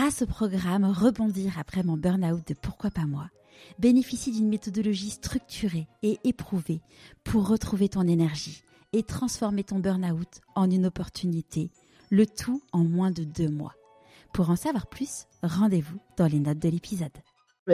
grâce au programme Rebondir après mon burn-out de Pourquoi pas moi, bénéficie d'une méthodologie structurée et éprouvée pour retrouver ton énergie et transformer ton burn-out en une opportunité, le tout en moins de deux mois. Pour en savoir plus, rendez-vous dans les notes de l'épisode.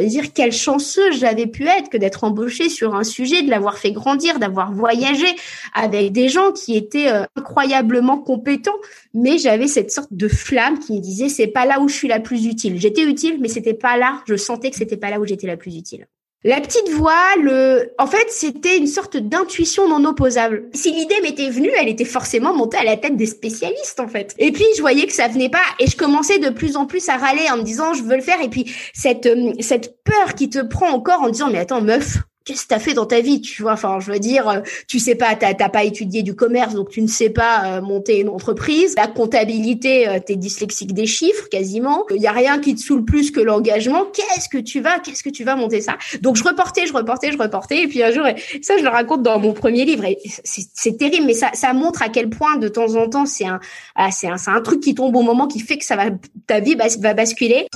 Je dire, quelle chanceuse j'avais pu être que d'être embauchée sur un sujet, de l'avoir fait grandir, d'avoir voyagé avec des gens qui étaient euh, incroyablement compétents. Mais j'avais cette sorte de flamme qui me disait, c'est pas là où je suis la plus utile. J'étais utile, mais c'était pas là. Je sentais que c'était pas là où j'étais la plus utile. La petite voix, le, en fait, c'était une sorte d'intuition non opposable. Si l'idée m'était venue, elle était forcément montée à la tête des spécialistes, en fait. Et puis, je voyais que ça venait pas, et je commençais de plus en plus à râler en me disant, je veux le faire, et puis cette, euh, cette peur qui te prend encore en disant, mais attends, meuf, qu'est-ce que t'as fait dans ta vie, tu vois? Enfin, je veux dire, euh, tu sais pas, t'as pas étudié du commerce, donc tu ne sais pas euh, monter une entreprise. La comptabilité, euh, t'es dyslexique des chiffres quasiment. Il y a rien qui te saoule plus que l'engagement. Qu'est-ce que tu vas, qu'est-ce que tu vas monter ça? Donc je reportais, je reportais, je reportais, et puis un jour, ça je le raconte dans mon premier livre. C'est terrible, mais ça, ça montre à quel point de temps en temps c'est un, ah, c'est un, un truc qui tombe au moment qui fait que ça va, ta vie va basculer.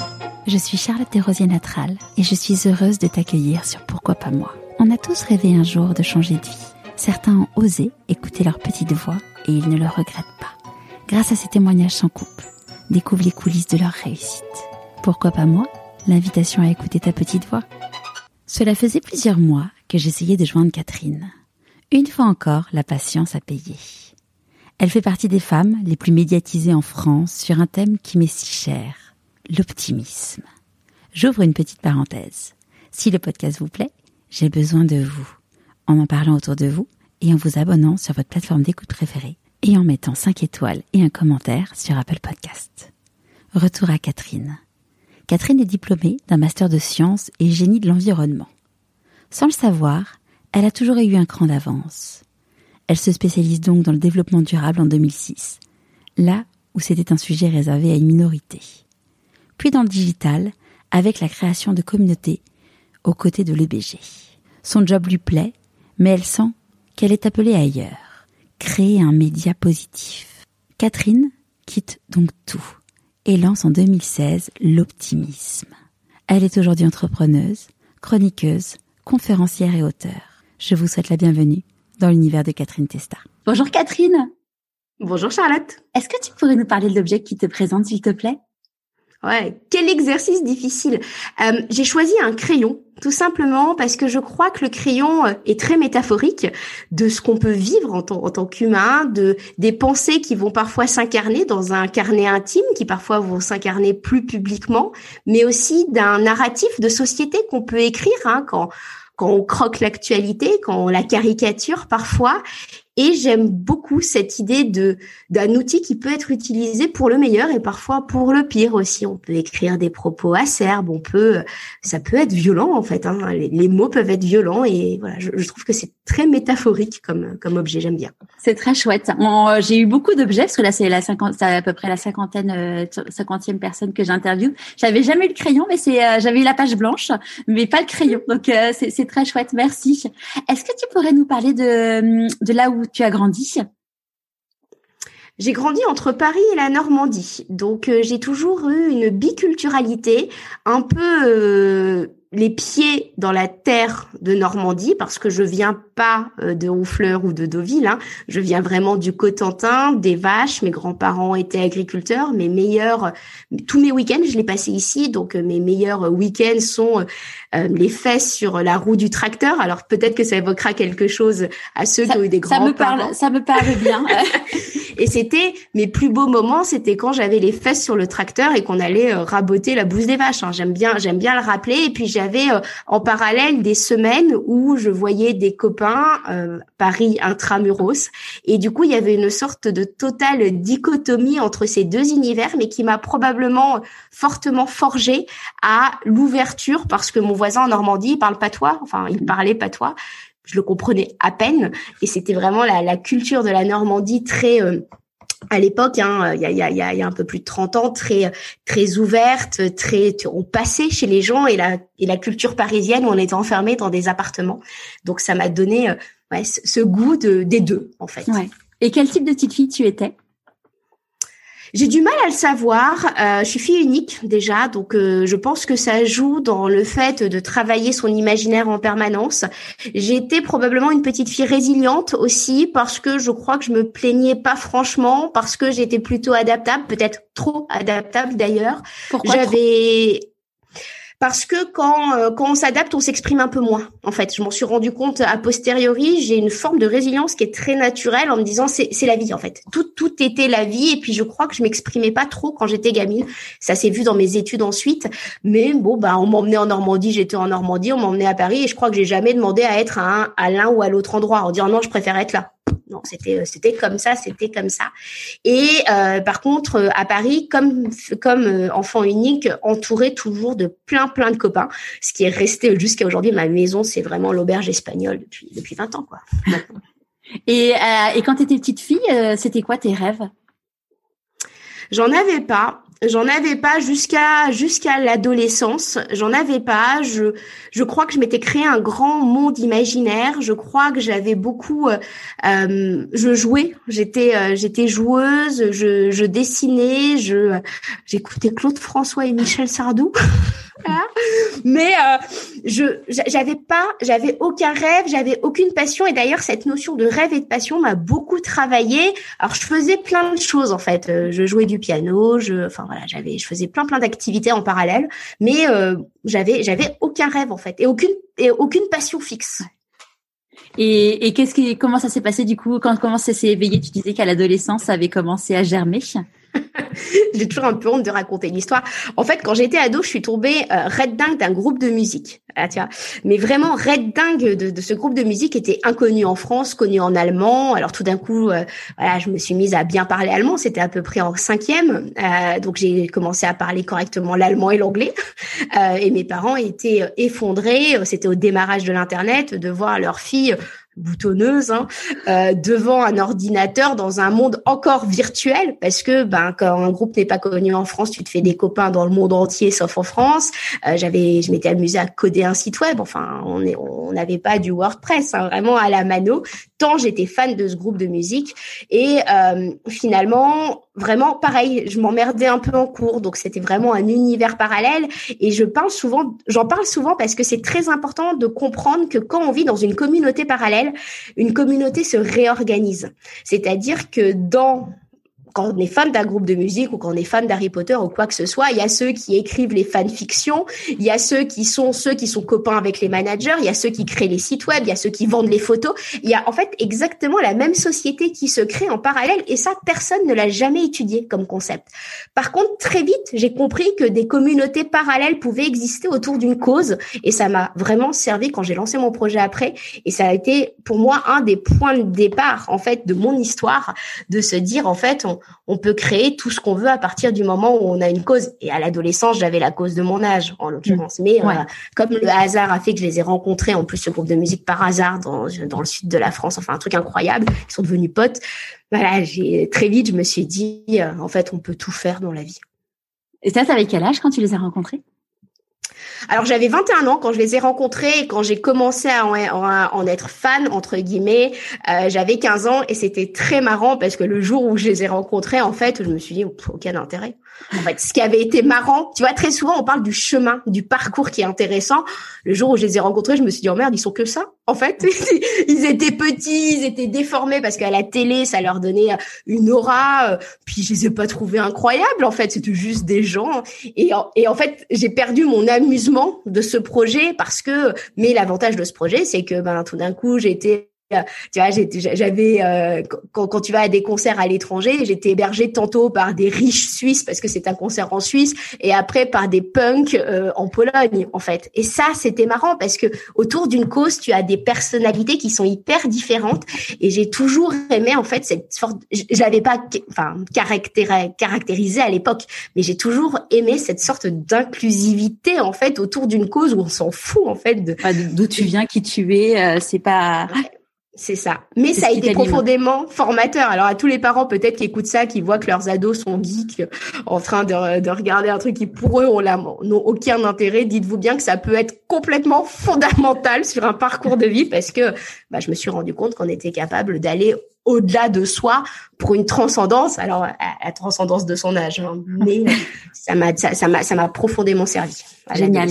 Je suis Charlotte Desrosiers Natral et je suis heureuse de t'accueillir sur Pourquoi pas moi. On a tous rêvé un jour de changer de vie. Certains ont osé écouter leur petite voix et ils ne le regrettent pas. Grâce à ces témoignages sans couple, découvre les coulisses de leur réussite. Pourquoi pas moi L'invitation à écouter ta petite voix? Cela faisait plusieurs mois que j'essayais de joindre Catherine. Une fois encore, la patience a payé. Elle fait partie des femmes les plus médiatisées en France sur un thème qui m'est si cher, l'optimisme. J'ouvre une petite parenthèse. Si le podcast vous plaît, j'ai besoin de vous, en en parlant autour de vous et en vous abonnant sur votre plateforme d'écoute préférée et en mettant 5 étoiles et un commentaire sur Apple Podcast. Retour à Catherine. Catherine est diplômée d'un master de sciences et génie de l'environnement. Sans le savoir, elle a toujours eu un cran d'avance. Elle se spécialise donc dans le développement durable en 2006, là où c'était un sujet réservé à une minorité. Puis dans le digital, avec la création de communautés aux côtés de l'EBG. Son job lui plaît, mais elle sent qu'elle est appelée ailleurs, créer un média positif. Catherine quitte donc tout et lance en 2016 l'optimisme. Elle est aujourd'hui entrepreneuse, chroniqueuse, conférencière et auteure. Je vous souhaite la bienvenue dans l'univers de Catherine Testa. Bonjour Catherine. Bonjour Charlotte. Est-ce que tu pourrais nous parler de l'objet qui te présente, s'il te plaît? Ouais, quel exercice difficile. Euh, j'ai choisi un crayon, tout simplement parce que je crois que le crayon euh, est très métaphorique de ce qu'on peut vivre en, tant, qu'humain, de des pensées qui vont parfois s'incarner dans un carnet intime, qui parfois vont s'incarner plus publiquement, mais aussi d'un narratif de société qu'on peut écrire hein, quand quand on croque l'actualité, quand on la caricature parfois, et j'aime beaucoup cette idée de d'un outil qui peut être utilisé pour le meilleur et parfois pour le pire aussi. On peut écrire des propos acerbes, on peut, ça peut être violent en fait. Hein. Les, mots peuvent être violents et voilà, je, trouve que c'est très métaphorique comme comme objet. J'aime bien. C'est très chouette. Euh, j'ai eu beaucoup d'objets parce que là c'est la c'est à peu près la cinquantaine, euh, cinquantième personne que j'interviewe. J'avais jamais eu le crayon, mais c'est, euh, j'avais eu la page blanche, mais pas le crayon. Donc c'est très chouette. Merci. Est-ce que tu pourrais nous parler de de là où tu as grandi? J'ai grandi entre Paris et la Normandie, donc euh, j'ai toujours eu une biculturalité, un peu euh, les pieds dans la terre de Normandie, parce que je viens pas euh, de Honfleur ou de Deauville, hein. je viens vraiment du Cotentin, des vaches. Mes grands-parents étaient agriculteurs, mes meilleurs, tous mes week-ends, je les passais ici, donc mes meilleurs week-ends sont les fesses sur la roue du tracteur. Alors peut-être que ça évoquera quelque chose à ceux qui ont eu des grands-parents. Ça me parle, ça me parle bien. Et c'était mes plus beaux moments, c'était quand j'avais les fesses sur le tracteur et qu'on allait euh, raboter la bouse des vaches. Hein. J'aime bien, j'aime bien le rappeler. Et puis j'avais euh, en parallèle des semaines où je voyais des copains euh, Paris intramuros. Et du coup, il y avait une sorte de totale dichotomie entre ces deux univers, mais qui m'a probablement fortement forgé à l'ouverture parce que mon voisin en Normandie il parle patois. Enfin, il parlait patois je le comprenais à peine. Et c'était vraiment la, culture de la Normandie très euh, à l'époque, hein, il y, a, y, a, y, a, un peu plus de 30 ans, très très ouverte, très on passait chez les gens et la et la culture parisienne où on était enfermé dans des appartements. Donc ça m'a donné euh, ouais, ce, goût de, des deux en fait. Ouais. Et quel type de petite fille tu étais? J'ai du mal à le savoir. Euh, je suis fille unique déjà, donc euh, je pense que ça joue dans le fait de travailler son imaginaire en permanence. J'étais probablement une petite fille résiliente aussi parce que je crois que je me plaignais pas franchement, parce que j'étais plutôt adaptable, peut-être trop adaptable d'ailleurs. Pourquoi J'avais parce que quand euh, quand on s'adapte, on s'exprime un peu moins. En fait, je m'en suis rendu compte a posteriori. J'ai une forme de résilience qui est très naturelle en me disant c'est la vie en fait. Tout tout était la vie et puis je crois que je m'exprimais pas trop quand j'étais gamine. Ça s'est vu dans mes études ensuite. Mais bon bah on m'emmenait en Normandie, j'étais en Normandie, on m'emmenait à Paris et je crois que j'ai jamais demandé à être à un à l'un ou à l'autre endroit en disant non je préfère être là. Non, c'était euh, c'était comme ça, c'était comme ça. Et euh, par contre, euh, à Paris, comme comme enfant unique, entouré toujours de plein plein de copains, ce qui est resté jusqu'à aujourd'hui. Ma maison, c'est vraiment l'auberge espagnole depuis depuis 20 ans, quoi. et et quand tu étais petite fille, c'était quoi tes rêves? J'en avais pas. J'en avais pas jusqu'à jusqu'à l'adolescence. J'en avais pas. Je je crois que je m'étais créé un grand monde imaginaire. Je crois que j'avais beaucoup. Euh, euh je jouais. J'étais euh, j'étais joueuse. Je je dessinais. Je j'écoutais Claude François et Michel Sardou. Mais euh, je j'avais pas, j'avais aucun rêve, j'avais aucune passion. Et d'ailleurs, cette notion de rêve et de passion m'a beaucoup travaillé. Alors, je faisais plein de choses en fait. Euh, je jouais du piano, je, enfin voilà, j'avais, je faisais plein plein d'activités en parallèle. Mais euh, j'avais j'avais aucun rêve en fait et aucune et aucune passion fixe. Et, et qu'est-ce qui, comment ça s'est passé du coup? Quand comment ça s'est éveillé? Tu disais qu'à l'adolescence, ça avait commencé à germer. J'ai toujours un peu honte de raconter l'histoire. En fait, quand j'étais ado, je suis tombée euh, red dingue d'un groupe de musique. Ah, vois. Mais vraiment, red dingue de, de, ce groupe de musique était inconnu en France, connu en allemand. Alors tout d'un coup, euh, voilà, je me suis mise à bien parler allemand. C'était à peu près en cinquième. Euh, donc j'ai commencé à parler correctement l'allemand et l'anglais. Euh, et mes parents étaient effondrés. C'était au démarrage de l'Internet de voir leur fille boutonneuse hein, euh, devant un ordinateur dans un monde encore virtuel parce que ben quand un groupe n'est pas connu en France tu te fais des copains dans le monde entier sauf en France. Euh, j'avais je m'étais amusée à coder un site web. Enfin on est on n'avait pas du WordPress hein, vraiment à la mano tant j'étais fan de ce groupe de musique et euh, finalement vraiment pareil, je m'emmerdais un peu en cours, donc c'était vraiment un univers parallèle. Et je parle souvent, j'en parle souvent parce que c'est très important de comprendre que quand on vit dans une communauté parallèle, une communauté se réorganise. C'est-à-dire que dans quand on est fan d'un groupe de musique ou quand on est fan d'Harry Potter ou quoi que ce soit, il y a ceux qui écrivent les fanfictions, il y a ceux qui sont ceux qui sont copains avec les managers, il y a ceux qui créent les sites web, il y a ceux qui vendent les photos. Il y a en fait exactement la même société qui se crée en parallèle et ça personne ne l'a jamais étudié comme concept. Par contre, très vite, j'ai compris que des communautés parallèles pouvaient exister autour d'une cause et ça m'a vraiment servi quand j'ai lancé mon projet après et ça a été pour moi un des points de départ en fait de mon histoire de se dire en fait on peut créer tout ce qu'on veut à partir du moment où on a une cause. Et à l'adolescence, j'avais la cause de mon âge, en l'occurrence. Mm. Mais euh, comme le hasard a fait que je les ai rencontrés, en plus ce groupe de musique par hasard dans, dans le sud de la France, enfin un truc incroyable, ils sont devenus potes. Voilà, j'ai très vite, je me suis dit, euh, en fait, on peut tout faire dans la vie. Et ça, t'avais quel âge quand tu les as rencontrés? Alors j'avais 21 ans quand je les ai rencontrés et quand j'ai commencé à en, être fan entre guillemets, euh, j'avais 15 ans et c'était très marrant parce que le jour où je les ai rencontrés, en fait, je me suis dit aucun intérêt. En fait, ce qui avait été marrant, tu vois, très souvent on parle du chemin, du parcours qui est intéressant. Le jour où je les ai rencontrés, je me suis dit oh merde, ils sont que ça. En fait, ils étaient petits, ils étaient déformés parce qu'à la télé, ça leur donnait une aura. Euh, puis je les ai pas trouvés incroyables. En fait, c'était juste des gens. Et et en fait, j'ai perdu mon amusement de ce projet parce que. Mais l'avantage de ce projet, c'est que ben tout d'un coup, j'étais tu vois, j'avais euh, quand, quand, tu vas à des concerts à l'étranger, j'étais hébergée tantôt par des riches Suisses parce que c'est un concert en Suisse, et après par des punks euh, en Pologne, en fait. Et ça, c'était marrant parce que autour d'une cause, tu as des personnalités qui sont hyper différentes. Et j'ai toujours aimé en fait cette sorte. Je l'avais pas, enfin, caractérisé à l'époque, mais j'ai toujours aimé cette sorte d'inclusivité en fait autour d'une cause où on s'en fout en fait de d'où tu viens, qui tu es. Euh, c'est pas C'est ça. Mais ça a été profondément formateur. Alors à tous les parents peut-être qui écoutent ça, qui voient que leurs ados sont geeks en train de, de regarder un truc qui pour eux n'ont aucun intérêt, dites-vous bien que ça peut être complètement fondamental sur un parcours de vie parce que bah, je me suis rendu compte qu'on était capable d'aller au-delà de soi pour une transcendance. Alors la transcendance de son âge, hein. mais ça m'a ça m'a ça m'a profondément servi. Génial.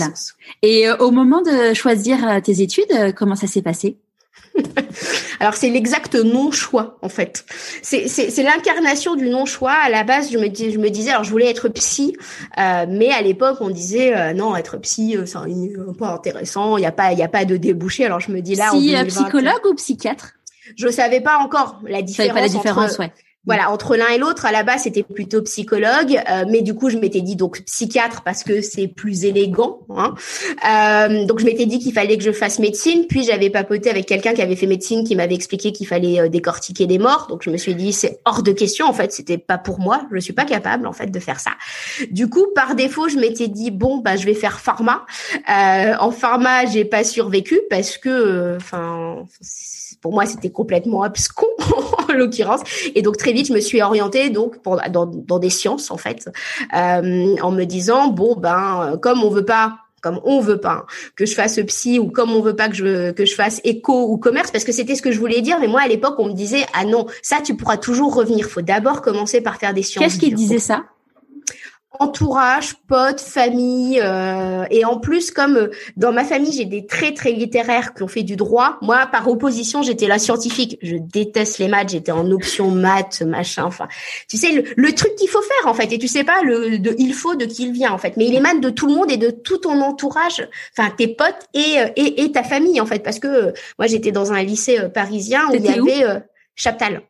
Et euh, au moment de choisir euh, tes études, euh, comment ça s'est passé? Alors c'est l'exact non-choix en fait. C'est c'est l'incarnation du non-choix. À la base, je me dis je me disais alors je voulais être psy, euh, mais à l'époque on disait euh, non être psy euh, c'est pas intéressant. Il y a pas il y a pas de débouché. Alors je me dis là. Si psychologue ou psychiatre? Je savais pas encore la différence. Pas la différence, ouais. Voilà, entre l'un et l'autre, à la base, c'était plutôt psychologue, euh, mais du coup, je m'étais dit donc psychiatre parce que c'est plus élégant. Hein. Euh, donc, je m'étais dit qu'il fallait que je fasse médecine. Puis, j'avais papoté avec quelqu'un qui avait fait médecine, qui m'avait expliqué qu'il fallait euh, décortiquer des morts. Donc, je me suis dit c'est hors de question. En fait, c'était pas pour moi. Je suis pas capable en fait de faire ça. Du coup, par défaut, je m'étais dit bon, bah, je vais faire pharma. en pharma, j'ai pas survécu parce que, enfin pour moi, c'était complètement abscon en l'occurrence. Et donc très vite, je me suis orientée donc pour, dans, dans des sciences en fait, euh, en me disant bon ben comme on veut pas comme on veut pas que je fasse psy ou comme on veut pas que je que je fasse éco ou commerce parce que c'était ce que je voulais dire mais moi à l'époque on me disait ah non ça tu pourras toujours revenir. Faut d'abord commencer par faire des sciences qu'est-ce qui disait ça? Entourage, potes, famille, euh, et en plus comme euh, dans ma famille j'ai des très très littéraires qui ont fait du droit. Moi par opposition j'étais la scientifique. Je déteste les maths. J'étais en option maths machin. Enfin, tu sais le, truc qu'il faut faire en fait. Et tu sais pas le de il faut de qui il vient en fait. Mais il émane de tout le monde et de tout ton entourage. Enfin tes potes et euh, et, et ta famille en fait parce que moi j'étais dans un lycée parisien où il y avait Chaptal.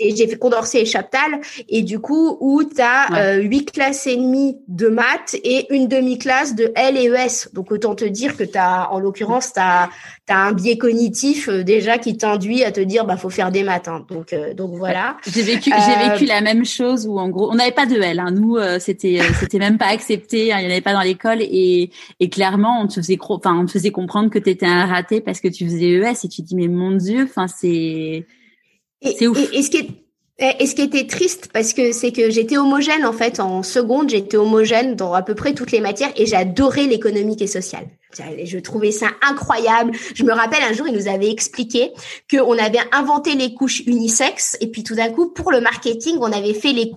J'ai fait Condorcet et Chaptal et du coup où tu as huit classes et demie de maths et une demi-classe de L et ES. Donc autant te dire que tu as en l'occurrence tu as, un biais cognitif euh, déjà qui t'induit à te dire bah faut faire des maths. Hein. Donc euh, donc voilà. J'ai vécu j'ai vécu euh, la même chose où en gros on n'avait pas de L hein. Nous c'était c'était même pas accepté, hein. il n'y en avait pas dans l'école et et clairement on te faisait enfin on te faisait comprendre que tu étais un raté parce que tu faisais ES et tu te dis mais mon dieu, enfin c'est ouf. Et, ce qui est et ce qui était triste, parce que c'est que j'étais homogène en fait en seconde, j'étais homogène dans à peu près toutes les matières et j'adorais l'économique et sociale. Je trouvais ça incroyable. Je me rappelle un jour, il nous avait expliqué qu'on avait inventé les couches unisexes et puis tout d'un coup, pour le marketing, on avait fait les,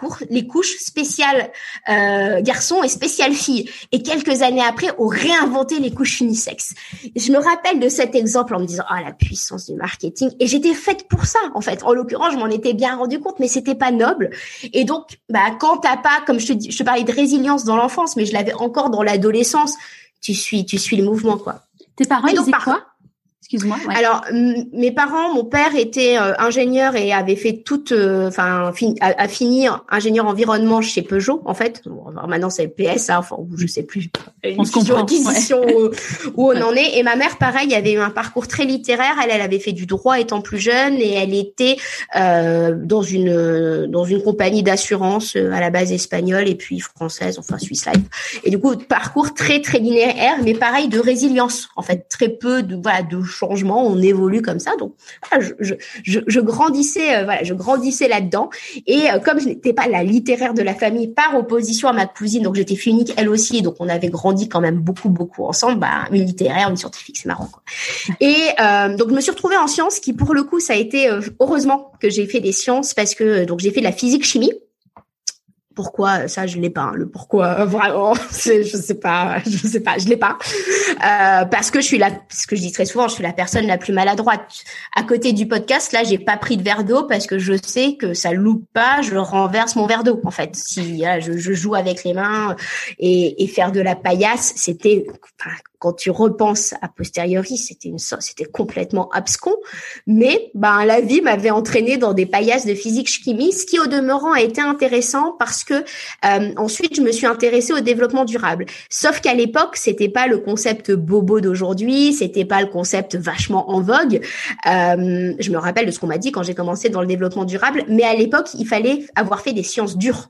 couches spéciales euh, garçons et spéciales filles. Et quelques années après, on réinventé les couches unisexes. Je me rappelle de cet exemple en me disant oh la puissance du marketing. Et j'étais faite pour ça en fait. En l'occurrence, je m'en étais bien rendu compte, mais c'était pas noble. Et donc, bah quand t'as pas, comme je te, je te parlais de résilience dans l'enfance, mais je l'avais encore dans l'adolescence tu suis, tu suis le mouvement, quoi. Tes parents, ils quoi? Excuse-moi. Alors, mes parents, mon père était euh, ingénieur et avait fait toute, euh, enfin, a, fini ingénieur environnement chez Peugeot, en fait. maintenant, c'est PS, hein, enfin, je sais plus. On se comprend. Acquisition où, on en est. Et ma mère, pareil, avait eu un parcours très littéraire. Elle, elle avait fait du droit étant plus jeune et elle était euh, dans une dans une compagnie d'assurance à la base espagnole et puis française, enfin Swiss Life. Et du coup, parcours très très linéaire, mais pareil de résilience, en fait, très peu de voilà de changement, on évolue comme ça. Donc, je, je, je, grandissais, euh, voilà, je grandissais là-dedans. Et euh, comme je n'étais pas la littéraire de la famille, par opposition à ma cousine, donc j'étais fille unique elle aussi, donc on avait grandi quand même beaucoup, beaucoup ensemble. Bah, une littéraire, une scientifique, c'est marrant. Quoi. Et euh, donc, je me suis retrouvée en sciences, qui pour le coup, ça a été heureusement que j'ai fait des sciences parce que donc j'ai fait de la physique chimie pourquoi ça je l'ai pas hein, le pourquoi vraiment je sais pas je sais pas je l'ai pas. Euh, parce que je suis la ce que je dis très souvent je suis la personne la plus maladroite. À côté du podcast là j'ai pas pris de verre d'eau parce que je sais que ça loupe pas je renverse mon verre d'eau en fait. Si je, je, joue avec les mains et, et faire de la paillasse c'était quand tu repenses à posteriori, c'était une c'était complètement abscon. Mais ben la vie m'avait entraîné dans des paillasses de physique chimie, ce qui au demeurant a été intéressant parce que euh, ensuite je me suis intéressée au développement durable. Sauf qu'à l'époque c'était pas le concept bobo d'aujourd'hui, c'était pas le concept vachement en vogue. Euh, je me rappelle de ce qu'on m'a dit quand j'ai commencé dans le développement durable, mais à l'époque il fallait avoir fait des sciences dures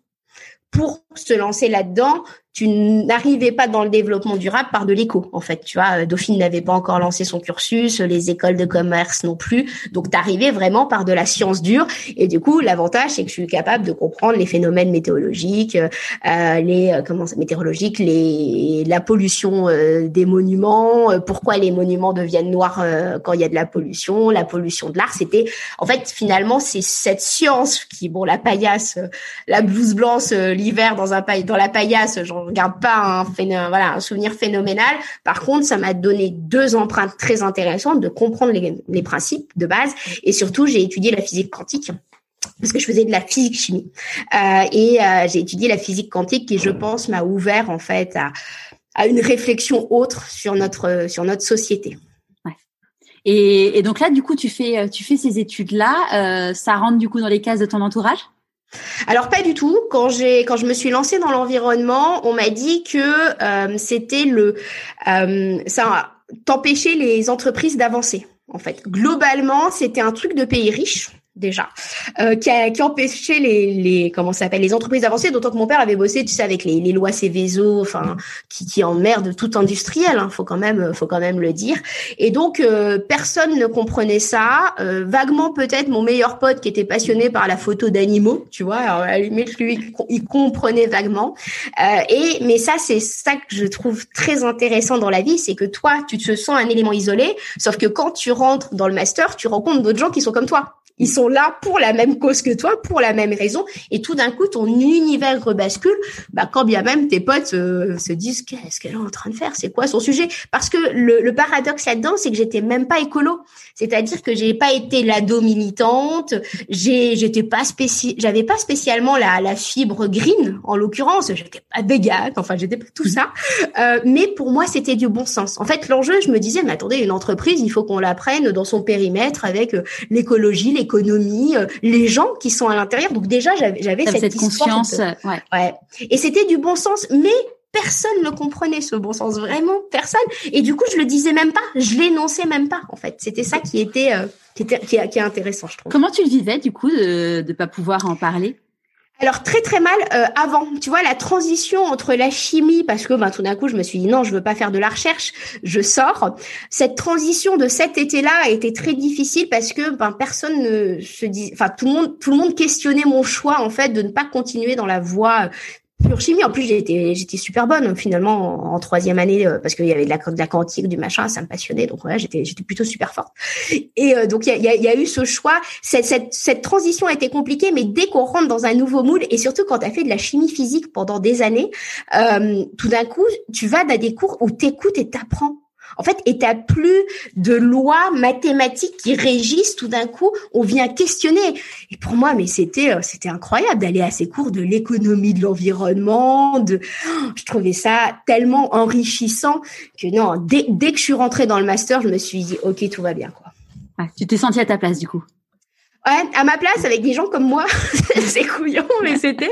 pour se lancer là-dedans, tu n'arrivais pas dans le développement durable par de l'éco, en fait. Tu vois, Dauphine n'avait pas encore lancé son cursus, les écoles de commerce non plus. Donc, tu arrivais vraiment par de la science dure. Et du coup, l'avantage, c'est que je suis capable de comprendre les phénomènes météorologiques, euh, les euh, comment ça, météorologiques, les la pollution euh, des monuments, euh, pourquoi les monuments deviennent noirs euh, quand il y a de la pollution, la pollution de l'art. C'était, en fait, finalement, c'est cette science qui, bon, la paillasse, la blouse blanche l'hiver dans un dans la paillasse, j'en regarde pas un, voilà, un souvenir phénoménal. Par contre, ça m'a donné deux empreintes très intéressantes de comprendre les, principes de base. Et surtout, j'ai étudié la physique quantique parce que je faisais de la physique chimie. Euh, et euh, j'ai étudié la physique quantique qui, je pense, m'a ouvert en fait à, une réflexion autre sur notre sur notre société. Et, donc là, du coup, tu fais tu fais ces études là, euh, ça rentre du coup dans les cases de ton entourage? Alors pas du tout. Quand j'ai quand je me suis lancée dans l'environnement, on m'a dit que euh, c'était le euh, ça t'empêcher les entreprises d'avancer. En fait, globalement, c'était un truc de pays riches déjà, euh, qui, a, qui empêchait les, les comment s'appelle les entreprises d'avancer. D'autant que mon père avait bossé, tu sais, avec les, les lois Céveso, enfin, qui, qui emmerdent tout industriel. Hein, faut quand même, faut quand même le dire. Et donc euh, personne ne comprenait ça. Euh, vaguement peut-être mon meilleur pote qui était passionné par la photo d'animaux, tu vois. Alors, à lui, il comprenait vaguement. Euh, et mais ça, c'est ça que je trouve très intéressant dans la vie, c'est que toi, tu te sens un élément isolé, sauf que quand tu rentres dans le master, tu rencontres d'autres gens qui sont comme toi. Ils sont là pour la même cause que toi, pour la même raison, et tout d'un coup, ton univers rebascule. Bah, quand bien même tes potes euh, se disent qu'est-ce qu'elle est en train de faire, c'est quoi son sujet? Parce que le, le paradoxe là-dedans, c'est que j'étais même pas écolo. C'est-à-dire que j'ai pas été l'ado militante, j'ai, j'étais pas spéci, j'avais pas spécialement la, la fibre green en l'occurrence, j'étais pas végane, enfin j'étais pas tout ça. Euh, mais pour moi, c'était du bon sens. En fait, l'enjeu, je me disais, mais attendez, une entreprise, il faut qu'on la prenne dans son périmètre avec euh, l'écologie, l'économie, euh, les gens qui sont à l'intérieur. Donc déjà, j'avais, cette, cette conscience. Ouais. ouais. Et c'était du bon sens, mais personne ne comprenait ce bon sens, vraiment personne. Et du coup, je le disais même pas, je l'énonçais même pas. En fait, c'était ça qui était, euh, qui était qui, est, qui, est intéressant, je trouve. Comment tu le vivais du coup de ne pas pouvoir en parler? Alors très très mal euh, avant, tu vois la transition entre la chimie parce que ben tout d'un coup je me suis dit non je veux pas faire de la recherche, je sors. Cette transition de cet été-là a été très difficile parce que ben personne ne se dit, enfin tout le monde tout le monde questionnait mon choix en fait de ne pas continuer dans la voie pure chimie. En plus, j'étais j'étais super bonne finalement en, troisième année euh, parce qu'il y avait de la, de quantique, du machin, ça me passionnait. Donc voilà, j'étais plutôt super forte. Et euh, donc il y a, eu ce choix. Cette transition a été compliquée, mais dès qu'on rentre dans un nouveau moule et surtout quand tu as fait de la chimie physique pendant des années, euh, tout d'un coup, tu vas dans des cours où t'écoutes et t'apprends en fait, et t'as plus de lois mathématiques qui régissent tout d'un coup, on vient questionner. Et pour moi, mais c'était euh, c'était incroyable d'aller à ces cours de l'économie de l'environnement, de je trouvais ça tellement enrichissant que non, dès, dès que je suis rentrée dans le master, je me suis dit OK, tout va bien quoi. Ah, tu t'es sentie à ta place du coup. Ouais, à ma place, avec des gens comme moi, c'est couillon, mais c'était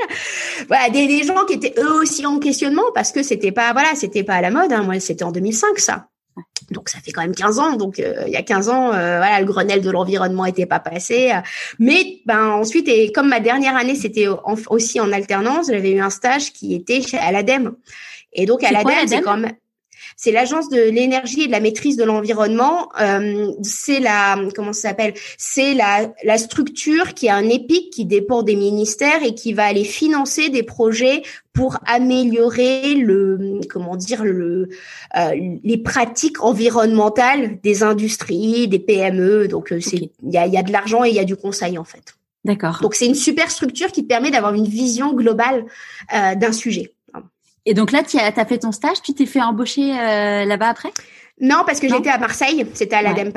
voilà des, des, gens qui étaient eux aussi en questionnement parce que c'était pas voilà, c'était pas à la mode. Hein. Moi, c'était en 2005 ça. Donc ça fait quand même 15 ans. Donc euh, il y a 15 ans, euh, voilà, le Grenelle de l'environnement était pas passé. mais ben ensuite et comme ma dernière année c'était aussi en alternance, j'avais eu un stage qui était chez, à l'ADEME. Et donc à l'ADEME, c'est comme c'est l'agence de l'énergie et de la maîtrise de l'environnement. Euh, c'est la comment ça s'appelle? C'est la la structure qui a un EPIC qui dépend des ministères et qui va aller financer des projets pour améliorer le comment dire le euh, les pratiques environnementales des industries, des PME. Donc euh, c'est il y, a, y a de l'argent et il y a du conseil en fait. D'accord. Donc c'est une super structure qui te permet d'avoir une vision globale euh, d'un sujet. Et donc là, tu as, fait ton stage, tu t'es fait embaucher euh, là-bas après? Non, parce que j'étais à Marseille, c'était à la ouais.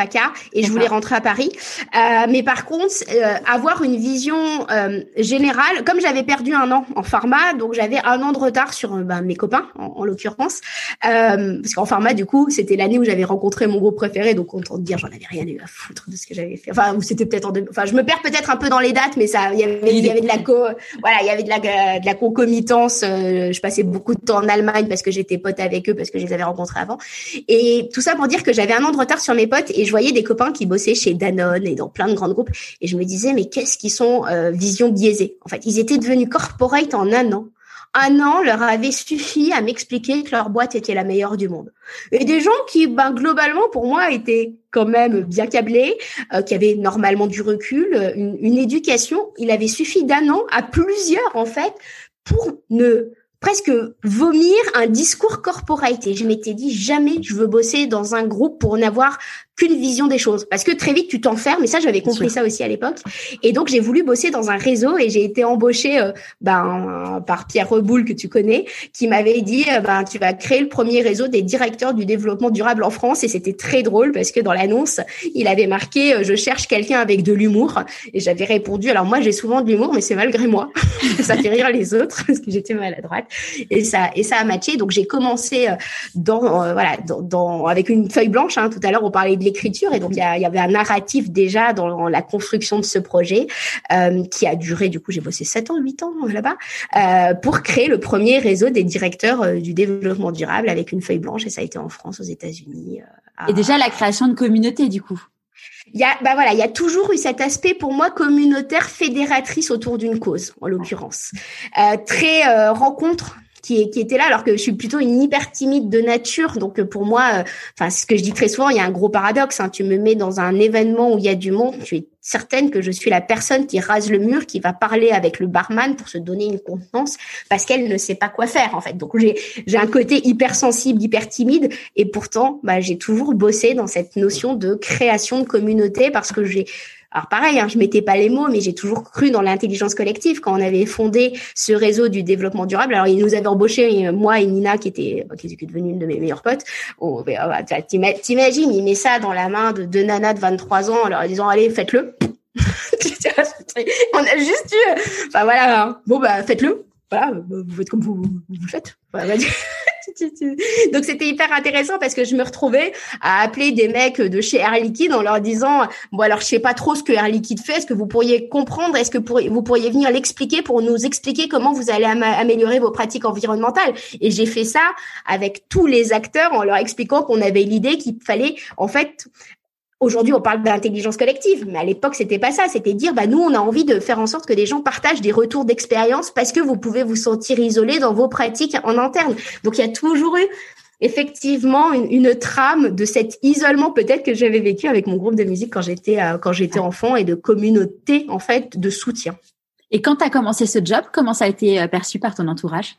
et je voulais rentrer à Paris. Euh, mais par contre, euh, avoir une vision euh, générale, comme j'avais perdu un an en pharma, donc j'avais un an de retard sur euh, bah, mes copains, en, en l'occurrence, euh, parce qu'en pharma, du coup, c'était l'année où j'avais rencontré mon groupe préféré, donc autant dire, j'en avais rien eu à foutre de ce que j'avais fait. Enfin, ou c'était peut-être en, deux... enfin, je me perds peut-être un peu dans les dates, mais ça, il y avait, y avait de la co, voilà, il y avait de la, de la concomitance. Euh, je passais beaucoup de temps en Allemagne parce que j'étais pote avec eux, parce que je les avais rencontrés avant, et tout ça pour dire que j'avais un an de retard sur mes potes et je voyais des copains qui bossaient chez Danone et dans plein de grands groupes et je me disais mais qu'est-ce qu'ils sont euh, vision biaisée. En fait, ils étaient devenus corporate en un an un an leur avait suffi à m'expliquer que leur boîte était la meilleure du monde. Et des gens qui, ben, globalement, pour moi, étaient quand même bien câblés, euh, qui avaient normalement du recul, une, une éducation. Il avait suffi d'un an à plusieurs, en fait, pour ne presque vomir un discours corporate. Et je m'étais dit, jamais je veux bosser dans un groupe pour n'avoir qu'une vision des choses. Parce que très vite, tu t'enfermes. Et ça, j'avais compris ça aussi à l'époque. Et donc, j'ai voulu bosser dans un réseau et j'ai été embauchée euh, ben, par Pierre Reboul, que tu connais, qui m'avait dit, euh, ben, tu vas créer le premier réseau des directeurs du développement durable en France. Et c'était très drôle parce que dans l'annonce, il avait marqué, euh, je cherche quelqu'un avec de l'humour. Et j'avais répondu, alors moi, j'ai souvent de l'humour, mais c'est malgré moi. ça fait rire les autres parce que j'étais maladroite. Et ça, et ça a matché. Donc, j'ai commencé dans, voilà, dans, dans, avec une feuille blanche. Hein. Tout à l'heure, on parlait de l'écriture. Et donc il y, avait un narratif déjà dans la construction de ce projet euh, qui a duré du coup j'ai bossé 7 ans 8 ans là-bas euh, pour créer le premier réseau des directeurs euh, du développement durable avec une feuille blanche. Et ça a été en France aux États-Unis et déjà la création de communautés du coup. Il y a, bah voilà, il y a toujours eu cet aspect pour moi communautaire fédératrice autour d'une cause, en l'occurrence. Euh, très euh, rencontre qui, était là, alors que je suis plutôt une hyper timide de nature. Donc pour moi, euh, enfin ce que je dis très souvent, il y a un gros paradoxe. Hein. Tu me mets dans un événement où il y a du monde, tu es certaine que je suis la personne qui rase le mur, qui va parler avec le barman pour se donner une contenance parce qu'elle ne sait pas quoi faire en fait. Donc j'ai j'ai un côté hyper sensible, hyper timide et pourtant bah, j'ai toujours bossé dans cette notion de création de communauté parce que j'ai alors pareil, hein, je mettais pas les mots, mais j'ai toujours cru dans l'intelligence collective quand on avait fondé ce réseau du développement durable. Alors ils nous avaient embauché moi et Nina qui était qui est devenue une de mes meilleures potes. Oh, T'imagines, il met ça dans la main de deux nanas de 23 ans en leur disant allez faites-le. on a juste eu, enfin voilà, hein. bon bah faites-le. Voilà, vous faites comme vous, vous le faites. Donc c'était hyper intéressant parce que je me retrouvais à appeler des mecs de chez Air Liquide en leur disant bon alors je sais pas trop ce que Air Liquide fait, est-ce que vous pourriez comprendre, est-ce que vous pourriez venir l'expliquer pour nous expliquer comment vous allez améliorer vos pratiques environnementales? Et j'ai fait ça avec tous les acteurs en leur expliquant qu'on avait l'idée qu'il fallait en fait Aujourd'hui, on parle d'intelligence collective, mais à l'époque, c'était pas ça. C'était dire, bah nous, on a envie de faire en sorte que des gens partagent des retours d'expérience parce que vous pouvez vous sentir isolé dans vos pratiques en interne. Donc, il y a toujours eu effectivement une, trame de cet isolement peut-être que j'avais vécu avec mon groupe de musique quand j'étais euh, quand j'étais enfant et de communauté en fait de soutien. Et quand tu as commencé ce job, comment ça a été euh, perçu par ton entourage?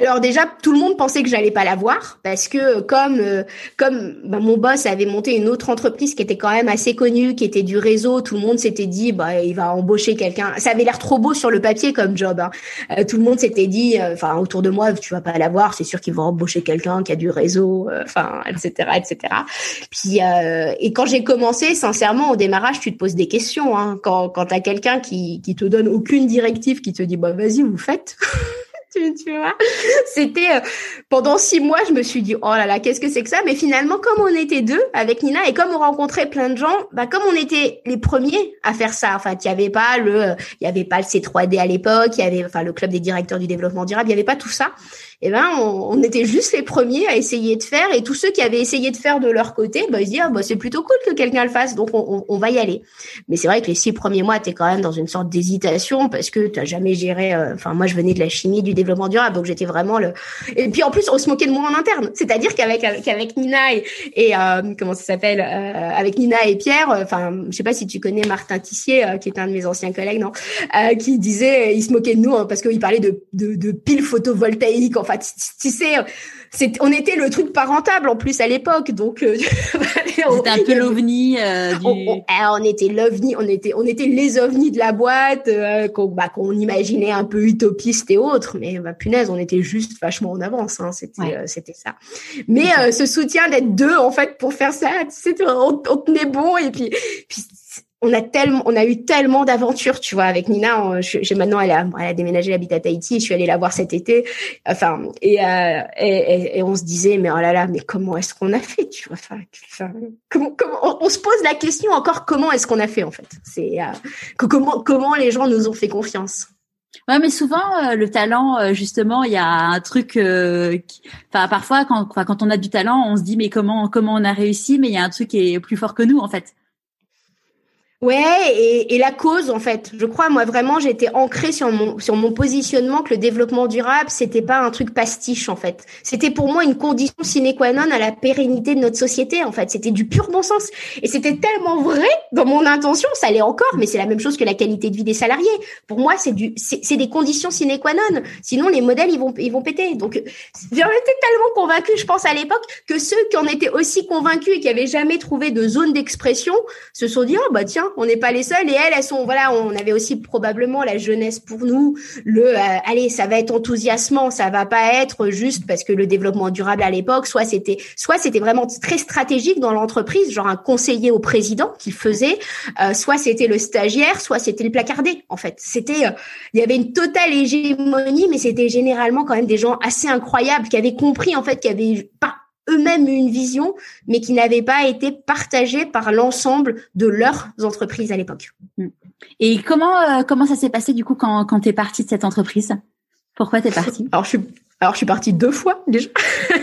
Alors déjà, tout le monde pensait que j'allais pas l'avoir parce que comme euh, comme bah, mon boss avait monté une autre entreprise qui était quand même assez connue, qui était du réseau, tout le monde s'était dit bah il va embaucher quelqu'un. Ça avait l'air trop beau sur le papier comme job. Hein. Euh, tout le monde s'était dit, euh, enfin autour de moi, tu vas pas l'avoir, c'est sûr qu'ils vont embaucher quelqu'un qui a du réseau, enfin etc etc. Puis et quand j'ai commencé, sincèrement au démarrage, tu te poses des questions. Hein. Quand quand t'as quelqu'un qui qui te donne aucune directive, qui te dit bah vas-y vous faites. tu, vois? C'était euh, pendant six mois, je me suis dit oh là là, qu'est-ce que c'est que ça? Mais finalement, comme on était deux avec Nina et comme on rencontrait plein de gens, bah comme on était les premiers à faire ça. Enfin, il y avait pas le, il y avait pas le C3D à l'époque, il y avait enfin le club des directeurs du développement durable, il y avait pas tout ça eh ben on, était juste les premiers à essayer de faire et tous ceux qui avaient essayé de faire de leur côté, bah, ils se disaient ah, bah, c'est plutôt cool que quelqu'un le fasse, donc on, on, va y aller. Mais c'est vrai que les six premiers mois, tu es quand même dans une sorte d'hésitation parce que tu jamais géré. Euh, enfin moi je venais de la chimie, du développement durable, donc j'étais vraiment le. Et puis en plus on se moquait de moi en interne, c'est-à-dire qu'avec avec, Nina et, euh, comment ça s'appelle, euh, avec Nina et Pierre, enfin je sais pas si tu connais Martin Tissier qui est un de mes anciens collègues, non, qui disait il se moquait de nous hein, parce qu'il parlait de, de, de piles photovoltaïques tu sais, on était le truc pas rentable en plus à l'époque, donc euh, c'était un peu l'ovni. Euh, on, ah, on, était l'ovni, on était, on était les ovnis de la boîte euh, qu'on, bah, qu'on imaginait un peu utopiste et autres, mais bah, punaise, on était juste vachement en avance. Hein, c'était, c'était ça. Mais ce soutien d'être deux en fait pour faire ça, c'était, on, on tenait bon et puis, puis on a tellement, on a eu tellement d'aventures, tu vois, avec Nina. J'ai maintenant, elle a, elle a déménagé l'habitat Tahiti. Je suis allée la voir cet été. Enfin, et, euh, et, et, on se disait, mais oh là là, mais comment est-ce qu'on a fait, tu vois Enfin, comment, comment on, se pose la question encore, comment est-ce qu'on a fait en fait? C'est euh, comment, comment les gens nous ont fait confiance? Ouais, mais souvent euh, le talent, justement, il y a un truc. Enfin, parfois, quand, quand on a du talent, on se dit mais comment comment on a réussi? Mais il y a un truc qui est plus fort que nous, en fait. Ouais, et, et, la cause en fait. Je crois moi vraiment j'étais ancrée sur mon sur mon positionnement que le développement durable c'était pas un truc pastiche en fait. C'était pour moi une condition sine qua non à la pérennité de notre société en fait. C'était du pur bon sens et c'était tellement vrai dans mon intention, ça l'est encore, mais c'est la même chose que la qualité de vie des salariés. Pour moi c'est du c'est des conditions sine qua non. Sinon les modèles ils vont ils vont péter. Donc j'en étais tellement convaincue, je pense à l'époque que ceux qui en étaient aussi convaincus et qui avaient jamais trouvé de zone d'expression se sont dit oh bah tiens on n'est pas les seuls. Et elles, elles sont, voilà, on avait aussi probablement la jeunesse pour nous. Le, euh, allez, ça va être enthousiasmant, ça va pas être juste parce que le développement durable à l'époque, soit c'était, soit c'était vraiment très stratégique dans l'entreprise, genre un conseiller au président qui faisait, euh, soit c'était le stagiaire, soit c'était le placardé. En fait, c'était, euh, il y avait une totale hégémonie, mais c'était généralement quand même des gens assez incroyables qui avaient compris en fait, qui avaient pas eux-mêmes une vision, mais qui n'avait pas été partagée par l'ensemble de leurs entreprises à l'époque. Mm. Et comment euh, comment ça s'est passé du coup quand quand es partie de cette entreprise? Pourquoi t'es partie? Alors je suis alors je suis partie deux fois déjà.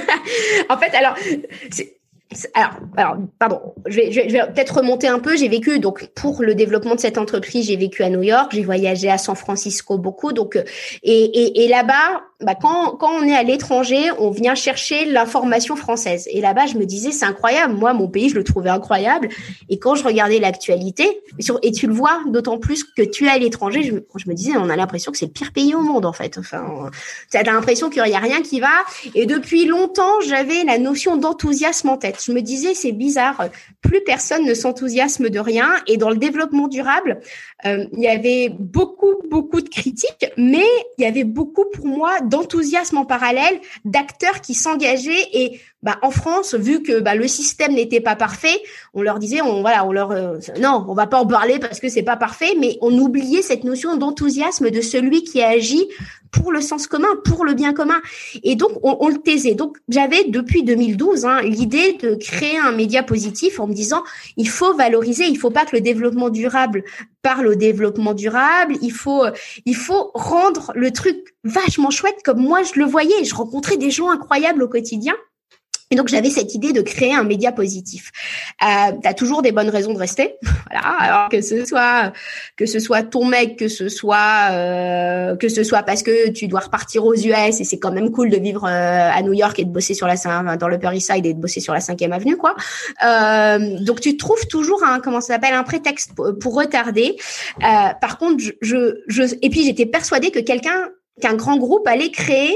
en fait, alors alors, alors, pardon, je vais, je vais, peut-être remonter un peu. J'ai vécu donc pour le développement de cette entreprise, j'ai vécu à New York, j'ai voyagé à San Francisco beaucoup. Donc, et, et, et là-bas, bah, quand, quand on est à l'étranger, on vient chercher l'information française. Et là-bas, je me disais, c'est incroyable. Moi, mon pays, je le trouvais incroyable. Et quand je regardais l'actualité, et tu le vois d'autant plus que tu es à l'étranger, je, me disais, on a l'impression que c'est le pire pays au monde, en fait. Enfin, tu as l'impression qu'il n'y a rien qui va. Et depuis longtemps, j'avais la notion d'enthousiasme en tête. Je me disais, c'est bizarre. Plus personne ne s'enthousiasme de rien. Et dans le développement durable, euh, il y avait beaucoup, beaucoup de critiques, mais il y avait beaucoup pour moi d'enthousiasme en parallèle, d'acteurs qui s'engageaient. Et bah, en France, vu que bah, le système n'était pas parfait, on leur disait, on voilà, on leur euh, non, on va pas en parler parce que c'est pas parfait, mais on oubliait cette notion d'enthousiasme de celui qui agit pour le sens commun, pour le bien commun. Et donc, on, le taisait. Donc, j'avais depuis 2012 hein, l'idée de créer un média positif en me disant, il faut valoriser, il faut pas que le développement durable parle au développement durable, il faut, il faut rendre le truc vachement chouette comme moi je le voyais. Je rencontrais des gens incroyables au quotidien. Donc j'avais cette idée de créer un média positif. Euh, tu as toujours des bonnes raisons de rester, voilà. Alors que ce soit que ce soit ton mec, que ce soit euh, que ce soit parce que tu dois repartir aux US et c'est quand même cool de vivre euh, à New York et de bosser sur la dans le East Side et de bosser sur la cinquième avenue, quoi. Euh, donc tu trouves toujours un comment ça s'appelle un prétexte pour, retarder. Euh, par contre, je, je, je et puis j'étais persuadée que quelqu'un qu'un grand groupe allait créer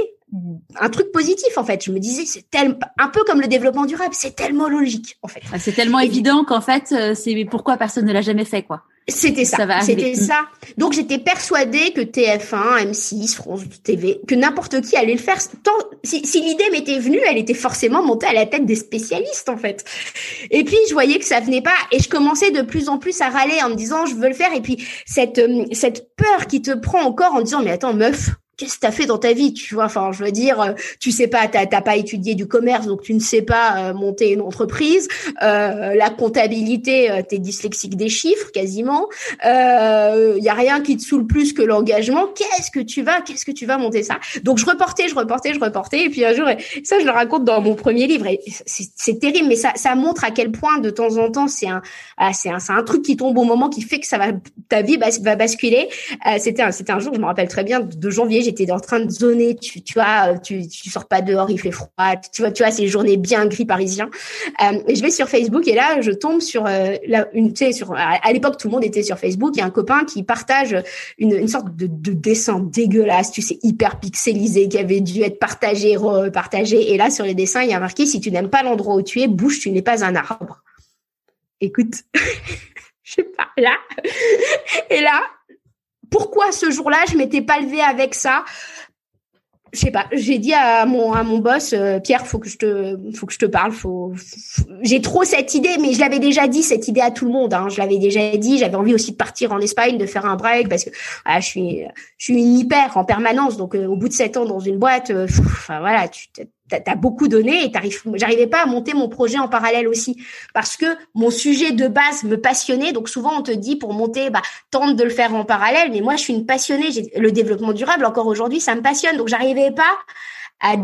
un truc positif en fait. Je me disais c'est tellement un peu comme le développement durable, c'est tellement logique en fait. Ah, c'est tellement évident qu'en fait euh, c'est pourquoi personne ne l'a jamais fait quoi. C'était ça. C'était mm. ça. Donc j'étais persuadée que TF1, M6, France TV, que n'importe qui allait le faire. Tant, si, si l'idée m'était venue, elle était forcément montée à la tête des spécialistes en fait. Et puis je voyais que ça venait pas et je commençais de plus en plus à râler en me disant je veux le faire et puis cette euh, cette peur qui te prend encore en disant mais attends meuf, qu'est-ce que t'as fait dans ta vie, tu vois? Enfin, je veux dire, euh, tu sais pas, t'as pas étudié du commerce, donc tu ne sais pas euh, monter une entreprise. Euh, la comptabilité, euh, t'es dyslexique des chiffres quasiment. Il y a rien qui te saoule plus que l'engagement. Qu'est-ce que tu vas, qu'est-ce que tu vas monter ça? Donc je reportais, je reportais, je reportais, et puis un jour, ça je le raconte dans mon premier livre. C'est terrible, mais ça, ça montre à quel point de temps en temps c'est un, ah, c'est un, un truc qui tombe au moment qui fait que ça va, ta vie va basculer. c'était un, c'était un jour, je me rappelle très bien, de janvier j'étais en train de zoner, tu, tu vois, tu, tu sors pas dehors, il fait froid, tu vois, tu vois, ces journées bien gris parisiens. Euh, et je vais sur Facebook et là, je tombe sur euh, une, à, l'époque, tout le monde était sur Facebook. Il y a un copain qui partage une, sorte de, de dessin dégueulasse, tu sais, hyper pixelisé, qui avait dû être partagé, repartagé. Et là, sur les dessins, il y a marqué, si tu n'aimes pas l'endroit où tu es, bouge, tu n'es pas un arbre. Écoute, je sais pas, là, et là, pourquoi ce jour-là, je m'étais pas levée avec ça? Je sais pas, j'ai dit à mon à mon boss euh, Pierre, faut que je te faut que je te parle, faut, j'ai trop cette idée mais je l'avais déjà dit cette idée à tout le monde hein. je l'avais déjà dit, j'avais envie aussi de partir en Espagne, de faire un break parce que ah, je suis je suis une hyper en permanence donc euh, au bout de sept ans dans une boîte euh, voilà, tu t'as as beaucoup donné et j'arrivais pas à monter mon projet en parallèle aussi parce que mon sujet de base me passionnait. Donc souvent on te dit pour monter, bah tente de le faire en parallèle. Mais moi je suis une passionnée. Le développement durable encore aujourd'hui ça me passionne. Donc j'arrivais pas à,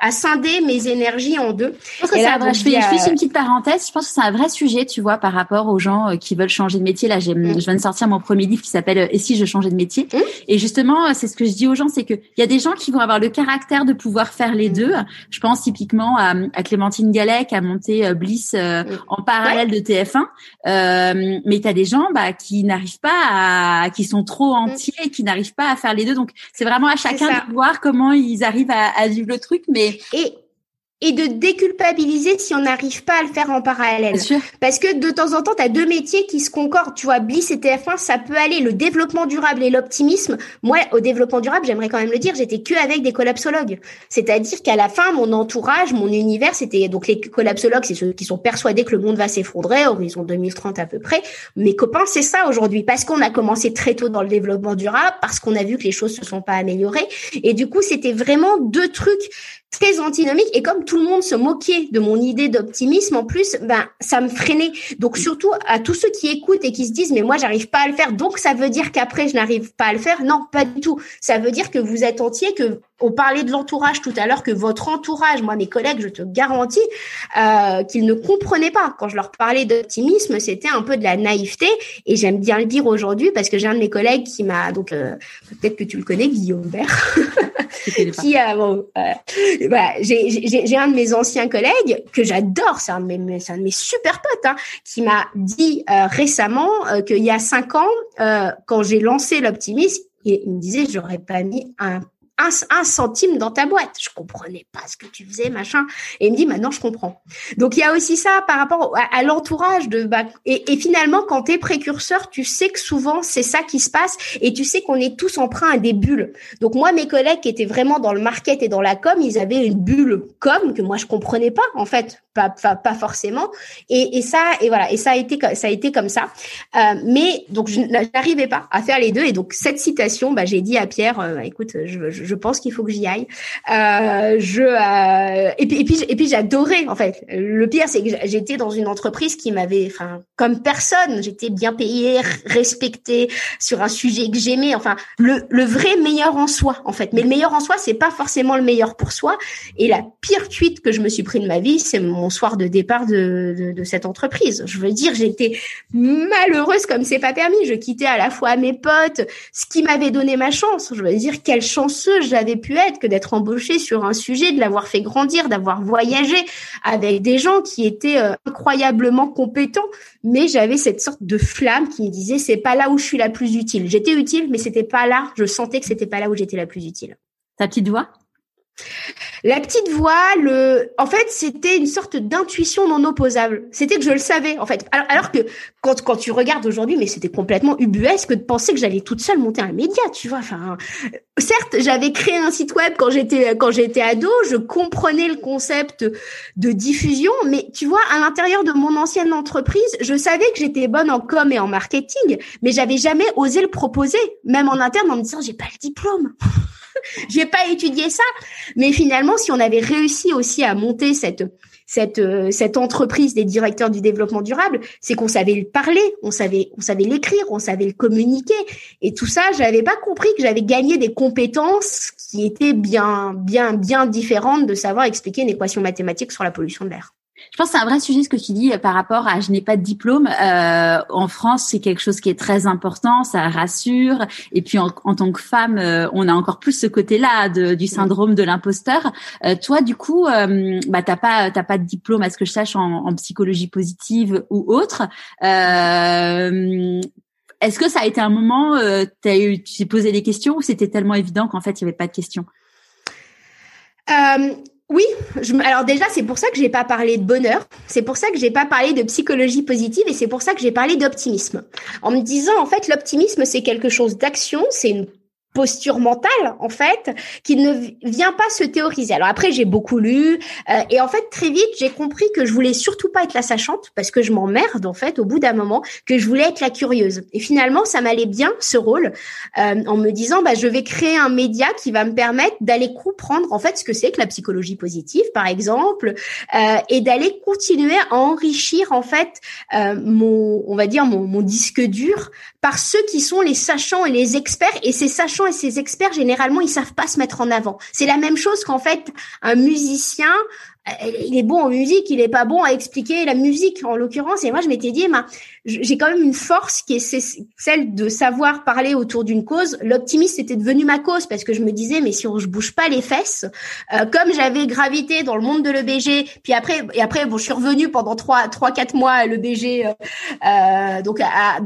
à, scinder mes énergies en deux. Je pense que là, vrai, je fais, je fais une petite parenthèse. Je pense que c'est un vrai sujet, tu vois, par rapport aux gens euh, qui veulent changer de métier. Là, j'ai, mm. je viens de sortir mon premier livre qui s'appelle euh, Et si je changeais de métier? Mm. Et justement, euh, c'est ce que je dis aux gens, c'est que il y a des gens qui vont avoir le caractère de pouvoir faire les mm. deux. Je pense typiquement à, à Clémentine Gallet qui a monté Bliss en parallèle de TF1. Euh, mais tu as des gens bah, qui n'arrivent pas à, qui sont trop entiers, qui n'arrivent pas à faire les deux. Donc c'est vraiment à chacun de voir comment ils arrivent à à, vivre le truc, mais et de déculpabiliser si on n'arrive pas à le faire en parallèle. Parce que de temps en temps, tu as deux métiers qui se concordent. Tu vois, Bliss et TF1, ça peut aller. Le développement durable et l'optimisme. Moi, au développement durable, j'aimerais quand même le dire, j'étais que avec des collapsologues. C'est-à-dire qu'à la fin, mon entourage, mon univers, c'était donc les collapsologues, c'est ceux qui sont persuadés que le monde va s'effondrer, horizon 2030 à peu près. Mes copains, c'est ça aujourd'hui. Parce qu'on a commencé très tôt dans le développement durable, parce qu'on a vu que les choses se sont pas améliorées. Et du coup, c'était vraiment deux trucs très antinomique et comme tout le monde se moquait de mon idée d'optimisme en plus ben ça me freinait. Donc surtout à tous ceux qui écoutent et qui se disent mais moi j'arrive pas à le faire. Donc ça veut dire qu'après je n'arrive pas à le faire. Non pas du tout. Ça veut dire que vous êtes entier que on parlait de l'entourage tout à l'heure que votre entourage moi mes collègues je te garantis euh, qu'ils ne comprenaient pas. Quand je leur parlais d'optimisme c'était un peu de la naïveté. Et j'aime bien le dire aujourd'hui parce que j'ai un de mes collègues qui m'a donc euh, peut-être que tu le connais Guillaume Bert. Qui a bon, euh, bah, j'ai un de mes anciens collègues que j'adore, c'est un, de mes, un de mes super potes, hein, qui m'a dit euh, récemment euh, qu'il y a cinq ans, euh, quand j'ai lancé l'optimisme, il me disait j'aurais pas mis un un, centime dans ta boîte. Je comprenais pas ce que tu faisais, machin. Et il me dit, maintenant, je comprends. Donc, il y a aussi ça par rapport à, l'entourage de, bah, et, finalement, quand tu es précurseur, tu sais que souvent, c'est ça qui se passe et tu sais qu'on est tous emprunts à des bulles. Donc, moi, mes collègues qui étaient vraiment dans le market et dans la com, ils avaient une bulle com que moi, je comprenais pas, en fait. Pas, pas, forcément. Et, et ça, et voilà. Et ça a été, ça a été comme ça. Euh, mais, donc, je n'arrivais pas à faire les deux. Et donc, cette citation, bah, j'ai dit à Pierre, euh, écoute, je je pense qu'il faut que j'y aille. Euh, je euh, et puis et puis j'adorais en fait. Le pire c'est que j'étais dans une entreprise qui m'avait, enfin comme personne, j'étais bien payée, respectée sur un sujet que j'aimais. Enfin le vrai meilleur en soi en fait. Mais le meilleur en soi c'est pas forcément le meilleur pour soi. Et la pire cuite que je me suis pris de ma vie, c'est mon soir de départ de, de cette entreprise. Je veux dire, j'étais malheureuse comme c'est pas permis. Je quittais à la fois mes potes, ce qui m'avait donné ma chance. Je veux dire, quelle chanceuse j'avais pu être que d'être embauchée sur un sujet, de l'avoir fait grandir, d'avoir voyagé avec des gens qui étaient euh, incroyablement compétents, mais j'avais cette sorte de flamme qui me disait c'est pas là où je suis la plus utile. J'étais utile, mais c'était pas là. Je sentais que c'était pas là où j'étais la plus utile. Ta petite voix la petite voix, le, en fait, c'était une sorte d'intuition non opposable. C'était que je le savais, en fait. Alors, que quand, quand tu regardes aujourd'hui, mais c'était complètement ubuesque de penser que j'allais toute seule monter un média, tu vois. Enfin, certes, j'avais créé un site web quand j'étais quand j'étais ado, je comprenais le concept de diffusion, mais tu vois, à l'intérieur de mon ancienne entreprise, je savais que j'étais bonne en com et en marketing, mais j'avais jamais osé le proposer, même en interne, en me disant j'ai pas le diplôme. j'ai pas étudié ça. Mais finalement, si on avait réussi aussi à monter cette cette euh, cette entreprise des directeurs du développement durable, c'est qu'on savait le parler, on savait on savait l'écrire, on savait le communiquer et tout ça, j'avais pas compris que j'avais gagné des compétences qui étaient bien bien bien différentes de savoir expliquer une équation mathématique sur la pollution de l'air. Je pense que c'est un vrai sujet ce que tu dis euh, par rapport à je n'ai pas de diplôme. Euh, en France, c'est quelque chose qui est très important, ça rassure. Et puis en, tant que femme, euh, on a encore plus ce côté-là du syndrome de l'imposteur. Euh, toi, du coup, euh, bah t'as pas t'as pas de diplôme, à ce que je sache, en, en psychologie positive ou autre. Est-ce que ça a été un moment, euh, as eu, tu t'es posé des questions ou c'était tellement évident qu'en fait il y avait pas de questions? Euh, oui, alors déjà c'est pour ça que j'ai pas parlé de bonheur, c'est pour ça que j'ai pas parlé de psychologie positive et c'est pour ça que j'ai parlé d'optimisme. En me disant en fait l'optimisme c'est quelque chose d'action, c'est une posture mentale en fait qui ne vient pas se théoriser. Alors après j'ai beaucoup lu euh, et en fait très vite j'ai compris que je voulais surtout pas être la sachante parce que je m'emmerde en fait au bout d'un moment que je voulais être la curieuse. Et finalement ça m'allait bien ce rôle euh, en me disant bah je vais créer un média qui va me permettre d'aller comprendre en fait ce que c'est que la psychologie positive par exemple euh, et d'aller continuer à enrichir en fait mon on va dire mon, mon disque dur par ceux qui sont les sachants et les experts et ces sachants et ces experts, généralement, ils savent pas se mettre en avant. C'est la même chose qu'en fait, un musicien, il est bon en musique, il est pas bon à expliquer la musique en l'occurrence. Et moi, je m'étais dit, ben, j'ai quand même une force qui est celle de savoir parler autour d'une cause. L'optimisme était devenu ma cause parce que je me disais, mais si on je bouge pas les fesses, euh, comme j'avais gravité dans le monde de l'EBG, puis après et après bon, je suis revenue pendant trois trois quatre mois à l'EBG, euh, euh, donc à,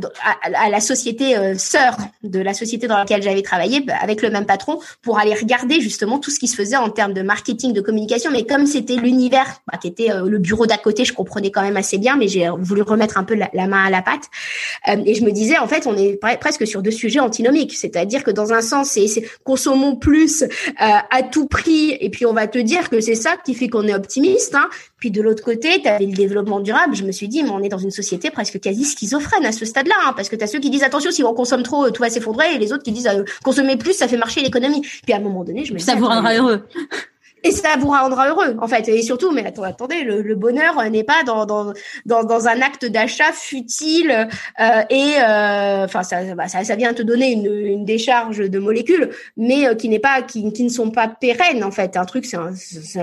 à, la société euh, sœur de la société dans laquelle j'avais travaillé bah, avec le même patron pour aller regarder justement tout ce qui se faisait en termes de marketing, de communication. Mais comme c'était l'univers bah, qui était le bureau d'à côté, je comprenais quand même assez bien, mais j'ai voulu remettre un peu la main à la pâte. Euh, et je me disais, en fait, on est presque sur deux sujets antinomiques. C'est-à-dire que dans un sens, c'est consommons plus euh, à tout prix, et puis on va te dire que c'est ça qui fait qu'on est optimiste. Hein. Puis de l'autre côté, tu avais le développement durable. Je me suis dit, mais on est dans une société presque quasi schizophrène à ce stade-là, hein, parce que tu as ceux qui disent attention, si on consomme trop, tout va s'effondrer, et les autres qui disent euh, consommer plus, ça fait marcher l'économie. Puis à un moment donné, je me dis ça vous rendra heureux et ça vous rendra heureux en fait. Et surtout mais attendez le, bonheur n'est pas dans, dans dans dans un acte d'achat futile euh, et euh, enfin bah, ça, ça, vient te donner une, une décharge de molécules mais euh, qui n'est pas qui, qui ne sont pas pérennes en fait. Un truc c'est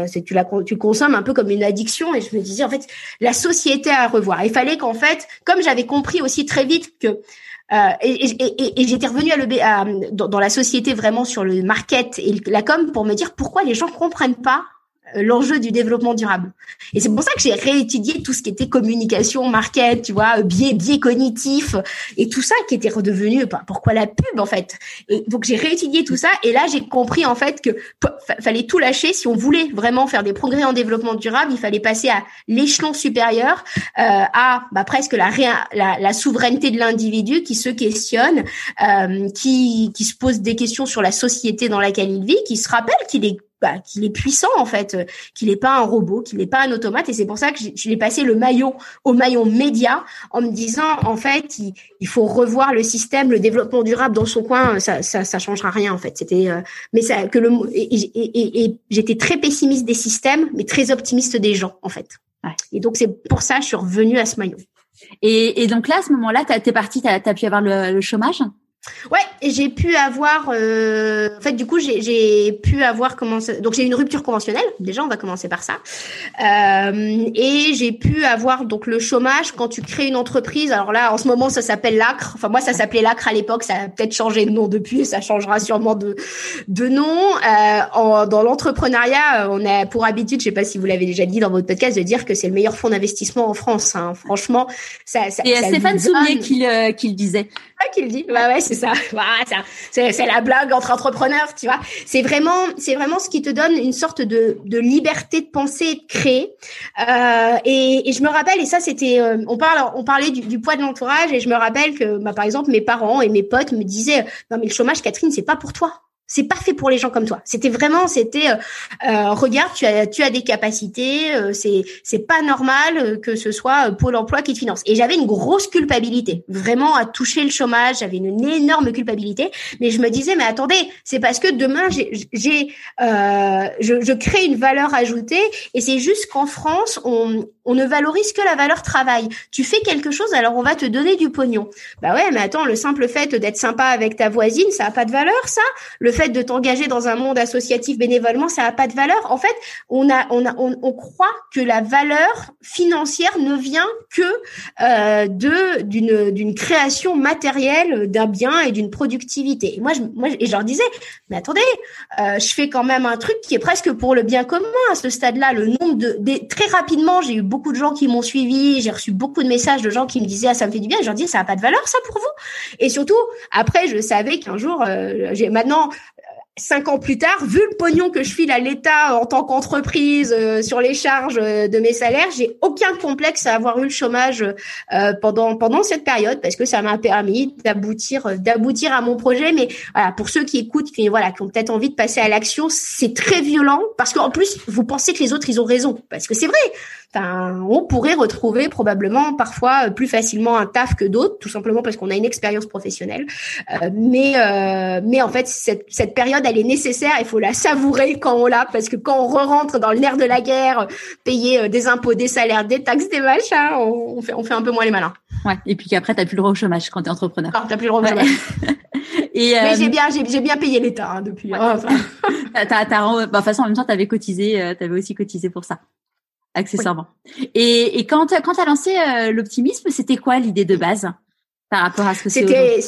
c'est tu la consommes un peu comme une addiction et je me disais en fait la société à revoir. Il fallait qu'en fait comme j'avais compris aussi très vite que euh, et, et, et, j'étais revenue à le, à, dans, dans, la société vraiment sur le market et la com pour me dire pourquoi les gens comprennent pas l'enjeu du développement durable. Et c'est pour ça que j'ai réétudié tout ce qui était communication, market, tu vois, biais, biais cognitif et tout ça qui était redevenu, bah, pourquoi la pub en fait? Et donc j'ai réétudié tout ça et là j'ai compris en fait que fallait tout lâcher si on voulait vraiment faire des progrès en développement durable, il fallait passer à l'échelon supérieur, euh, à bah, presque la, la, la, souveraineté de l'individu qui se questionne, euh, qui, qui se pose des questions sur la société dans laquelle il vit, qui se rappelle qu'il est bah, qu'il est puissant en fait, euh, qu'il n'est pas un robot, qu'il n'est pas un automate. Et c'est pour ça que je l'ai passé le maillot au maillon média en me disant en fait il, faut revoir le système, le développement durable dans son coin, ça ça, ça changera rien en fait. C'était euh, mais ça que le et, et, et, j'étais très pessimiste des systèmes, mais très optimiste des gens en fait. Et donc c'est pour ça que je suis revenue à ce maillot. Et, donc là à ce moment-là, t'es partie, t'as as pu avoir le, le chômage? Ouais, j'ai pu avoir, euh, en fait, du coup, j'ai pu avoir comment donc j'ai une rupture conventionnelle. Déjà, on va commencer par ça. Euh, et j'ai pu avoir donc le chômage quand tu crées une entreprise. Alors là, en ce moment, ça s'appelle l'ACRE. Enfin, moi, ça s'appelait l'ACRE à l'époque. Ça a peut-être changé de nom depuis. Ça changera sûrement de de nom. Euh, en, dans l'entrepreneuriat, on a pour habitude, je sais pas si vous l'avez déjà dit dans votre podcast, de dire que c'est le meilleur fonds d'investissement en France. Hein. Franchement, ça. ça et Stéphane Soumier qui le, qui le disait. Ah, qui le dit. Bah ouais, c'est ça. c'est c'est la blague entre entrepreneurs, tu vois. C'est vraiment c'est vraiment ce qui te donne une sorte de de liberté de penser et de créer. Euh, et, et, je me rappelle et ça c'était euh, on parle on parlait du, du poids de l'entourage et je me rappelle que bah, par exemple mes parents et mes potes me disaient non mais le chômage Catherine c'est pas pour toi. C'est pas fait pour les gens comme toi. C'était vraiment, c'était, euh, euh, regarde, tu as, tu as des capacités. Euh, c'est, c'est pas normal que ce soit Pôle Emploi qui te finance. Et j'avais une grosse culpabilité, vraiment à toucher le chômage. J'avais une énorme culpabilité. Mais je me disais, mais attendez, c'est parce que demain j'ai, j'ai, je, je crée une valeur ajoutée. Et c'est juste qu'en France, on, on ne valorise que la valeur travail. Tu fais quelque chose, alors on va te donner du pognon. Bah ouais, mais attends, le simple fait d'être sympa avec ta voisine, ça a pas de valeur, ça? Le fait de t'engager dans un monde associatif bénévolement, ça n'a pas de valeur? En fait, on a, on a, on, croit que la valeur financière ne vient que euh, de d'une d'une création matérielle d'un bien et d'une productivité. Et moi, je, moi, et je leur disais, mais attendez, euh, je fais quand même un truc qui est presque pour le bien commun à ce stade-là. Le nombre de, très rapidement, j'ai eu beaucoup de gens qui m'ont suivi, j'ai reçu beaucoup de messages de gens qui me disaient, ah, ça me fait du bien. je leur disais, ça n'a pas de valeur, ça pour vous. Et surtout, après, je savais qu'un jour, euh, j'ai maintenant cinq ans plus tard, vu le pognon que je file à l'État en tant qu'entreprise euh, sur les charges euh, de mes salaires, j'ai aucun complexe à avoir eu le chômage euh, pendant pendant cette période parce que ça m'a permis d'aboutir d'aboutir à mon projet. Mais voilà, pour ceux qui écoutent, qui voilà, qui ont peut-être envie de passer à l'action, c'est très violent parce qu'en plus vous pensez que les autres ils ont raison parce que c'est vrai on pourrait retrouver probablement parfois euh, plus facilement un taf que d'autres, tout simplement parce qu'on a une expérience professionnelle. Euh, mais euh, mais en fait, cette, cette période, elle est nécessaire. Il faut la savourer quand on l'a, parce que quand on re rentre dans le nerf de la guerre, payer des impôts, des salaires, des taxes, des machins, on, fait on fait un peu moins les malins. Ouais. Et puis qu'après, t'as plus le droit au chômage quand t'es entrepreneur. Non, t'as plus le droit au chômage. Et Mais j'ai bien, j'ai bien payé l'État hein, depuis. Ouais. Enfin. t'as, t'as, bah, de toute façon, en même temps, t'avais cotisé, euh, t'avais aussi cotisé pour ça accessoirement. Et, et quand quand t'as lancé euh, l'optimisme, c'était quoi l'idée de base par rapport à ce que c'était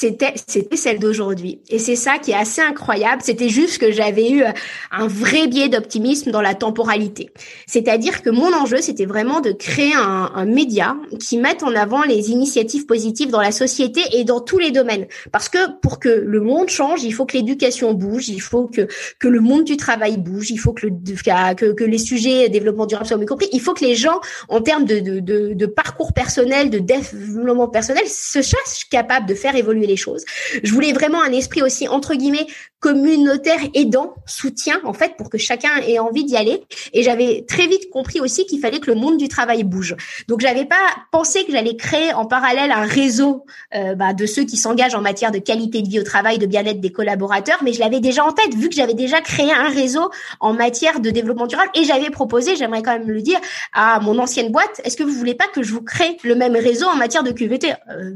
c'était c'était celle d'aujourd'hui. Et c'est ça qui est assez incroyable. C'était juste que j'avais eu euh, un vrai biais d'optimisme dans la temporalité. C'est-à-dire que mon enjeu c'était vraiment de créer un, un, média qui mette en avant les initiatives positives dans la société et dans tous les domaines. Parce que pour que le monde change il faut que l'éducation bouge il faut que que le monde du travail bouge il faut que le que, que les sujets développement durable soient mieux compris. Il faut que les gens en termes de de, de, de parcours personnel de développement personnel se sachent capables de faire évoluer choses. Je voulais vraiment un esprit aussi entre guillemets communautaire aidant, soutien en fait pour que chacun ait envie d'y aller. Et j'avais très vite compris aussi qu'il fallait que le monde du travail bouge. Donc j'avais pas pensé que j'allais créer en parallèle un réseau euh, bah, de ceux qui s'engagent en matière de qualité de vie au travail, de bien-être des collaborateurs, mais je l'avais déjà en tête vu que j'avais déjà créé un réseau en matière de développement durable et j'avais proposé, j'aimerais quand même le dire, à mon ancienne boîte, est-ce que vous voulez pas que je vous crée le même réseau en matière de QVT euh,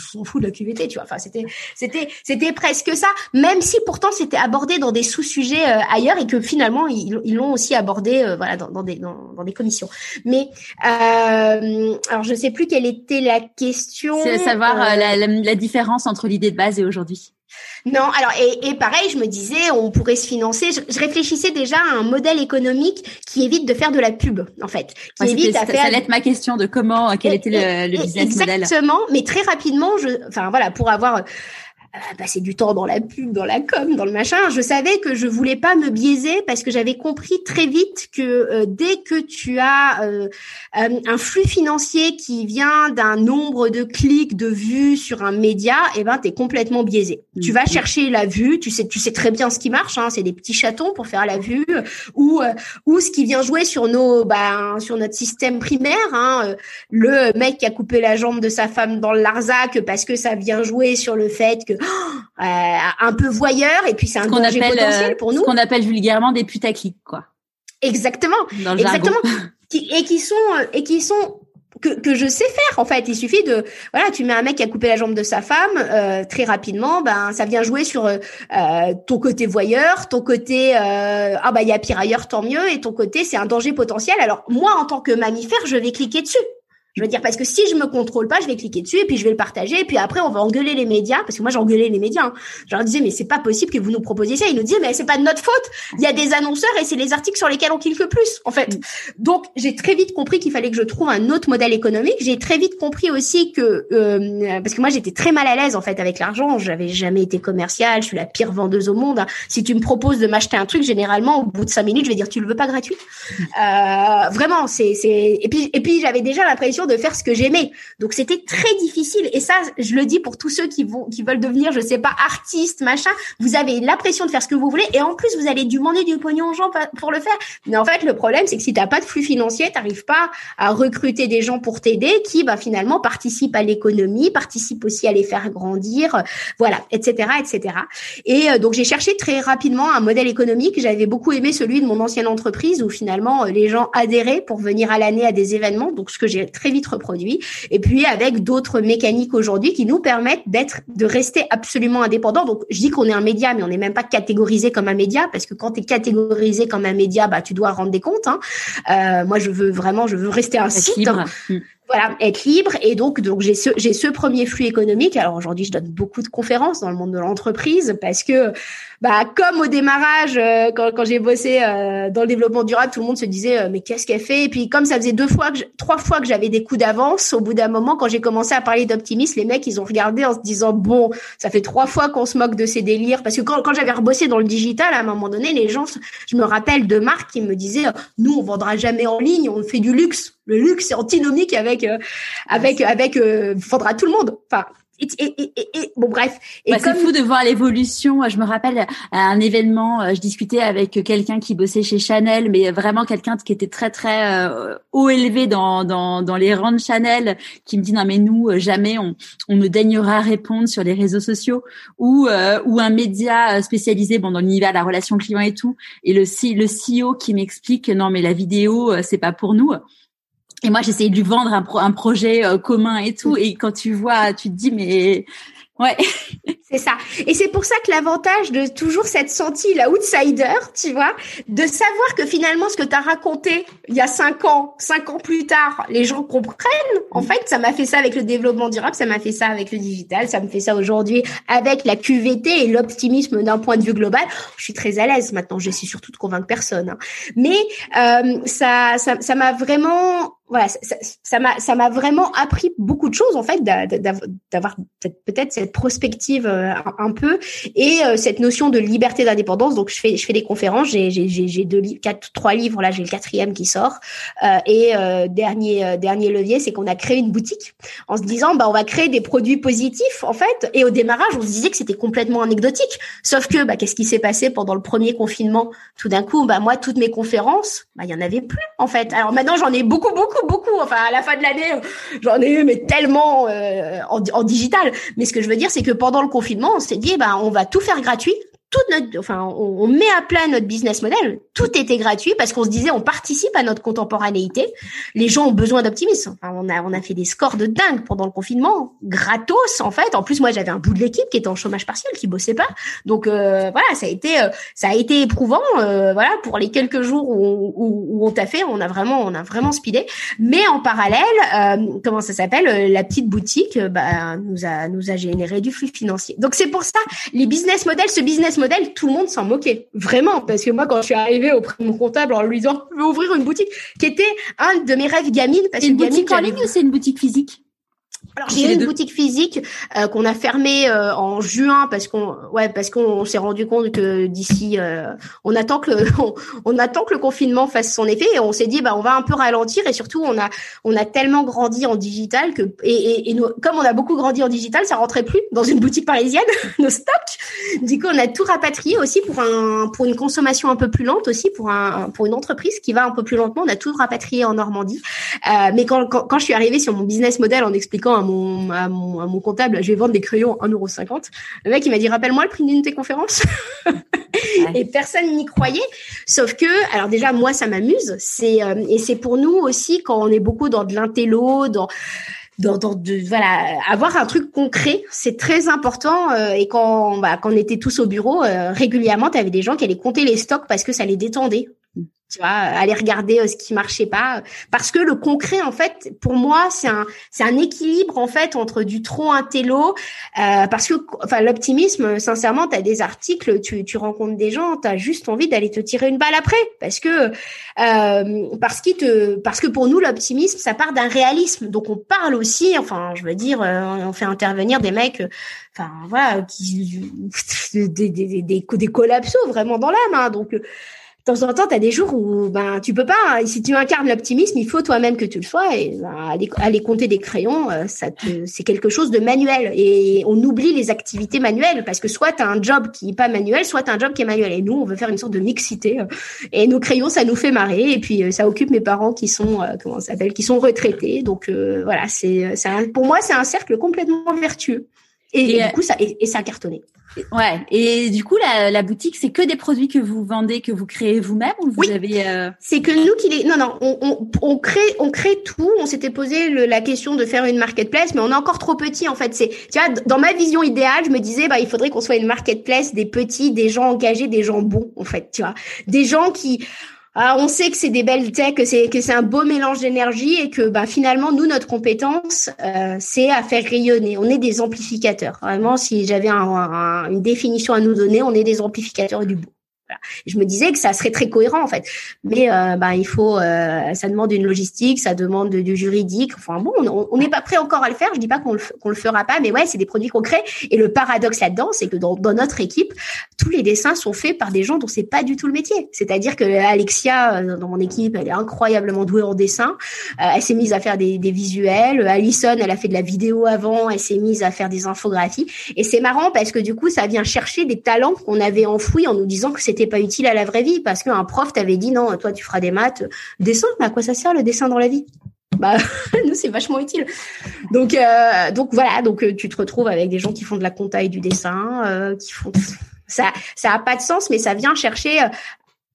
s'en fout de la QVT, tu vois. Enfin, c'était, c'était, c'était presque ça. Même si pourtant c'était abordé dans des sous-sujets euh, ailleurs et que finalement ils, l'ont aussi abordé, euh, voilà, dans, des dans, des commissions. Mais euh, alors je sais plus quelle était la question. C'est savoir la, la différence entre l'idée de base et aujourd'hui. Non, alors et, et, pareil, je me disais, on pourrait se financer. Je, réfléchissais déjà à un modèle économique qui évite de faire de la pub, en fait. Qui évite à faire. Ça allait être ma question de comment, quel était le, le business model? Exactement, mais très rapidement, je, enfin voilà, pour avoir euh, passer du temps dans la pub, dans la com, dans le machin. Je savais que je voulais pas me biaiser parce que j'avais compris très vite que euh, dès que tu as euh, un flux financier qui vient d'un nombre de clics, de vues sur un média, eh ben tu es complètement biaisé. Tu vas mm. chercher la vue, tu sais tu sais très bien ce qui marche hein, c'est des petits chatons pour faire la vue ou ou ce qui vient jouer sur nos bah, sur notre système primaire hein, le mec qui a coupé la jambe de sa femme dans le Larzac parce que ça vient jouer sur le fait que euh, un peu voyeur et puis c'est un danger potentiel euh, pour nous. Ce qu'on appelle vulgairement des putaclics, quoi. Exactement, exactement. et qui sont et qui sont que, que, je sais faire en fait. Il suffit de voilà, tu mets un mec qui a coupé la jambe de sa femme euh, très rapidement, ben ça vient jouer sur euh, ton côté voyeur, ton côté euh, ah bah il y a pire ailleurs tant mieux et ton côté c'est un danger potentiel. Alors moi en tant que mammifère, je vais cliquer dessus. Je veux dire parce que si je me contrôle pas, je vais cliquer dessus et puis je vais le partager et puis après on va engueuler les médias parce que moi j'engueulais les médias. Hein. Je leur disais mais c'est pas possible que vous nous proposiez ça. Ils nous disaient mais c'est pas de notre faute. Il y a des annonceurs et c'est les articles sur lesquels on clique le plus en fait. Mm. Donc j'ai très vite compris qu'il fallait que je trouve un autre modèle économique. J'ai très vite compris aussi que euh, parce que moi j'étais très mal à l'aise en fait avec l'argent. J'avais jamais été commercial. Je suis la pire vendeuse au monde. Hein. Si tu me proposes de m'acheter un truc, généralement au bout de cinq minutes je vais dire tu le veux pas gratuit. Mm. Euh, vraiment c'est c'est et puis et puis j'avais déjà l'impression de faire ce que j'aimais. Donc c'était très difficile. Et ça, je le dis pour tous ceux qui vont, qui veulent devenir, je sais pas, artistes, machin. Vous avez la pression de faire ce que vous voulez, et en plus vous allez demander du pognon aux gens pour le faire. Mais en fait, le problème, c'est que si t'as pas de flux financier, t'arrives pas à recruter des gens pour t'aider, qui, bah, finalement, participent à l'économie, participent aussi à les faire grandir, voilà, etc., etc. Et euh, donc j'ai cherché très rapidement un modèle économique. J'avais beaucoup aimé celui de mon ancienne entreprise où finalement euh, les gens adhéraient pour venir à l'année à des événements. Donc ce que j'ai très vite reproduit. Et puis avec d'autres mécaniques aujourd'hui qui nous permettent d'être, de rester absolument indépendants. Donc je dis qu'on est un média, mais on n'est même pas catégorisé comme un média parce que quand tu es catégorisé comme un média, bah tu dois rendre des comptes. Hein. Euh, moi, je veux vraiment, je veux rester un site. Mm. Voilà, être libre et donc donc j'ai ce j'ai ce premier flux économique. Alors aujourd'hui, je donne beaucoup de conférences dans le monde de l'entreprise parce que bah comme au démarrage euh, quand, quand j'ai bossé euh, dans le développement durable, tout le monde se disait euh, mais qu'est-ce qu'elle fait? Et puis comme ça faisait deux fois que trois fois que j'avais des coups d'avance, au bout d'un moment quand j'ai commencé à parler d'optimisme, les mecs ils ont regardé en se disant bon, ça fait trois fois qu'on se moque de ces délires parce que quand, quand j'avais rebossé dans le digital à un moment donné, les gens je me rappelle de marques qui me disaient nous on vendra jamais en ligne, on fait du luxe. Le luxe c'est antinomique avec avec avec faudra tout le monde. Enfin et, et, et, bon bref. Bah, C'est fou de voir l'évolution. Je me rappelle à un événement, euh, je discutais avec quelqu'un qui bossait chez Chanel, mais vraiment quelqu'un qui était très très euh, haut élevé dans, dans, dans les rangs de Chanel, qui me dit non mais nous euh, jamais on, on ne daignera répondre sur les réseaux sociaux ou ou un média spécialisé bon dans l'univers de la relation client et tout. Et le le CEO qui m'explique non mais la vidéo c'est pas pour nous. Et moi, j'essayais de lui vendre un, un projet commun et tout. Et quand tu vois, tu te dis, mais Ouais. c'est ça. Et c'est pour ça que l'avantage de toujours cette sentie, la outsider, tu vois, de savoir que finalement ce que tu as raconté il y a cinq ans, cinq ans plus tard, les gens comprennent. En mm. fait, ça m'a fait ça avec le développement durable, ça m'a fait ça avec le digital, ça me fait ça aujourd'hui avec la QVT et l'optimisme d'un point de vue global. Je suis très à l'aise maintenant. J'essaie surtout de convaincre personne. Hein. Mais euh, ça, ça, ça m'a vraiment voilà, ça m'a ça m'a vraiment appris beaucoup de choses en fait d'avoir peut-être cette prospective euh, un, peu et euh, cette notion de liberté d'indépendance. Donc je fais je fais des conférences, j'ai j'ai j'ai deux quatre trois livres là, j'ai le quatrième qui sort euh, et dernier dernier levier, c'est qu'on a créé une boutique en se disant bah on va créer des produits positifs en fait. Et au démarrage, on se disait que c'était complètement anecdotique. Sauf que bah qu'est-ce qui s'est passé pendant le premier confinement? Tout d'un coup, bah moi toutes mes conférences, bah il y en avait plus en fait. Alors maintenant j'en ai beaucoup beaucoup beaucoup, Enfin, à la fin de l'année, j'en ai eu, mais tellement euh, en, digital. Mais ce que je veux dire, c'est que pendant le confinement, on s'est dit, eh ben, on va tout faire gratuit notre, enfin, on, met à plat notre business model. Tout était gratuit parce qu'on se disait, on participe à notre contemporanéité. Les gens ont besoin d'optimisme. Enfin, on a, on a fait des scores de dingue pendant le confinement, gratos en fait. En plus, moi, j'avais un bout de l'équipe qui était en chômage partiel, qui bossait pas. Donc euh, voilà, ça a été, euh, ça a été éprouvant. Euh, voilà, pour les quelques jours où, où, où on t'a fait, on a vraiment, on a vraiment speedé. Mais en parallèle, comment ça s'appelle, la petite boutique, bah, nous a, nous a généré du flux financier. Donc c'est pour ça, les business models, ce business model tout le monde s'en moquait. Vraiment. Parce que moi, quand je suis arrivée auprès de mon comptable en lui disant, je veux ouvrir une boutique, qui était un de mes rêves gamine. Parce une boutique en ligne ou c'est une boutique physique? Alors j'ai une boutique physique euh, qu'on a fermée euh, en juin parce qu'on ouais parce qu'on s'est rendu compte que d'ici euh, on attend que le, on, attend que le confinement fasse son effet et on s'est dit bah on va un peu ralentir et surtout on a on a tellement grandi en digital que et, et, nous, comme on a beaucoup grandi en digital ça rentrait plus dans une boutique parisienne nos stocks. Du coup on a tout rapatrié aussi pour un pour une consommation un peu plus lente aussi pour un pour une entreprise qui va un peu plus lentement. On a tout rapatrié en Normandie. Mais quand, quand quand je suis arrivée sur mon business model en expliquant mon, à mon, à mon comptable, je vais vendre des crayons 1,50€. Le mec, il m'a dit, rappelle-moi le prix d'une de tes conférences. et personne n'y croyait. Sauf que, alors déjà, moi, ça m'amuse. C'est, euh, et c'est pour nous aussi, quand on est beaucoup dans de l'intello, dans, dans, dans de, voilà, avoir un truc concret, c'est très important. Euh, et quand, bah, quand on était tous au bureau, euh, régulièrement, tu avais des gens qui allaient compter les stocks parce que ça les détendait tu vois, aller regarder euh, ce qui marchait pas, parce que le concret, en fait, pour moi, c'est un c'est un équilibre en fait entre du trop intello, euh, parce que enfin l'optimisme, sincèrement, tu as des articles, tu tu rencontres des gens, tu as juste envie d'aller te tirer une balle après, parce que euh, parce qu'il te parce que pour nous l'optimisme, ça part d'un réalisme, donc on parle aussi, enfin, je veux dire, euh, on fait intervenir des mecs, enfin voilà, qui des des des, des, collapsos vraiment dans l'âme, hein, donc temps en temps, tu as des jours où ben tu peux pas. Hein. si tu incarnes l'optimisme, il faut toi-même que tu le sois. Et ben, aller, compter des crayons, euh, ça c'est quelque chose de manuel. Et on oublie les activités manuelles parce que soit tu as un job qui est pas manuel, soit tu un job qui est manuel. Et nous, on veut faire une sorte de mixité. Euh. Et nos crayons, ça nous fait marrer. Et puis euh, ça occupe mes parents qui sont comment ça s'appelle, qui sont retraités. Donc voilà, c'est pour moi c'est un cercle complètement vertueux. Et, du coup ça et ça a cartonné. Ouais. Et du coup, la, la boutique, c'est que des produits que vous vendez, que vous créez vous-même ou vous oui. avez euh... C'est que nous qui les. Non, non. On, on, on, crée, on crée tout. On s'était posé le, la question de faire une marketplace, mais on est encore trop petit en fait. C'est, tu vois, dans ma vision idéale, je me disais, bah, il faudrait qu'on soit une marketplace des petits, des gens engagés, des gens bons en fait. Tu vois, des gens qui ah, on sait que c'est des belles tech, que c'est que c'est un beau mélange d'énergie et que bah, finalement nous notre compétence euh, c'est à faire rayonner. On est des amplificateurs. Vraiment, si j'avais un, une définition à nous donner, on est des amplificateurs du beau. Je me disais que ça serait très cohérent en fait, mais euh, bah, il faut, euh, ça demande une logistique, ça demande du juridique. Enfin bon, on n'est pas prêt encore à le faire. Je dis pas qu'on le, le fera pas, mais ouais, c'est des produits concrets. Et le paradoxe là-dedans, c'est que dans, notre équipe, tous les dessins sont faits par des gens dont c'est pas du tout le métier. C'est-à-dire que Alexia, euh, dans mon équipe, elle est incroyablement douée en dessin. Euh, elle s'est mise à faire des, des visuels. Alison, elle a fait de la vidéo avant. Elle s'est mise à faire des infographies. Et c'est marrant parce que du coup, ça vient chercher des talents qu'on avait enfouis en nous disant que pas utile à la vraie vie parce qu'un prof t'avait dit non, toi tu feras des maths, dessin, mais à quoi ça sert le dessin dans la vie? Bah nous c'est vachement utile. Donc euh, donc voilà, donc euh, tu te retrouves avec des gens qui font de la compta et du dessin, euh, qui font ça ça a pas de sens, mais ça vient chercher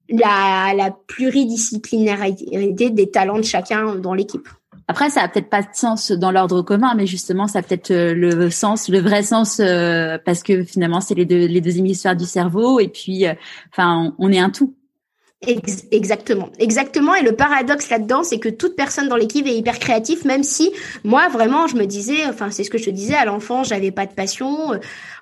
la, la pluridisciplinarité des talents de chacun dans l'équipe. Après, ça a peut-être pas de sens dans l'ordre commun, mais justement, ça a peut-être euh, le sens, le vrai sens, euh, parce que finalement, c'est les deux, les deux hémisphères du cerveau, et puis, euh, on est un tout. Exactement, exactement. Et le paradoxe là-dedans, c'est que toute personne dans l'équipe est hyper créative, même si moi vraiment, je me disais, enfin c'est ce que je te disais à l'enfant, j'avais pas de passion.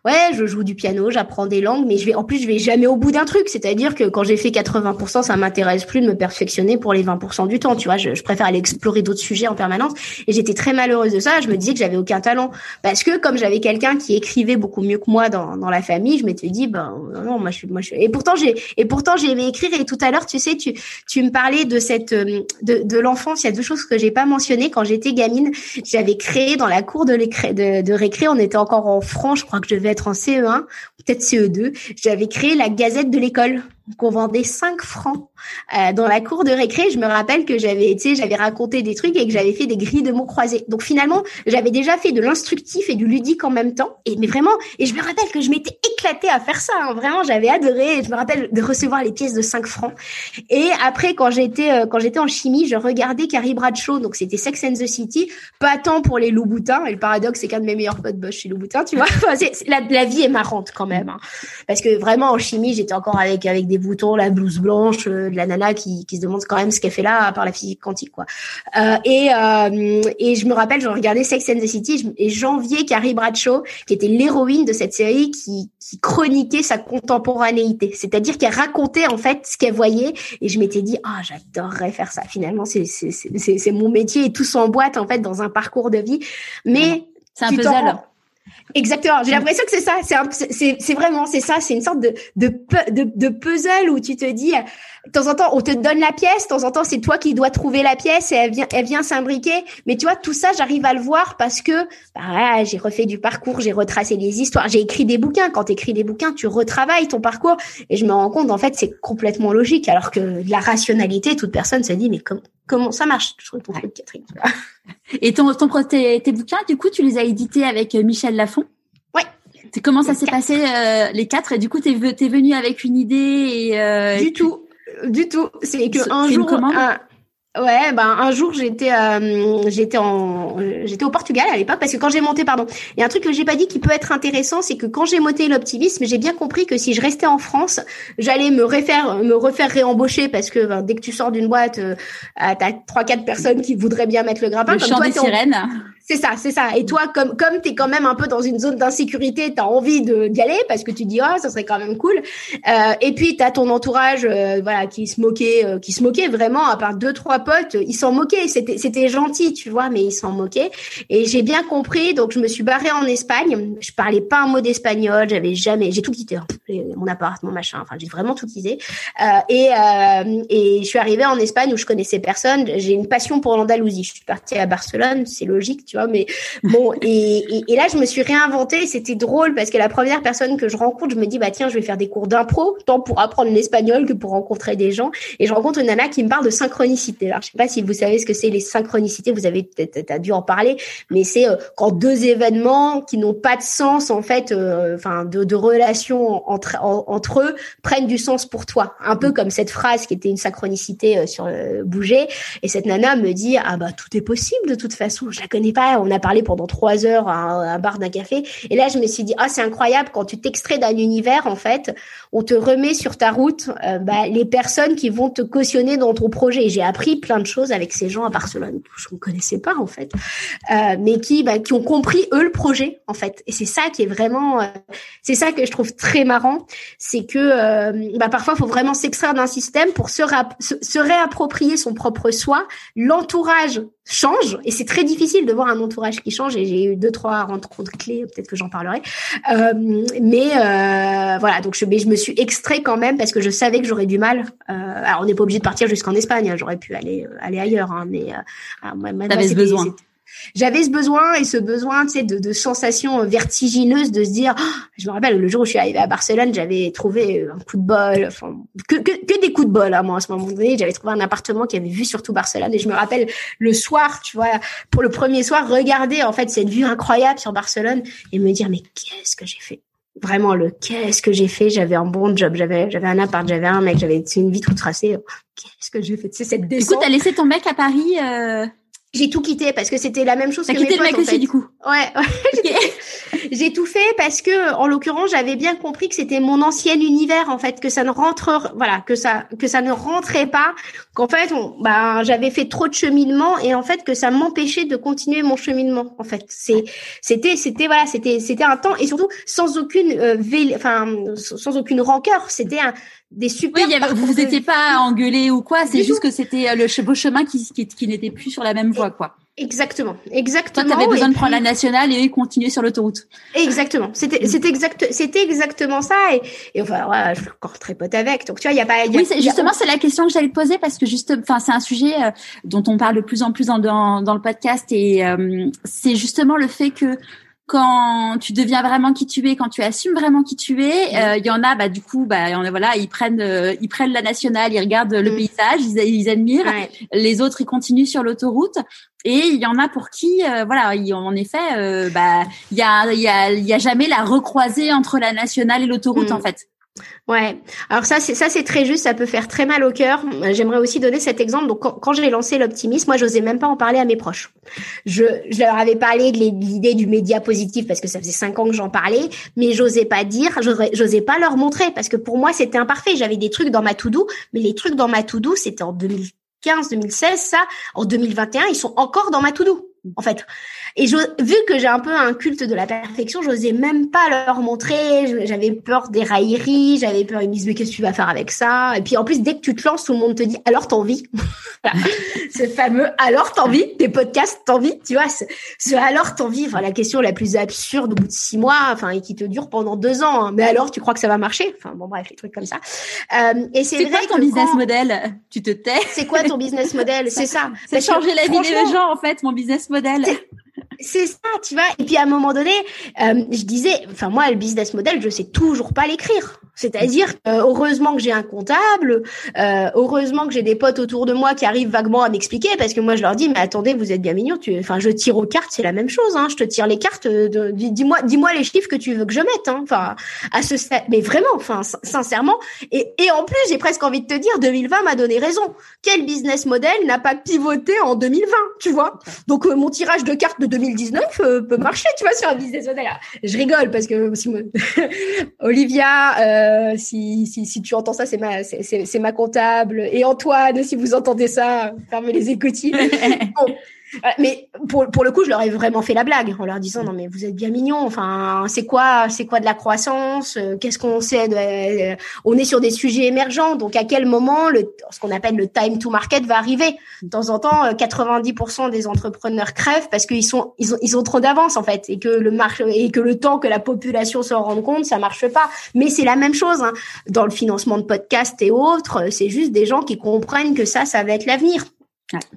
Ouais, je joue du piano, j'apprends des langues, mais je vais, en plus, je vais jamais au bout d'un truc. C'est-à-dire que quand j'ai fait 80%, ça m'intéresse plus de me perfectionner pour les 20% du temps. Tu vois, je, je préfère aller explorer d'autres sujets en permanence. Et j'étais très malheureuse de ça. Je me disais que j'avais aucun talent parce que comme j'avais quelqu'un qui écrivait beaucoup mieux que moi dans, dans la famille, je m'étais dit, ben non, moi je suis, moi je suis. Et pourtant j'ai, et pourtant j'ai aimé écrire. Et tout à l'heure, tu sais, tu, tu me parlais de cette, euh, de, de l'enfance. Il y a deux choses que j'ai pas mentionnées. Quand j'étais gamine, j'avais créé dans la cour de, de, de récré, on était encore en France, je crois que je devais être en CE1, peut-être CE2. J'avais créé la Gazette de l'école qu'on vendait 5 francs euh, dans la cour de récré. Je me rappelle que j'avais, sais, j'avais raconté des trucs et que j'avais fait des grilles de mots croisés. Donc finalement, j'avais déjà fait de l'instructif et du ludique en même temps. Et mais vraiment, et je me rappelle que je m'étais éclatée à faire ça. Hein. Vraiment, j'avais adoré. Je me rappelle de recevoir les pièces de 5 francs. Et après, quand j'étais euh, quand j'étais en chimie, je regardais Carrie Bradshaw. Donc c'était Sex and the City. Pas tant pour les Louboutins. Et le paradoxe, c'est qu'un de mes meilleurs potes bosse chez Louboutin, tu vois. la, la vie est marrante quand même. Hein. Parce que vraiment en chimie, j'étais encore avec avec des boutons, la blouse blanche, euh, de la nana qui, qui se demande quand même ce qu'elle fait là par la physique quantique quoi. Euh, et et je me rappelle, je regardais Sex and the City et j'enviais Carrie Bradshaw qui était l'héroïne de cette série qui qui chroniquait sa contemporanéité, c'est-à-dire qu'elle racontait en fait ce qu'elle voyait et je m'étais dit ah j'adorerais faire ça. Finalement c'est c'est c'est c'est mon métier et tout s'emboîte en fait dans un parcours de vie, mais c'est un puzzle. Exactement. J'ai l'impression que c'est ça. C'est c'est vraiment c'est ça. C'est une sorte de, de de de puzzle où tu te dis de temps en temps on te donne la pièce, de temps en temps c'est toi qui dois trouver la pièce et elle vient elle vient s'imbriquer. Mais tu vois tout ça j'arrive à le voir parce que bah, j'ai refait du parcours, j'ai retracé des histoires, j'ai écrit des bouquins. Quand tu écris des bouquins, tu retravailles ton parcours et je me rends compte en fait c'est complètement logique alors que de la rationalité toute personne se dit mais comment comment ça marche Je trouve ton truc Catherine. Et ton, ton tes, tes, bouquins, du coup, tu les as édités avec euh, Michel Lafon? Ouais. Comment ça s'est passé euh, les quatre? Et du coup, t'es es venu avec une idée et euh, du tout, du tout. C'est que un jour, un, Ouais, ben un jour j'étais euh, j'étais en j'étais au Portugal à l'époque parce que quand j'ai monté pardon, il y a un truc que j'ai pas dit qui peut être intéressant, c'est que quand j'ai monté l'optimisme, j'ai bien compris que si je restais en France, j'allais me refaire me refaire réembaucher parce que ben, dès que tu sors d'une boîte, euh, t'as trois quatre personnes qui voudraient bien mettre le grappin. Le chant des sirènes. C'est ça, c'est ça. Et toi, comme comme t'es quand même un peu dans une zone d'insécurité, t'as envie d'y aller parce que tu dis ah ça serait quand même cool. Euh, et puis t'as ton entourage, euh, voilà, qui se moquait, euh, qui se moquait vraiment à part deux trois potes, ils s'en moquaient. C'était c'était gentil, tu vois, mais ils s'en moquaient. Et j'ai bien compris, donc je me suis barrée en Espagne. Je parlais pas un mot d'espagnol, j'avais jamais, j'ai tout quitté, hein. mon appart, mon machin. Enfin, j'ai vraiment tout quitté. Euh, et et je suis arrivée en Espagne où je connaissais personne. J'ai une passion pour l'Andalousie. Je suis partie à Barcelone, c'est logique, tu mais bon, et, et, là, je me suis réinventée. C'était drôle parce que la première personne que je rencontre, je me dis, bah tiens, je vais faire des cours d'impro, tant pour apprendre l'espagnol que pour rencontrer des gens. Et je rencontre une nana qui me parle de synchronicité. Alors, je sais pas si vous savez ce que c'est les synchronicités. Vous avez peut-être dû en parler, mais c'est euh, quand deux événements qui n'ont pas de sens en fait, euh, enfin de, de relations entre entre eux prennent du sens pour toi. Un peu comme cette phrase qui était une synchronicité euh, sur bouger. Et cette nana me dit, ah bah tout est possible de toute façon. Je la connais pas on a parlé pendant trois heures à un, bar d'un café. Et là, je me suis dit, ah, c'est incroyable quand tu t'extrais d'un univers, en fait, on te remet sur ta route euh, bah, les personnes qui vont te cautionner dans ton projet. J'ai appris plein de choses avec ces gens à Barcelone que je ne connaissais pas, en fait, euh, mais qui, bah, qui ont compris eux le projet, en fait. Et c'est ça qui est vraiment, euh, c'est ça que je trouve très marrant, c'est que bah, parfois, il faut vraiment s'extraire d'un système pour se, se réapproprier son propre soi. L'entourage change. Et c'est très difficile de voir un entourage qui change. Et j'ai eu deux trois rencontres clés peut-être que j'en parlerai. Euh, mais euh, voilà. Donc je, mais je me suis extrait quand même parce que je savais que j'aurais du mal. Euh, alors on n'est pas obligé de partir jusqu'en Espagne hein, j'aurais pu aller aller ailleurs hein, mais euh, moi, ce besoin j'avais ce besoin et ce besoin, tu sais, de, de sensations vertigineuses, de se dire, oh, je me rappelle le jour où je suis arrivée à Barcelone, j'avais trouvé un coup de bol, enfin que, que, que des coups de bol à hein, moi à ce moment donné. J'avais trouvé un appartement qui avait vu surtout Barcelone et je me rappelle le soir, tu vois, pour le premier soir, regarder en fait cette vue incroyable sur Barcelone et me dire mais qu'est-ce que j'ai fait? Vraiment le qu'est-ce que j'ai fait? J'avais un bon job j'avais j'avais un appart j'avais un mec j'avais une vie toute tracée. Qu'est-ce que j'ai fait? C'est cette descente du coup t'as laissé ton mec à Paris euh... J'ai tout quitté parce que c'était la même chose que quitté mes le mec potes, en aussi fait. du coup. Ouais, ouais. j'ai tout fait parce que, en l'occurrence, j'avais bien compris que c'était mon ancien univers, en fait, que ça ne rentre, voilà, que ça, que ça ne rentrait pas, qu'en fait, on, ben, j'avais fait trop de cheminement et en fait que ça m'empêchait de continuer mon cheminement. En fait, c'est, c'était, c'était voilà, c'était, c'était un temps et surtout sans aucune, euh, enfin, sans aucune rancœur. C'était un des super. Oui, y avait- vous de étiez vie. pas engueulé ou quoi, c'est juste que c'était euh, le beau chemin qui, qui, qui n'était plus sur la même voie, quoi. Exactement, Toi, exactement. t'avais besoin de prendre la nationale et continuaient sur l'autoroute. Exactement. C'était, Mm. c'était exact, c'était exactement ça. Et, et enfin, ouais, je suis encore très pote avec. Donc, tu vois, il y a pas, y a- Oui, a- justement, c'est la question que j'allais te poser parce que juste, enfin, c'est un sujet euh, dont on parle de plus en plus dans, dans, dans le podcast et euh, c'est justement le fait que quand tu deviens vraiment qui tu es, quand tu assumes vraiment qui tu es, euh, il y en a, bah du coup, bah y en a, voilà, ils prennent, euh, ils prennent la nationale, ils regardent le Mm. paysage, ils, ils admirent. Ouais. Les autres, ils continuent sur l'autoroute. Et il y en a pour qui, euh, voilà, il- en effet, euh, bah il y a, il y a, il y a jamais la recroisée entre la nationale et l'autoroute Mm. en fait. Ouais. Alors ça, c'est ça, c'est très juste. Ça peut faire très mal au cœur. J'aimerais aussi donner cet exemple. Donc, quand, quand j'ai lancé l'optimisme, moi, j'osais même pas en parler à mes proches. Je, je leur avais parlé de l'idée du média positif parce que ça faisait cinq ans que j'en parlais, mais j'osais pas dire, j'osais pas leur montrer parce que pour moi, c'était imparfait. J'avais des trucs dans ma to-do, mais les trucs dans ma to-do, c'était en 2015, 2016. Ça, en 2021, ils sont encore dans ma to-do. En fait, et je, vu que j'ai un peu un culte de la perfection, j'osais même pas leur montrer. J'avais peur des railleries, j'avais peur ils me disent mais qu'est-ce que tu vas faire avec ça? Et puis en plus dès que tu te lances, tout le monde te dit alors t'en vis. Voilà. ce fameux alors t'en vis, des podcasts t'en vis, tu vois. Ce, ce alors t'en vis, enfin la question la plus absurde au bout de six mois, enfin et qui te dure pendant deux ans. hein. Mais alors tu crois que ça va marcher? Enfin bon bref, les trucs comme ça. Euh, et c'est C'est vrai quoi ton que business quand- model? Tu te tais? C'est quoi ton business model? C'est ça. C'est Parce que, changer la vie des gens en fait, mon business model. C'est ça, tu vois. Et puis à un moment donné, euh, je disais, enfin moi, le business model, je sais toujours pas l'écrire. C'est-à-dire, euh, heureusement que j'ai un comptable, euh, heureusement que j'ai des potes autour de moi qui arrivent vaguement à m'expliquer, parce que moi je leur dis, mais attendez, vous êtes bien mignons. Tu, enfin, je tire aux cartes, c'est la même chose. Hein. Je te tire les cartes. dis-moi, dis-moi les chiffres que tu veux que je mette. Hein. Enfin, à ce mais vraiment, enfin, sin- sincèrement. Et, et en plus, j'ai presque envie de te dire, 2020 m'a donné raison. Quel business model n'a pas pivoté en 2020, tu vois? Donc mon tirage de cartes de 2019 euh, peut marcher, tu vois, sur un business model. Je rigole parce que Olivia, euh, si, si, si tu entends ça, c'est ma, c'est ma comptable. Et Antoine, si vous entendez ça, fermez les écoutilles. Bon. Euh, Mais pour, pour le coup, je leur ai vraiment fait la blague en leur disant non mais vous êtes bien mignons. Enfin, c'est quoi, c'est quoi de la croissance? Euh, Qu'est-ce qu'on sait de, euh, On est sur des sujets émergents, donc à quel moment le, ce qu'on appelle le time to market va arriver? De temps en temps, euh, 90% des entrepreneurs crèvent parce qu'ils sont, ils ont, ils ont trop d'avance en fait, et que le marché et que le temps que la population se rende compte, ça marche pas. Mais c'est la même chose hein. dans le financement de podcasts et autres. C'est juste des gens qui comprennent que ça, ça va être l'avenir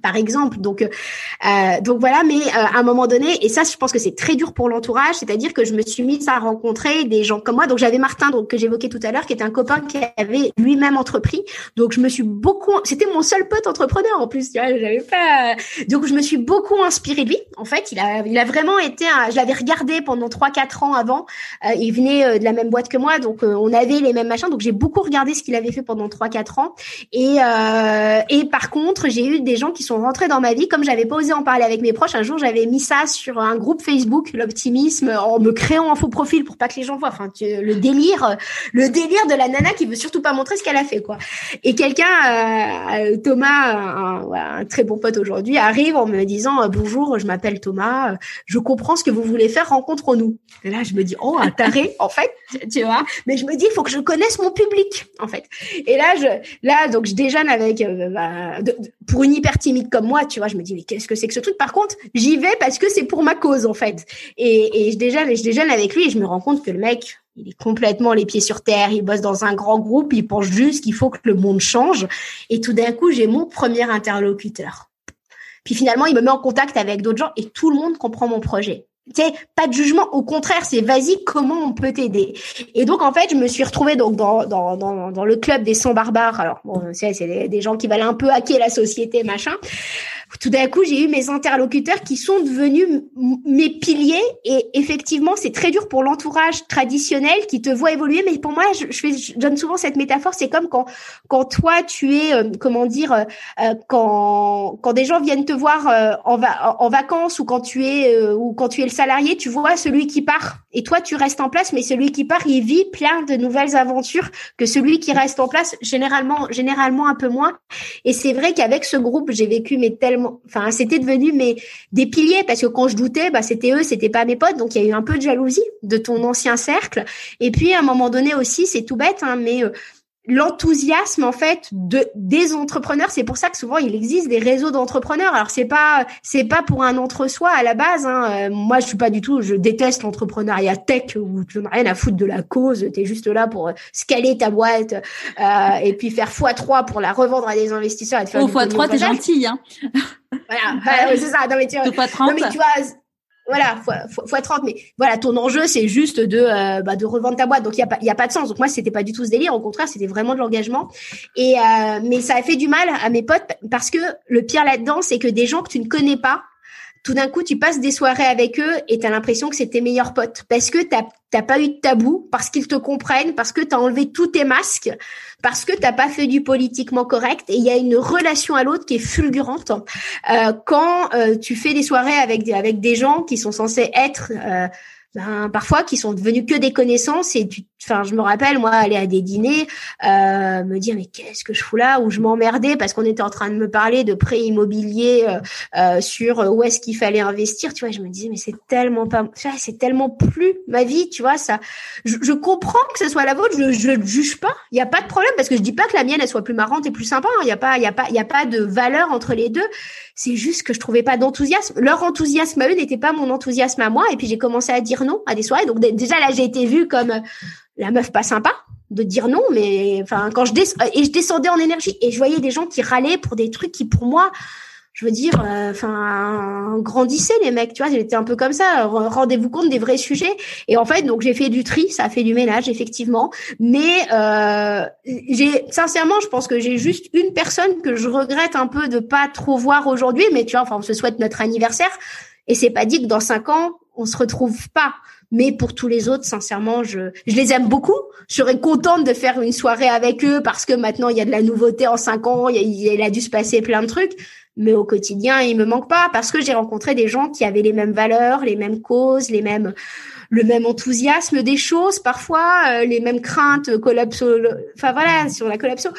Par exemple. Donc, euh, donc voilà. Mais euh, à un moment donné, et ça, je pense que c'est très dur pour l'entourage, c'est-à-dire que je me suis mise à rencontrer des gens comme moi. Donc j'avais Martin, donc que j'évoquais tout à l'heure, qui était un copain qui avait lui-même entrepris. Donc je me suis beaucoup, c'était mon seul pote entrepreneur en plus. J'avais pas. Donc je me suis beaucoup inspirée de lui. En fait, il a, il a vraiment été. Un... Je l'avais regardé pendant trois, quatre ans avant. Euh, il venait euh, de la même boîte que moi, donc euh, on avait les mêmes machins. Donc j'ai beaucoup regardé ce qu'il avait fait pendant trois, quatre ans. Et euh, et par contre, j'ai eu des qui sont rentrés dans ma vie. Comme j'avais pas osé en parler avec mes proches, un jour j'avais mis ça sur un groupe Facebook, l'optimisme, en me créant un faux profil pour pas que les gens voient. Enfin, le délire, le délire de la nana qui veut surtout pas montrer ce qu'elle a fait, quoi. Et quelqu'un, euh, Thomas, un, très bon pote aujourd'hui, arrive en me disant bonjour, je m'appelle Thomas, je comprends ce que vous voulez faire, rencontre-nous. Et là, je me dis oh un taré, en fait, tu vois. Mais je me dis il faut que je connaisse mon public, en fait. Et là, je, là, donc je déjeune avec, euh, bah, pour une hyper timide comme moi, tu vois, je me dis mais qu'est-ce que c'est que ce truc? Par contre, j'y vais parce que c'est pour ma cause, en fait. Et, je déjeune, je déjeune avec lui et je me rends compte que le mec, il est complètement les pieds sur terre. Il bosse dans un grand groupe. Il pense juste qu'il faut que le monde change. Et tout d'un coup, j'ai mon premier interlocuteur. Puis finalement, il me met en contact avec d'autres gens et tout le monde comprend mon projet. Tu sais, pas de jugement. Au contraire, c'est vas-y, comment on peut t'aider? Et donc, en fait, je me suis retrouvée donc dans dans dans, le club des 100 barbares. Alors, bon, c'est c'est des, des gens qui veulent un peu hacker la société, machin. Tout d'un coup, j'ai eu mes interlocuteurs qui sont devenus mes piliers. Et effectivement, c'est très dur pour l'entourage traditionnel qui te voit évoluer. Mais pour moi, je, fais, je donne souvent cette métaphore. C'est comme quand, quand toi, tu es, euh, comment dire, euh, euh, quand, quand des gens viennent te voir en, va, en, vacances ou quand tu es, ou quand tu es le salarié, tu vois celui qui part. Et toi, tu restes en place, mais celui qui part, il vit plein de nouvelles aventures que celui qui reste en place, généralement, généralement un peu moins. Et c'est vrai qu'avec ce groupe, j'ai vécu mais tellement, enfin, c'était devenu mais des piliers parce que quand je doutais, bah c'était eux, c'était pas mes potes, donc il y a eu un peu de jalousie de ton ancien cercle. Et puis à un moment donné aussi, c'est tout bête, hein, mais euh, l'enthousiasme en fait de des entrepreneurs. C'est pour ça que souvent il existe des réseaux d'entrepreneurs. Alors c'est pas c'est pas pour un entre-soi à la base hein. Euh, moi je suis pas du tout je déteste l'entrepreneuriat tech où tu n'as rien à foutre de la cause. Tu es juste là pour euh, scaler ta boîte euh, et puis faire x3 pour la revendre à des investisseurs et te faire oh, x3 t'es gentil hein. Voilà. C'est ça. Non mais tu, non mais tu vois voilà, fois, fois, 30. Mais voilà, ton enjeu, c'est juste de, euh, bah, de revendre ta boîte. Donc, il n'y a, pas, y a pas de sens. Donc, moi, c'était pas du tout ce délire. Au contraire, c'était vraiment de l'engagement. Et euh, Mais ça a fait du mal à mes potes parce que le pire là-dedans, c'est que des gens que tu ne connais pas, tout d'un coup, tu passes des soirées avec eux et tu as l'impression que c'est tes meilleurs potes parce que t'as pas eu de tabou, parce qu'ils te comprennent, parce que tu as enlevé tous tes masques, parce que t'as pas fait du politiquement correct et il y a une relation à l'autre qui est fulgurante. Euh, quand euh, tu fais des soirées avec des, avec des gens qui sont censés être euh, ben, parfois qui sont devenus que des connaissances et tu enfin je me rappelle moi aller à des dîners euh, me dire mais qu'est-ce que je fous là? Ou je m'emmerdais parce qu'on était en train de me parler de prêt immobilier euh, euh sur où est-ce qu'il fallait investir tu vois? Je me disais mais c'est tellement pas c'est tellement plus ma vie tu vois ça. Je, je comprends que ce soit la vôtre je je juge pas. Il y a pas de problème parce que je dis pas que la mienne elle soit plus marrante et plus sympa il hein. y a pas il a pas il a pas de valeur entre les deux. C'est juste que je trouvais pas d'enthousiasme. Leur enthousiasme à eux n'était pas mon enthousiasme à moi et puis j'ai commencé à dire non à des soirées. Donc déjà là j'ai été vue comme la meuf pas sympa de dire non, mais enfin quand je et je descendais en énergie et je voyais des gens qui râlaient pour des trucs qui pour moi, je veux dire, euh, enfin grandissaient les mecs, tu vois, j'étais un peu comme ça. Rendez-vous compte des vrais sujets. Et en fait, donc j'ai fait du tri, ça a fait du ménage effectivement, mais euh, j'ai sincèrement, je pense que j'ai juste une personne que je regrette un peu de pas trop voir aujourd'hui, mais tu vois, enfin on se souhaite notre anniversaire et c'est pas dit que dans cinq ans on se retrouve pas. Mais pour tous les autres, sincèrement, je, je les aime beaucoup. Je serais contente de faire une soirée avec eux parce que maintenant il y a de la nouveauté en cinq ans, il, il a dû se passer plein de trucs. Mais au quotidien, il me manque pas parce que j'ai rencontré des gens qui avaient les mêmes valeurs, les mêmes causes, les mêmes, le même enthousiasme des choses, parfois euh, les mêmes craintes collapso, enfin voilà, sur la collapso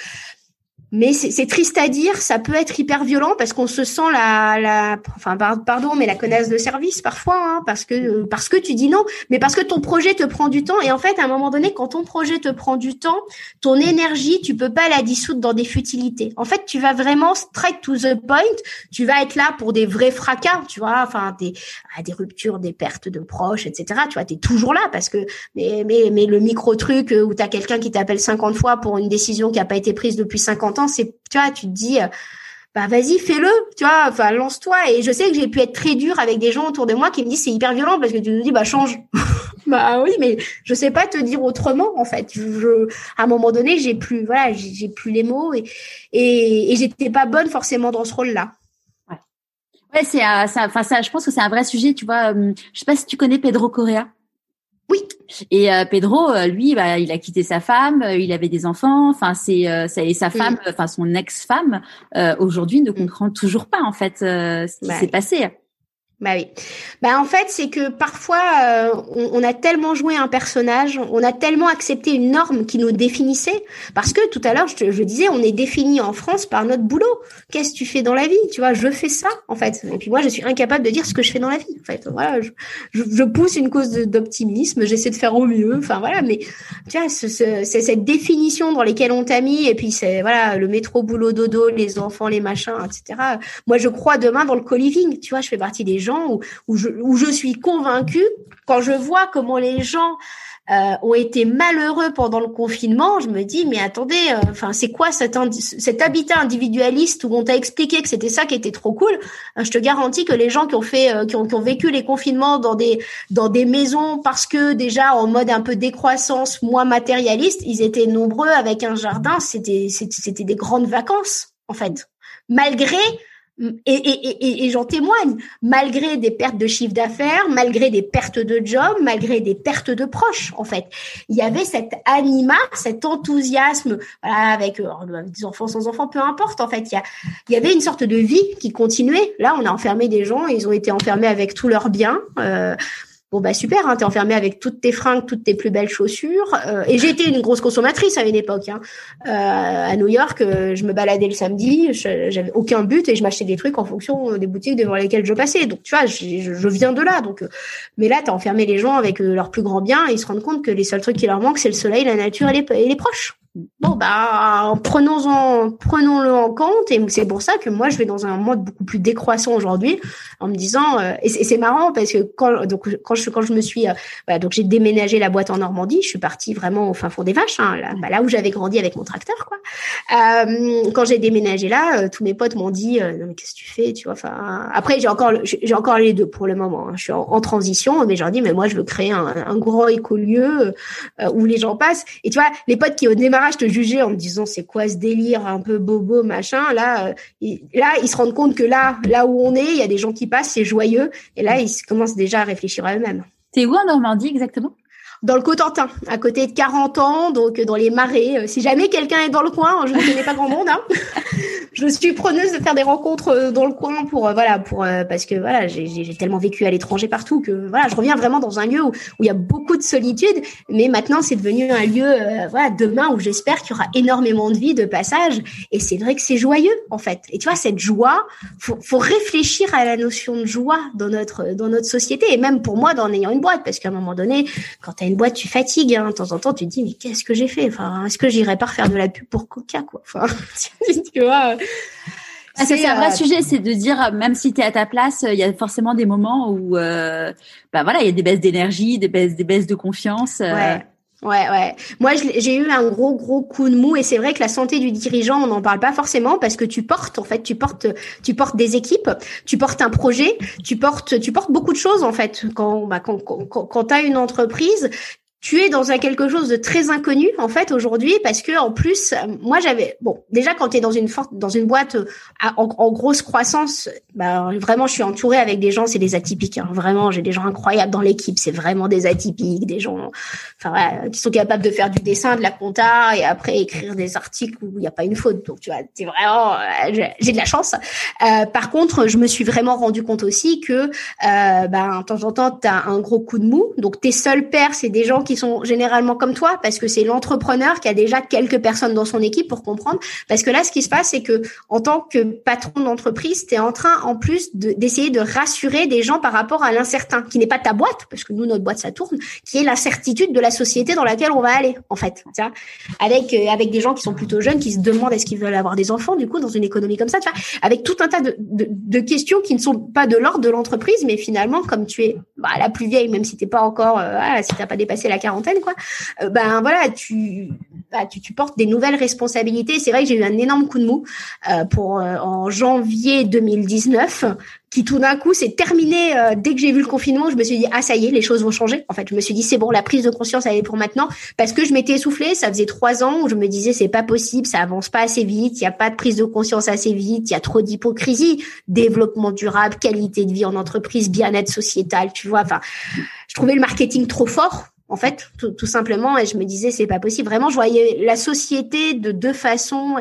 mais c'est triste à dire, ça peut être hyper violent parce qu'on se sent la, la, enfin pardon, mais la connasse de service parfois, hein, parce que parce que tu dis non, mais parce que ton projet te prend du temps et en fait à un moment donné, quand ton projet te prend du temps, ton énergie, tu peux pas la dissoudre dans des futilités. En fait, tu vas vraiment straight to the point. Tu vas être là pour des vrais fracas, tu vois, enfin des ah, des ruptures, des pertes de proches, etc. Tu vois, t'es toujours là parce que mais mais mais le micro truc où t'as quelqu'un qui t'appelle 50 fois pour une décision qui a pas été prise depuis 50 ans c'est, tu vois, tu te dis, euh, bah vas-y, fais-le, tu vois, enfin lance-toi. Et je sais que j'ai pu être très dur avec des gens autour de moi qui me disent c'est hyper violent parce que tu nous dis bah change. bah oui, mais je sais pas te dire autrement en fait. Je, à un moment donné, j'ai plus, voilà, j'ai plus les mots et et, j'étais pas bonne forcément dans ce rôle-là. Ouais, ouais c'est, euh, ça, enfin ça, je pense que c'est un vrai sujet. Tu vois, euh, je sais pas si tu connais Pedro Correa. Oui. Et euh, Pedro, euh, lui, bah, il a quitté sa femme, euh, il avait des enfants. Enfin, c'est et sa femme, enfin son ex-femme, aujourd'hui ne mm. comprend toujours pas en fait ce qui s'est passé. Bah oui. Bah en fait, c'est que parfois euh, on, a tellement joué un personnage, on a tellement accepté une norme qui nous définissait, parce que tout à l'heure je, disais, on est défini en France par notre boulot. Qu'est-ce que tu fais dans la vie? Tu vois, je fais ça en fait. Et puis moi, je suis incapable de dire ce que je fais dans la vie. En fait, voilà, je, je, pousse une cause d'optimisme, j'essaie de faire au mieux. Enfin voilà, mais tu vois, c'est cette définition dans lesquelles on t'a mis, et puis c'est voilà le métro, boulot, dodo, les enfants, les machins, etc. Moi, je crois demain dans le co-living. Tu vois, je fais partie des gens où, je, suis convaincue, quand je vois comment les gens euh, ont été malheureux pendant le confinement, je me dis mais attendez, euh, enfin c'est quoi cet, habitat individualiste où on t'a expliqué que c'était ça qui était trop cool euh, Je te garantis que les gens qui ont fait, ont, qui, ont, vécu les confinements dans des dans des maisons parce que déjà en mode un peu décroissance, moins matérialiste, ils étaient nombreux avec un jardin. C'était c'était des grandes vacances en fait, malgré et, et, j'en témoigne, malgré des pertes de chiffre d'affaires, malgré des pertes de job, malgré des pertes de proches, en fait. Il y avait cet anima, cet enthousiasme, voilà, avec euh, des enfants sans enfants, peu importe, en fait. Il y, a, il y avait une sorte de vie qui continuait. Là, on a enfermé des gens, ils ont été enfermés avec tous leurs biens. Euh, Bon bah super, hein, t'es enfermé avec toutes tes fringues, toutes tes plus belles chaussures. Euh, et j'étais une grosse consommatrice à une époque. Hein. Euh, à New York, euh, je me baladais le samedi, j'avais aucun but et je m'achetais des trucs en fonction des boutiques devant lesquelles je passais. Donc tu vois, je, viens de là. Donc, mais là, t'as enfermé les gens avec leurs plus grands biens et ils se rendent compte que les seuls trucs qui leur manquent, c'est le soleil, la nature et les proches. Bon bah prenons-en prenons-le en compte et c'est pour ça que moi je vais dans un mode beaucoup plus décroissant aujourd'hui en me disant euh, et c'est marrant parce que quand donc quand je quand je me suis euh, donc j'ai déménagé la boîte en Normandie je suis partie vraiment au fin fond des vaches hein, là, bah, là où j'avais grandi avec mon tracteur quoi euh, quand j'ai déménagé là tous mes potes m'ont dit non mais qu'est-ce que tu fais tu vois enfin après j'ai encore j'ai encore les deux pour le moment hein. je suis en, transition mais leur dis mais moi je veux créer un, un gros écolieu où les gens passent et tu vois les potes qui au démarrage je te jugeais en me disant c'est quoi ce délire un peu bobo machin. Là, euh, là, ils se rendent compte que là, là où on est, il y a des gens qui passent, c'est joyeux. Et là, ils commencent déjà à réfléchir à eux-mêmes. T'es où en Normandie exactement? Dans le Cotentin, à côté de 40 ans, donc dans les marais. Euh, si jamais quelqu'un est dans le coin, je ne connais pas grand monde, hein, je suis preneuse de faire des rencontres euh, dans le coin pour euh, voilà pour euh, parce que voilà j'ai tellement vécu à l'étranger partout que voilà je reviens vraiment dans un lieu où, il y a beaucoup de solitude. Mais maintenant c'est devenu un lieu voilà demain où j'espère qu'il y aura énormément de vie de passage et c'est vrai que c'est joyeux en fait. Et tu vois cette joie faut faut réfléchir à la notion de joie dans notre dans notre société. Et même pour moi d'en ayant une boîte parce qu'à un moment donné quand tu une boîte tu fatigues hein, de temps en temps tu te dis mais qu'est-ce que j'ai fait? Enfin est-ce que j'irai pas refaire de la pub pour Coca quoi? Enfin tu vois ah, c'est un vrai euh, sujet, c'est de dire même si tu es à ta place, il y a forcément des moments où, euh, bah voilà, il y a des baisses d'énergie, des baisses, des baisses de confiance. Euh. Ouais. Ouais, ouais. Moi, j'ai eu un gros, gros coup de mou et c'est vrai que la santé du dirigeant, on n'en parle pas forcément parce que tu portes, en fait, tu portes, tu portes des équipes, tu portes un projet, tu portes, tu portes beaucoup de choses en fait. Quand, bah, quand, quand, quand tu as une entreprise, tu es dans un quelque chose de très inconnu en fait aujourd'hui parce que en plus moi j'avais bon déjà quand tu es dans une forte dans une boîte euh, en, grosse croissance bah vraiment je suis entourée avec des gens c'est des atypiques hein. vraiment j'ai des gens incroyables dans l'équipe c'est vraiment des atypiques des gens enfin qui sont capables de faire du dessin de la compta et après écrire des articles où il n'y a pas une faute. Donc tu vois c'est vraiment euh, j'ai de la chance. Euh, par contre je me suis vraiment rendu compte aussi que euh, bah, de temps en temps tu as un gros coup de mou. Donc tes seuls pairs c'est des gens sont généralement comme toi, parce que c'est l'entrepreneur qui a déjà quelques personnes dans son équipe pour comprendre. Parce que là, ce qui se passe, c'est que en tant que patron d'entreprise, tu es en train, en plus, d'essayer de, rassurer des gens par rapport à l'incertain, qui n'est pas ta boîte, parce que nous, notre boîte, ça tourne, qui est l'incertitude de la société dans laquelle on va aller, en fait. Tu vois avec euh, avec des gens qui sont plutôt jeunes, qui se demandent est-ce qu'ils veulent avoir des enfants, du coup, dans une économie comme ça, tu vois, avec tout un tas de, de, questions qui ne sont pas de l'ordre de l'entreprise, mais finalement, comme tu es bah, la plus vieille, même si t'es pas encore, euh, ah, si pas dépassé la quarantaine, quoi. Euh, ben voilà, tu, bah, tu, tu portes des nouvelles responsabilités. C'est vrai que j'ai eu un énorme coup de mou euh, pour euh, en janvier 2019 qui tout d'un coup s'est terminé dès que j'ai vu le confinement. Je me suis dit ah ça y est, les choses vont changer. En fait, je me suis dit c'est bon, la prise de conscience elle est pour maintenant parce que je m'étais essoufflée. Ça faisait trois ans où je me disais c'est pas possible, ça avance pas assez vite, il y a pas de prise de conscience assez vite, il y a trop d'hypocrisie, développement durable, qualité de vie en entreprise, bien-être sociétal, tu vois. Enfin, je trouvais le marketing trop fort en fait, tout, simplement. Et je me disais, c'est pas possible. Vraiment, je voyais la société de deux façons.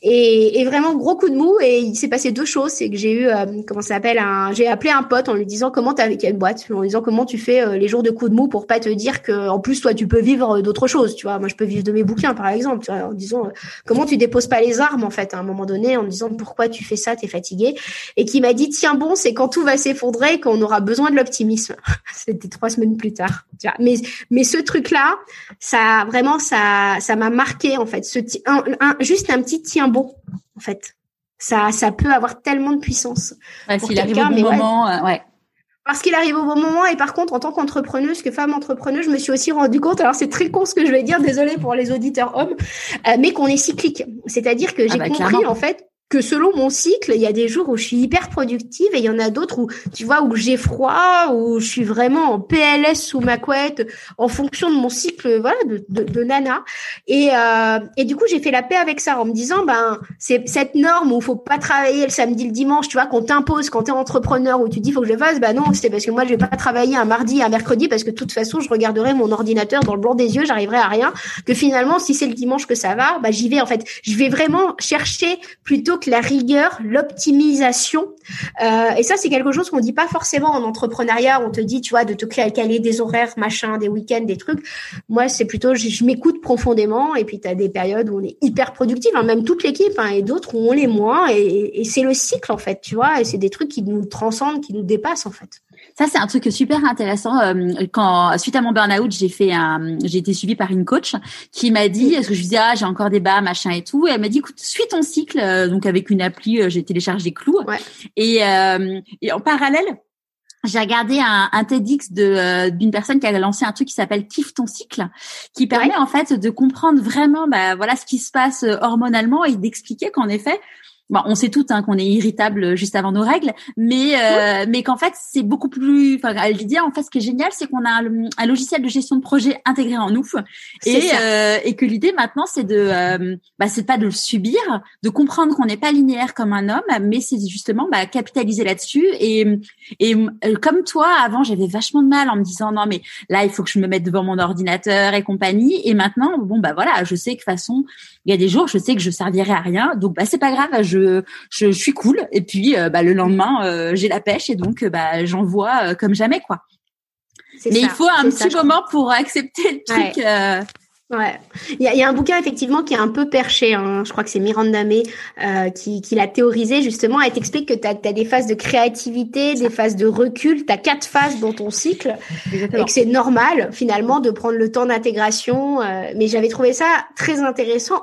Et, et, vraiment gros coup de mou. Et il s'est passé deux choses. C'est que j'ai eu euh, comment ça s'appelle un j'ai appelé un pote en lui disant comment t'as avec une boîte? En lui disant comment tu fais euh, les jours de coup de mou pour pas te dire que en plus toi tu peux vivre d'autres choses tu vois? Moi je peux vivre de mes bouquins par exemple tu vois, en disant euh, comment tu déposes pas les armes en fait à un moment donné en disant pourquoi tu fais ça t'es fatigué? Et qui m'a dit tiens bon c'est quand tout va s'effondrer qu'on aura besoin de l'optimisme. C'était trois semaines plus tard tu vois. mais mais ce truc là ça vraiment ça ça m'a marqué en fait. Ce un, un, juste un petit tiens bon, en fait. Ça, ça peut avoir tellement de puissance. S'il arrive au bon moment, euh, ouais. Parce qu'il arrive au bon moment et par contre, en tant qu'entrepreneuse, que femme entrepreneuse, je me suis aussi rendu compte, alors c'est très con ce que je vais dire, désolé pour les auditeurs hommes, euh, mais qu'on est cyclique. C'est-à-dire que ah j'ai bah, compris, en fait, que selon mon cycle, il y a des jours où je suis hyper productive et il y en a d'autres où, tu vois, où j'ai froid, où je suis vraiment en PLS sous ma couette, en fonction de mon cycle, voilà, de, de, de nana. Et, euh, et du coup, j'ai fait la paix avec ça en me disant, ben, c'est cette norme où faut pas travailler le samedi, le dimanche, tu vois, qu'on t'impose quand tu es entrepreneur, où tu dis, faut que je fasse, ben non, c'est parce que moi, je vais pas travailler un mardi, un mercredi, parce que de toute façon, je regarderai mon ordinateur dans le blanc des yeux, j'arriverai à rien. Que finalement, si c'est le dimanche que ça va, ben, j'y vais, en fait. Je vais vraiment chercher plutôt la rigueur, l'optimisation. Euh, et ça, c'est quelque chose qu'on dit pas forcément en entrepreneuriat. On te dit, tu vois, de te caler des horaires, machin, des week-ends, des trucs. Moi, c'est plutôt, je, m'écoute profondément. Et puis, tu as des périodes où on est hyper productif, hein, même toute l'équipe, hein, et d'autres où on l'est moins. Et, et c'est le cycle, en fait, tu vois. Et c'est des trucs qui nous transcendent, qui nous dépassent, en fait. Ça, c'est un truc super intéressant. Euh, quand suite à mon burn-out, j'ai fait un, j'ai été suivie par une coach qui m'a dit, est-ce que je lui disais, ah, j'ai encore des bas, machin et tout. Et elle m'a dit, écoute, suis ton cycle. Euh, donc avec une appli, euh, j'ai téléchargé Clou. Et, et en parallèle, j'ai regardé un, un TEDx de d'une personne qui a lancé un truc qui s'appelle Kiffe ton cycle, qui permet en fait de comprendre vraiment, bah, voilà, ce qui se passe hormonalement et d'expliquer qu'en effet, Bon, on sait toutes hein, qu'on est irritable juste avant nos règles, mais euh, mais qu'en fait c'est beaucoup plus. Enfin, dit en fait ce qui est génial, c'est qu'on a un, logiciel de gestion de projet intégré en nous, et euh, et que l'idée maintenant c'est de euh, bah c'est pas de le subir, de comprendre qu'on n'est pas linéaire comme un homme, mais c'est justement bah, capitaliser là-dessus. Et et euh, comme toi avant j'avais vachement de mal en me disant non mais là il faut que je me mette devant mon ordinateur et compagnie, et maintenant bon bah voilà je sais que de toute façon il y a des jours je sais que je servirai à rien, donc bah c'est pas grave je je, suis cool. Et puis, euh, bah, le lendemain, euh, j'ai la pêche et donc, euh, bah, j'en vois comme jamais, quoi. Mais il faut un petit moment pour accepter le truc. Ouais, il y, a, un bouquin effectivement qui est un peu perché. Hein. Je crois que c'est Miranda May qui, qui l'a théorisé justement. Elle t'explique que tu as, des phases de créativité, des phases de recul. Tu as quatre phases dans ton cycle et que c'est normal finalement de prendre le temps d'intégration. mais j'avais trouvé ça très intéressant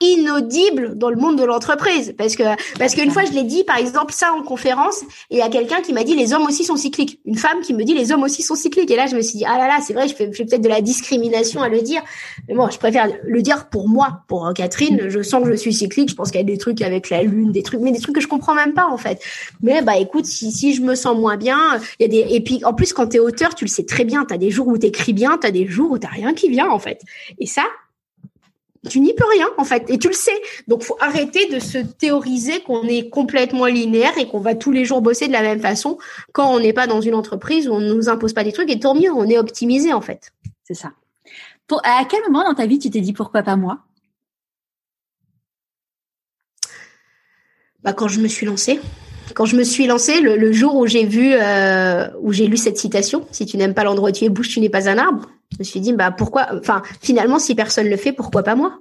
inaudible dans le monde de l'entreprise. Parce que parce qu'une fois je l'ai dit par exemple ça en conférence et il y a quelqu'un qui m'a dit les hommes aussi sont cycliques. Une femme qui me dit les hommes aussi sont cycliques. Et là je me suis dit ah là là c'est vrai je fais, fais peut-être de la discrimination à le dire. Mais bon je préfère le dire pour moi pour Catherine. Je sens que je suis cyclique. Je pense qu'il y a des trucs avec la lune des trucs mais des trucs que je comprends même pas en fait. Mais bah écoute si si je me sens moins bien il y a des et puis en plus quand tu es auteur tu le sais très bien. Tu as des jours où tu écris bien tu as des jours où tu rien qui vient en fait. Et ça tu n'y peux rien en fait et tu le sais. Donc faut arrêter de se théoriser qu'on est complètement linéaire et qu'on va tous les jours bosser de la même façon quand on n'est pas dans une entreprise où on ne nous impose pas des trucs et tant mieux, on est optimisé en fait. C'est ça. Pour, à quel moment dans ta vie tu t'es dit pourquoi pas moi? Bah quand je me suis lancée. Quand je me suis lancée, le, jour où j'ai vu, euh, où j'ai lu cette citation, si tu n'aimes pas l'endroit où tu es, bouge, tu n'es pas un arbre. Je me suis dit, bah pourquoi Enfin, finalement, si personne le fait, pourquoi pas moi?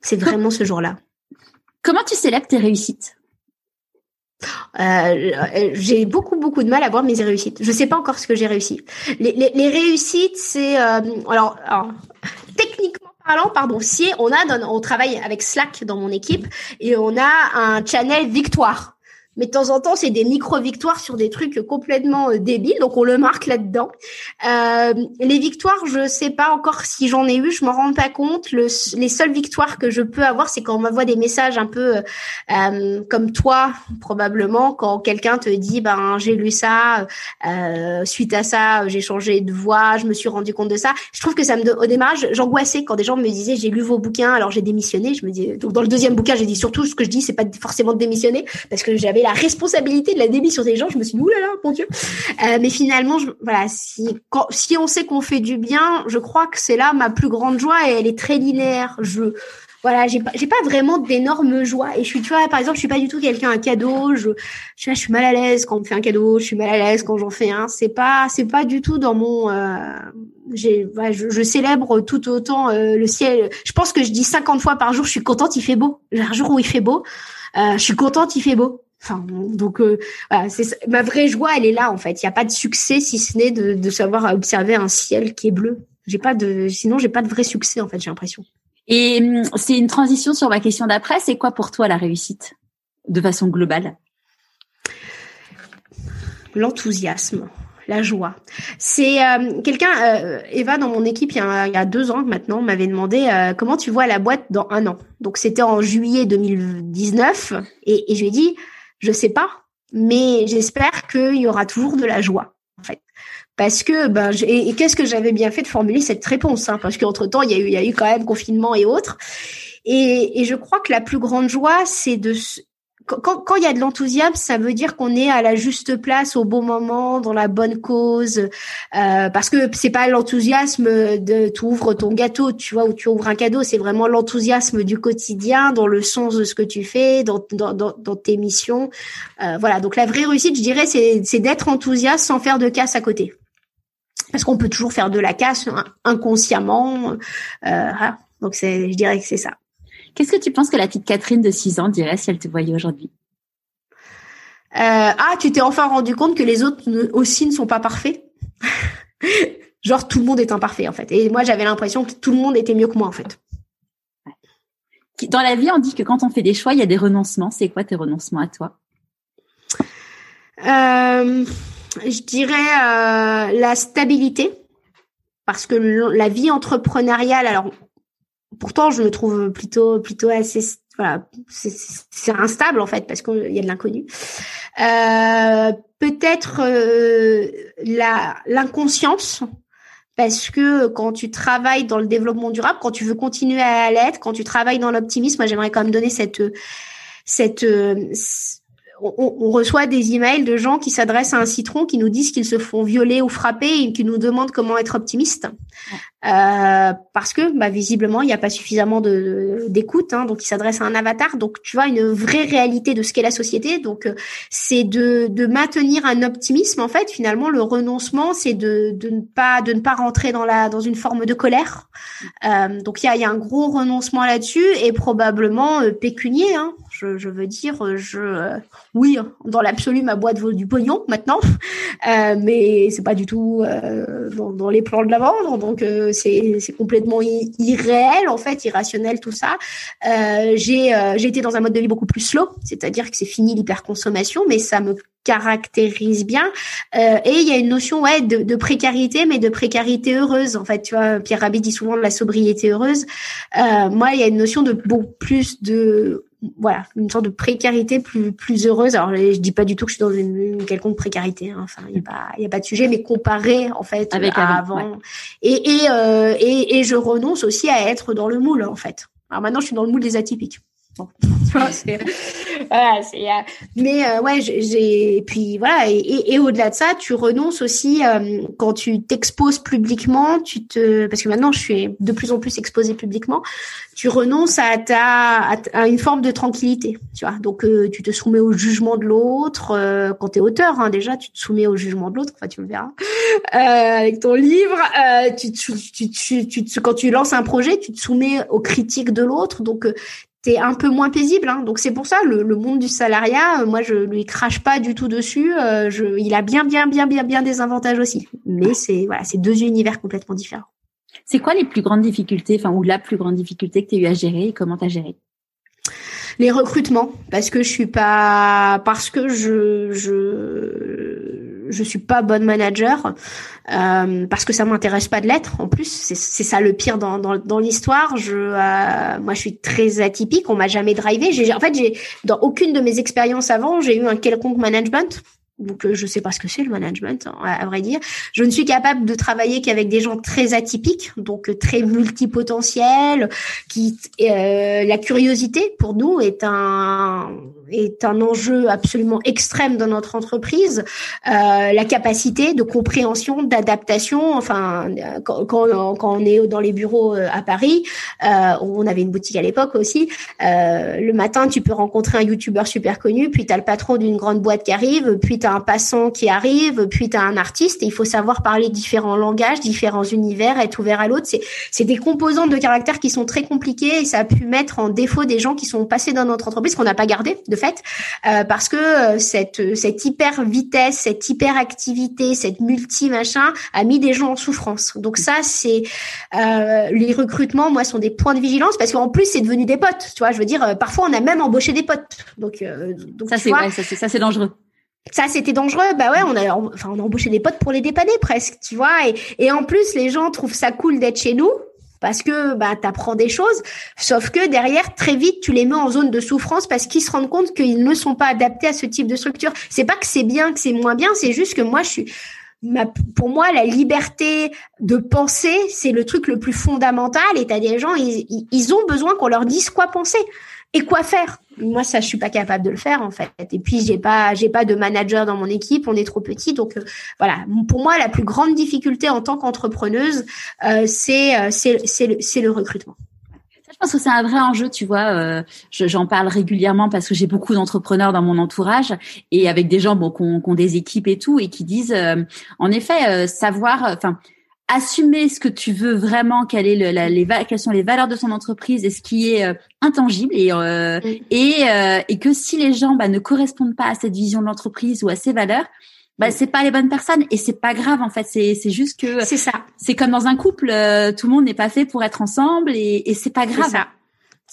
C'est vraiment ce jour-là. Comment tu célèbres tes réussites? Euh, j'ai beaucoup beaucoup de mal à voir mes réussites. Je sais pas encore ce que j'ai réussi. Les, réussites, c'est euh, alors, techniquement parlant, pardon, si on a, on travaille avec Slack dans mon équipe et on a un channel victoire mais de temps en temps, c'est des micro-victoires sur des trucs complètement euh, débiles, donc on le marque là-dedans. Euh, les victoires, je sais pas encore si j'en ai eu, je m'en rends pas compte. Le, les seules victoires que je peux avoir, c'est quand on m'envoie des messages un peu euh, comme toi, probablement, quand quelqu'un te dit, ben j'ai lu ça, euh, suite à ça, j'ai changé de voix, je me suis rendu compte de ça. Je trouve que ça me, au démarrage, j'angoissais quand des gens me disaient, j'ai lu vos bouquins, alors j'ai démissionné. Je me dis, donc dans le deuxième bouquin, j'ai dit surtout ce que je dis, c'est pas forcément de démissionner, parce que j'avais la responsabilité de la démission des gens, je me suis dit, oulala, mon Dieu. Euh, mais finalement, je, voilà, si, quand, si on sait qu'on fait du bien, je crois que c'est là ma plus grande joie et elle est très linéaire. Je, voilà, j'ai pas, j'ai pas vraiment d'énormes joies. Et je suis, tu vois, par exemple, je suis pas du tout quelqu'un un cadeau. Je, je, je suis mal à l'aise quand on me fait un cadeau. Je suis mal à l'aise quand j'en fais un. C'est pas, c'est pas du tout dans mon. Euh, j'ai, je, je, célèbre tout autant euh, le ciel. Je pense que je dis 50 fois par jour, je suis contente, il fait beau. Un jour où il fait beau, euh, je suis contente, il fait beau. Enfin, donc euh, voilà, c'est ma vraie joie, elle est là en fait. Il n'y a pas de succès si ce n'est de, de savoir observer un ciel qui est bleu. J'ai pas de, sinon j'ai pas de vrai succès en fait. J'ai l'impression. Et hum, c'est une transition sur ma question d'après. C'est quoi pour toi la réussite de façon globale? L'enthousiasme, la joie. C'est quelqu'un, Eva dans mon équipe il y, a, il y a deux ans maintenant m'avait demandé comment tu vois la boîte dans un an? Donc c'était en juillet 2019 et, et je lui ai dit je sais pas, mais j'espère qu'il y aura toujours de la joie en fait. Parce que ben et, qu'est-ce que j'avais bien fait de formuler cette réponse hein, parce qu'entre temps il y a eu y a eu quand même confinement et autres. Et, et je crois que la plus grande joie c'est de quand il y a de l'enthousiasme, ça veut dire qu'on est à la juste place au bon moment, dans la bonne cause, euh, parce que c'est pas l'enthousiasme de tu ouvres ton gâteau, tu vois, ou tu ouvres un cadeau, c'est vraiment l'enthousiasme du quotidien, dans le sens de ce que tu fais, dans, dans, dans, tes missions. Euh, voilà, donc la vraie réussite, je dirais, c'est d'être enthousiaste sans faire de casse à côté parce qu'on peut toujours faire de la casse inconsciemment. Euh, Donc je dirais que c'est ça. Qu'est-ce que tu penses que la petite Catherine de 6 ans dirait si elle te voyait aujourd'hui? Euh, Ah, tu t'es enfin rendu compte que les autres aussi ne sont pas parfaits? Genre tout le monde est imparfait en fait. Et moi j'avais l'impression que tout le monde était mieux que moi en fait. Dans la vie, on dit que quand on fait des choix, il y a des renoncements. C'est quoi tes renoncements à toi? Euh, je dirais euh, la stabilité, parce que la vie entrepreneuriale, alors pourtant je me trouve plutôt plutôt assez voilà c'est instable en fait parce qu'il y a de l'inconnu. Euh, Peut-être euh, l'inconscience parce que quand tu travailles dans le développement durable, quand tu veux continuer à l'être, quand tu travailles dans l'optimisme, moi j'aimerais quand même donner cette cette on, reçoit des emails de gens qui s'adressent à un citron, qui nous disent qu'ils se font violer ou frapper et qui nous demandent comment être optimiste. Euh, parce que bah, visiblement il n'y a pas suffisamment de d'écoute, hein, donc il s'adresse à un avatar. Donc tu vois une vraie réalité de ce qu'est la société. Donc euh, c'est de, de maintenir un optimisme en fait. Finalement le renoncement c'est de, de ne pas de ne pas rentrer dans la dans une forme de colère. Euh, donc il y a, y a un gros renoncement là-dessus et probablement euh, pécunier. Hein, je, je veux dire je oui dans l'absolu ma boîte vaut du pognon maintenant, mais c'est pas du tout dans, dans, les plans de la vendre. Donc c'est complètement irréel en fait, irrationnel tout ça. Euh, j'ai euh, j'ai été dans un mode de vie beaucoup plus slow, c'est-à-dire que c'est fini l'hyperconsommation, mais ça me caractérise bien. Euh, et il y a une notion ouais de, de, précarité, mais de précarité heureuse. En fait, tu vois, Pierre Rabhi dit souvent de la sobriété heureuse. Euh, moi, il y a une notion de beaucoup plus de voilà, une sorte de précarité plus plus heureuse. Alors je dis pas du tout que je suis dans une, quelconque précarité. Hein. Enfin, il y a pas il y a pas de sujet, mais comparé en fait Avec à avant. Et et, euh, et et je renonce aussi à être dans le moule en fait. Alors maintenant, je suis dans le moule des atypiques. Voilà, euh, mais euh, ouais, j'ai, puis voilà, et, et, au-delà de ça, tu renonces aussi euh, quand tu t'exposes publiquement, tu te, parce que maintenant je suis de plus en plus exposée publiquement, tu renonces à ta, à, une forme de tranquillité, tu vois. Donc tu te soumets au jugement de l'autre. quand tu es auteur, hein, déjà, tu te soumets au jugement de l'autre. Enfin, tu le verras avec ton livre. tu, tu, tu, tu, quand tu lances un projet, tu te soumets aux critiques de l'autre. Donc t'es un peu moins paisible. Hein. Donc c'est pour ça le, le, monde du salariat, euh, moi je lui crache pas du tout dessus. Euh, je, il a bien bien bien bien bien des avantages aussi. Mais c'est voilà, c'est deux univers complètement différents. C'est quoi les plus grandes difficultés, enfin ou la plus grande difficulté que tu as eu à gérer et comment tu as géré? Les recrutements, parce que je suis pas, parce que je je je suis pas bonne manager euh, parce que ça m'intéresse pas de l'être. En plus, c'est ça le pire dans, dans, dans l'histoire. Je, euh, moi, je suis très atypique. On m'a jamais drivé. J'ai, en fait, j'ai dans aucune de mes expériences avant, j'ai eu un quelconque management. Donc euh, je sais pas ce que c'est le management, hein, à, vrai dire. Je ne suis capable de travailler qu'avec des gens très atypiques, donc euh, très multipotentiels. Qui euh, la curiosité pour nous est un est un enjeu absolument extrême dans notre entreprise. Euh, la capacité de compréhension, d'adaptation. Enfin, quand, quand, quand, on est dans les bureaux à Paris, euh, on avait une boutique à l'époque aussi. Euh, le matin, tu peux rencontrer un youtubeur super connu, puis tu as le patron d'une grande boîte qui arrive, puis tu as un passant qui arrive, puis tu as un artiste, et il faut savoir parler différents langages, différents univers, être ouvert à l'autre. C'est des composantes de caractère qui sont très compliquées et ça a pu mettre en défaut des gens qui sont passés dans notre entreprise, qu'on n'a pas gardé fait, euh, parce que euh, cette, cette hyper vitesse, cette hyper activité, cette multi machin a mis des gens en souffrance. Donc ça, c'est euh, les recrutements, moi, sont des points de vigilance parce qu'en plus, c'est devenu des potes. Tu vois, je veux dire, parfois, on a même embauché des potes. Donc, donc ça, c'est ça, c'est dangereux. Ça, c'était dangereux. Bah ouais, on a, enfin, on a embauché des potes pour les dépanner presque, tu vois. Et, et en plus, les gens trouvent ça cool d'être chez nous parce que bah t'apprends des choses. Sauf que derrière, très vite, tu les mets en zone de souffrance parce qu'ils se rendent compte qu'ils ne sont pas adaptés à ce type de structure. C'est pas que c'est bien, que c'est moins bien. C'est juste que moi, je suis pour moi, la liberté de penser, c'est le truc le plus fondamental. Et t'as des gens, ils ont besoin qu'on leur dise quoi penser et quoi faire? Moi, ça, je suis pas capable de le faire en fait. Et puis, j'ai pas, j'ai pas de manager dans mon équipe. On est trop petit, donc euh, voilà. Pour moi, la plus grande difficulté en tant qu'entrepreneuse, euh, c'est, euh, c'est, le, le recrutement. Je pense que c'est un vrai enjeu, tu vois. Euh, j'en parle régulièrement parce que j'ai beaucoup d'entrepreneurs dans mon entourage et avec des gens bon, qui ont, des équipes et tout et qui disent, en effet, savoir, enfin, assumer ce que tu veux vraiment, quelle est le, la, les quelles sont les valeurs de son entreprise et ce qui est euh, intangible et euh, et, euh, et que si les gens bah, ne correspondent pas à cette vision de l'entreprise ou à ces valeurs, bah c'est pas les bonnes personnes et c'est pas grave en fait. C'est c'est juste que c'est ça. C'est comme dans un couple, tout le monde n'est pas fait pour être ensemble et, et c'est pas grave. Ça.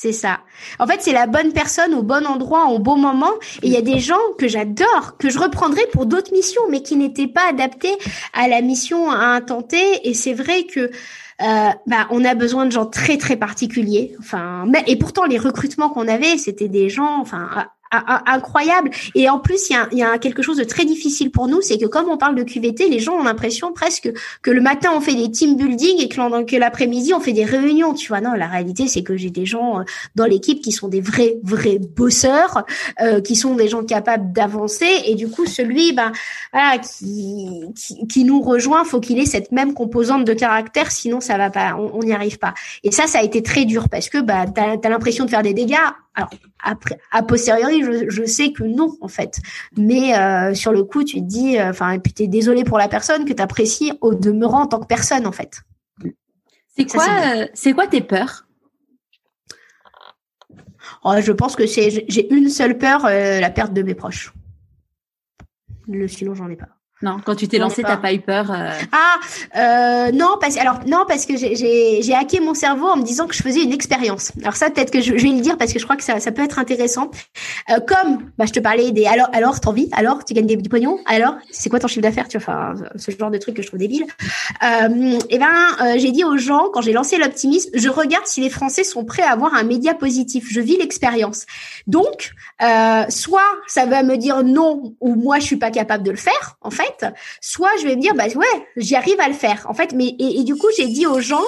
C'est ça. En fait, c'est la bonne personne au bon endroit au bon moment. Et il y a des gens que j'adore, que je reprendrai pour d'autres missions, mais qui n'étaient pas adaptés à la mission à intenter. Et c'est vrai que euh, bah, on a besoin de gens très très particuliers. Enfin, mais, et pourtant les recrutements qu'on avait, c'était des gens, enfin, incroyable. Et en plus, il y a, y a, quelque chose de très difficile pour nous, c'est que comme on parle de QVT, les gens ont l'impression presque que le matin on fait des team building et que l'après-midi on fait des réunions. Tu vois, non, la réalité c'est que j'ai des gens euh, dans l'équipe qui sont des vrais vrais bosseurs, euh, qui sont des gens capables d'avancer. Et du coup, celui, ben voilà, qui, qui, nous rejoint, faut qu'il ait cette même composante de caractère, sinon ça va pas, on n'y arrive pas. Et ça, ça a été très dur parce que bah t'as as, l'impression de faire des dégâts. Alors après, a posteriori, je, je, sais que non en fait. Mais euh, sur le coup, tu te dis, euh, enfin, et puis t'es désolé pour la personne que t'apprécies au demeurant en tant que personne en fait. C'est quoi, euh, c'est quoi tes peurs? Oh, Je pense que c'est, j'ai une seule peur, la perte de mes proches. Le sinon, j'en ai pas. Non, quand tu t'es lancé, t'as pas eu peur euh... Ah euh, non parce alors non parce que j'ai hacké mon cerveau en me disant que je faisais une expérience. Alors ça peut-être que je, vais le dire parce que je crois que ça ça peut être intéressant. Euh, comme bah je te parlais des alors alors t'en vis alors tu gagnes des, du pognon alors c'est quoi ton chiffre d'affaires tu vois enfin ce genre de truc que je trouve débile. Euh, et ben euh, j'ai dit aux gens quand j'ai lancé l'optimisme je regarde si les Français sont prêts à avoir un média positif. Je vis l'expérience. Donc euh, soit ça va me dire non ou moi je suis pas capable de le faire en fait soit je vais me dire bah ouais, j'y arrive à le faire. En fait, mais et, du coup j'ai dit aux gens,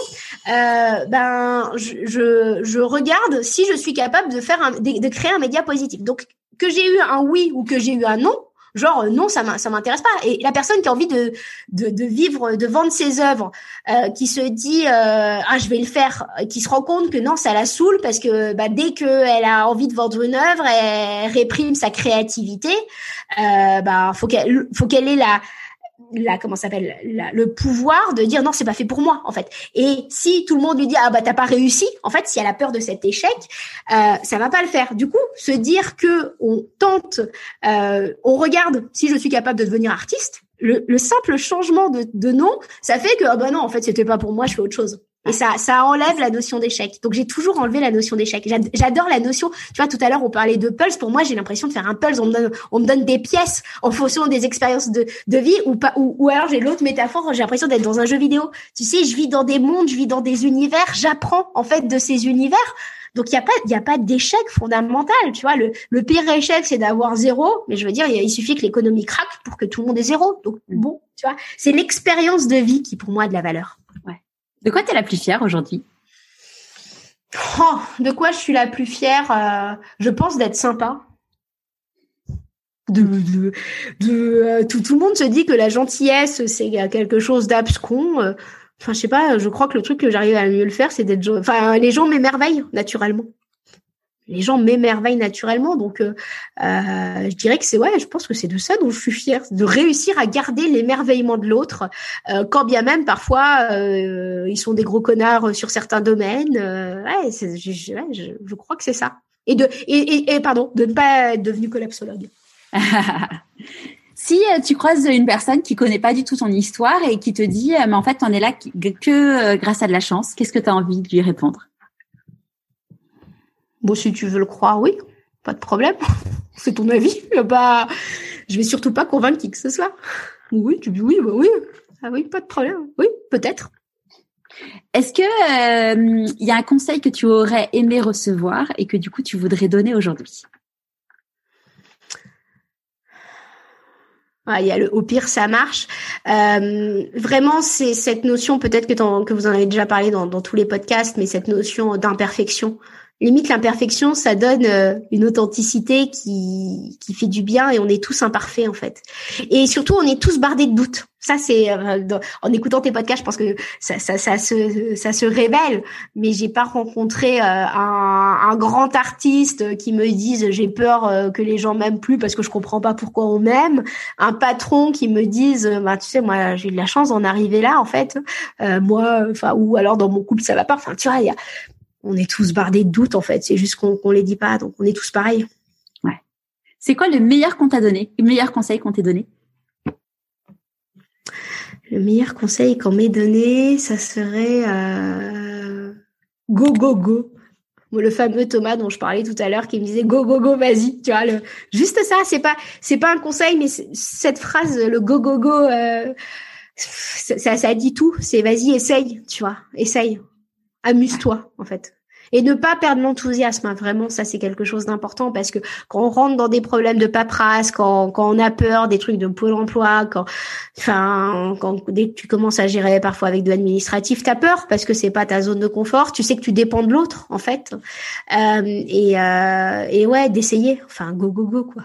euh, ben je, je, regarde si je suis capable de faire un, de, créer un média positif. Donc que j'ai eu un oui ou que j'ai eu un non, genre non ça m'intéresse pas. Et la personne qui a envie de de, de vivre de vendre ses œuvres euh, qui se dit euh, ah je vais le faire qui se rend compte que non ça la saoule parce que bah, dès que elle a envie de vendre une œuvre elle réprime sa créativité. Euh, bah faut qu'elle faut qu'elle ait la la comment s'appelle le pouvoir de dire non c'est pas fait pour moi en fait. Et si tout le monde lui dit ah bah t'as pas réussi en fait si elle a peur de cet échec euh, ça va pas le faire. Du coup se dire que on tente euh, on regarde si je suis capable de devenir artiste le, le simple changement de, de nom ça fait que ah bah non en fait c'était pas pour moi je fais autre chose et ça, ça enlève la notion d'échec. Donc j'ai toujours enlevé la notion d'échec. J'adore la notion. Tu vois, tout à l'heure on parlait de pulse. Pour moi, j'ai l'impression de faire un pulse. On me donne, on me donne des pièces en fonction des expériences de, de vie ou pas. Ou, ou alors j'ai l'autre métaphore. J'ai l'impression d'être dans un jeu vidéo. Tu sais, je vis dans des mondes, je vis dans des univers. J'apprends en fait de ces univers. Donc il y a pas, il y a pas d'échec fondamental. Tu vois, le, le pire échec c'est d'avoir zéro. Mais je veux dire, il suffit que l'économie craque pour que tout le monde ait zéro. Donc bon, tu vois, c'est l'expérience de vie qui pour moi a de la valeur. De quoi tu es la plus fière aujourd'hui? Oh, De quoi je suis la plus fière euh, Je pense d'être sympa. De, de, euh, tout, tout, le monde se dit que la gentillesse, c'est quelque chose d'abscon. Euh, enfin, je sais pas, je crois que le truc que j'arrive à mieux le faire, c'est d'être... Enfin, les gens m'émerveillent, naturellement les gens m'émerveillent naturellement. Donc, euh, euh, je dirais que c'est ouais, je pense que c'est de ça dont je suis fière, de réussir à garder l'émerveillement de l'autre, euh, quand bien même parfois ils sont des gros connards sur certains domaines. ouais, je, je, crois que c'est ça. Et de et, et, pardon, de ne pas être devenu collapsologue. Si tu croises une personne qui connaît pas du tout ton histoire et qui te dit, mais en fait, on est là que grâce à de la chance, qu'est-ce que tu as envie de lui répondre? Bon, si tu veux le croire, oui, pas de problème. c'est ton avis. Bah, Je vais surtout pas convaincre qui que ce soit. Oui, tu dis oui, bah oui. Ah oui, pas de problème. Oui, peut-être. Est-ce que il euh, y a un conseil que tu aurais aimé recevoir et que du coup tu voudrais donner aujourd'hui? Il y a le au pire ça marche. Euh, vraiment, c'est cette notion peut-être que, que vous en avez déjà parlé dans, dans tous les podcasts, mais cette notion d'imperfection limite l'imperfection, ça donne euh, une authenticité qui, qui fait du bien et on est tous imparfaits en fait. Et surtout, on est tous bardés de doutes. Ça, c'est euh, en écoutant tes podcasts, je pense que ça, ça, ça se ça se révèle. Mais j'ai pas rencontré euh, un, un, grand artiste qui me dise j'ai peur que les gens m'aiment plus parce que je comprends pas pourquoi on m'aime. Un patron qui me dise bah tu sais moi j'ai eu de la chance d'en arriver là en fait. moi, enfin ou alors dans mon couple ça va pas. Enfin tu vois il y a on est tous bardés de doutes en fait. C'est juste qu'on les dit pas, donc on est tous pareils. Ouais. C'est quoi le meilleur qu'on t'a donné, le meilleur conseil qu'on t'ait donné? Le meilleur conseil qu'on m'ait donné, ça serait euh... go go go. Le fameux Thomas dont je parlais tout à l'heure qui me disait go go go vas-y tu vois le juste ça c'est pas c'est pas un conseil mais cette phrase le go go go euh, ça ça dit tout c'est vas-y essaye tu vois essaye amuse-toi en fait et ne pas perdre l'enthousiasme. Hein. Vraiment, ça c'est quelque chose d'important parce que quand on rentre dans des problèmes de paperasse, quand, quand on a peur des trucs de pôle emploi, quand, enfin, quand dès que tu commences à gérer parfois avec de l'administratif, t'as peur parce que c'est pas ta zone de confort. Tu sais que tu dépends de l'autre en fait. Euh, et, euh, et ouais, d'essayer. Enfin, go go go quoi.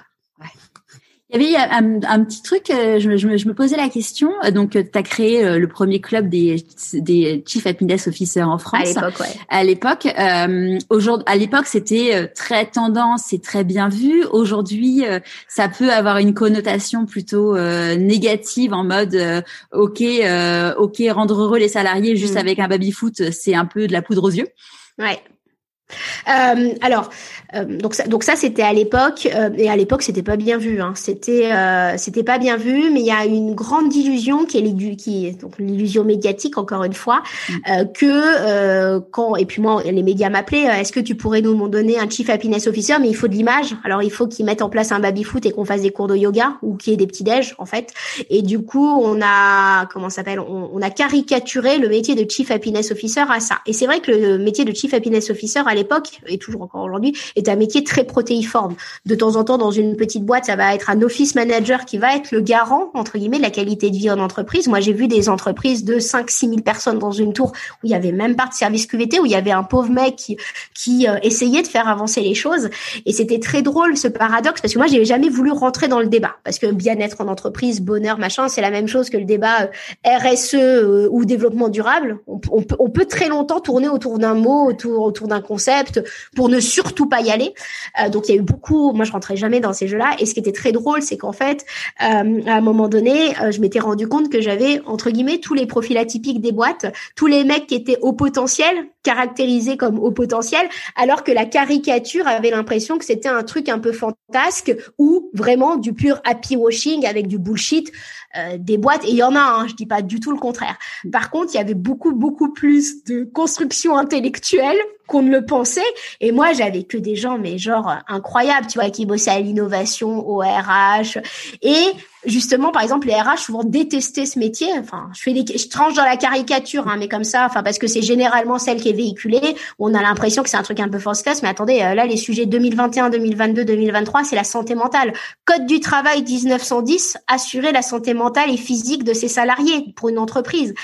Il y avait un, petit truc, euh, je, je, me posais la question. Euh, donc, euh, tu as créé le premier club des, des Chief Happiness Officers en France. À l'époque, ouais. À l'époque, euh, aujourd'hui, à l'époque, c'était très tendance et très bien vu. Aujourd'hui, ça peut avoir une connotation plutôt négative en mode ok, ok, rendre heureux les salariés juste mm. avec un baby foot, c'est un peu de la poudre aux yeux. Ouais. Euh, alors, euh, donc ça, donc ça c'était à l'époque euh, et à l'époque c'était pas bien vu. Hein. C'était euh, c'était pas bien vu, mais il y a une grande illusion qui est qui est donc l'illusion médiatique encore une fois mm. que quand et puis moi les médias m'appelaient. Est-ce que tu pourrais nous donner un chief happiness officer? Mais il faut de l'image. Alors il faut qu'ils mettent en place un baby foot et qu'on fasse des cours de yoga ou qu'il y ait des petits déj en fait. Et du coup on a comment s'appelle? On, on, a caricaturé le métier de chief happiness officer à ça. Et c'est vrai que le métier de chief happiness officer à l'époque et toujours encore aujourd'hui est un métier très protéiforme. De temps en temps, dans une petite boîte, ça va être un office manager qui va être le garant entre guillemets de la qualité de vie en entreprise. Moi, j'ai vu des entreprises de 5 6 000 personnes dans une tour où il y avait même pas de service QVT, où il y avait un pauvre mec qui, qui euh, essayait de faire avancer les choses. Et c'était très drôle ce paradoxe parce que moi, j'ai jamais voulu rentrer dans le débat parce que bien-être en entreprise, bonheur, machin, c'est la même chose que le débat euh, RSE euh, ou développement durable. On, peut, on peut très longtemps tourner autour d'un mot, autour, autour d'un concept pour ne surtout pas y aller. Euh, donc il y a eu beaucoup. Moi, je rentrais jamais dans ces jeux-là. Et ce qui était très drôle, c'est qu'en fait, euh, à un moment donné, euh, je m'étais rendu compte que j'avais entre guillemets tous les profils atypiques des boîtes, tous les mecs qui étaient au potentiel, caractérisés comme au potentiel, alors que la caricature avait l'impression que c'était un truc un peu fantasque ou vraiment du pur happy washing avec du bullshit des boîtes. Et il y en a, hein, je dis pas du tout le contraire. Par contre, il y avait beaucoup beaucoup plus de construction intellectuelle qu'on ne le pensait. Et moi, j'avais que des gens, mais genre incroyables, tu vois, qui bossaient à l'innovation, au RH. Et justement, par exemple, les RH souvent détestaient ce métier. Enfin, je fais des, je tranche dans la caricature, hein, mais comme ça, enfin, parce que c'est généralement celle qui est véhiculée. On a l'impression que c'est un truc un peu force mais attendez, euh, là, les sujets 2021, 2022, 2023, c'est la santé mentale. Code du travail 1910, assurer la santé mentale et physique de ses salariés pour une entreprise.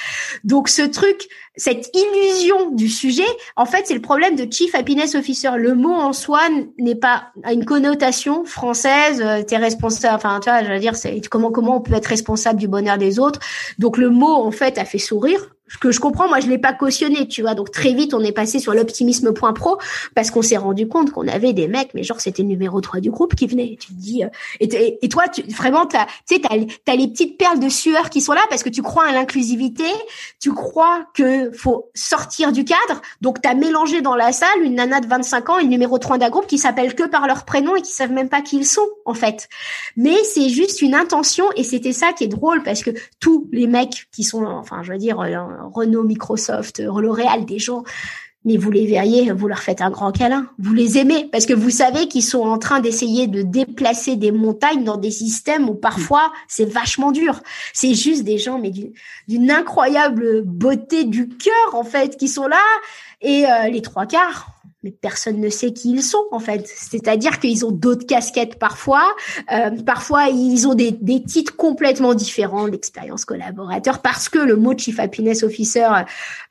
Donc, ce truc, cette illusion du sujet, en fait, c'est le problème de Chief Happiness Officer. Le mot en soi n'est pas une connotation française. Euh, t'es responsable. Enfin, tu vois, je veux dire, c'est comment comment on peut être responsable du bonheur des autres. Donc le mot, en fait, a fait sourire que je comprends, moi je l'ai pas cautionné, tu vois. Donc très vite on est passé sur l'optimisme point pro parce qu'on s'est rendu compte qu'on avait des mecs, mais genre c'était numéro 3 du groupe qui venait. Tu te dis, euh, et, et, toi tu, vraiment tu sais t'as as les petites perles de sueur qui sont là parce que tu crois à l'inclusivité, tu crois que faut sortir du cadre. Donc tu as mélangé dans la salle une nana de 25 ans et le numéro 3 d'un groupe qui s'appelle que par leur prénom et qui savent même pas qui ils sont en fait. Mais c'est juste une intention et c'était ça qui est drôle parce que tous les mecs qui sont, enfin je veux dire euh, Renault, Microsoft, L'Oréal, des gens. Mais vous les verriez, vous leur faites un grand câlin, vous les aimez parce que vous savez qu'ils sont en train d'essayer de déplacer des montagnes dans des systèmes où parfois c'est vachement dur. C'est juste des gens mais d'une incroyable beauté du cœur en fait qui sont là. Et euh, les trois quarts mais personne ne sait qui ils sont en fait. C'est-à-dire qu'ils ont d'autres casquettes parfois. Euh, parfois, ils ont des, des titres complètement différents d'expérience collaborateur parce que le mot Chief Happiness Officer,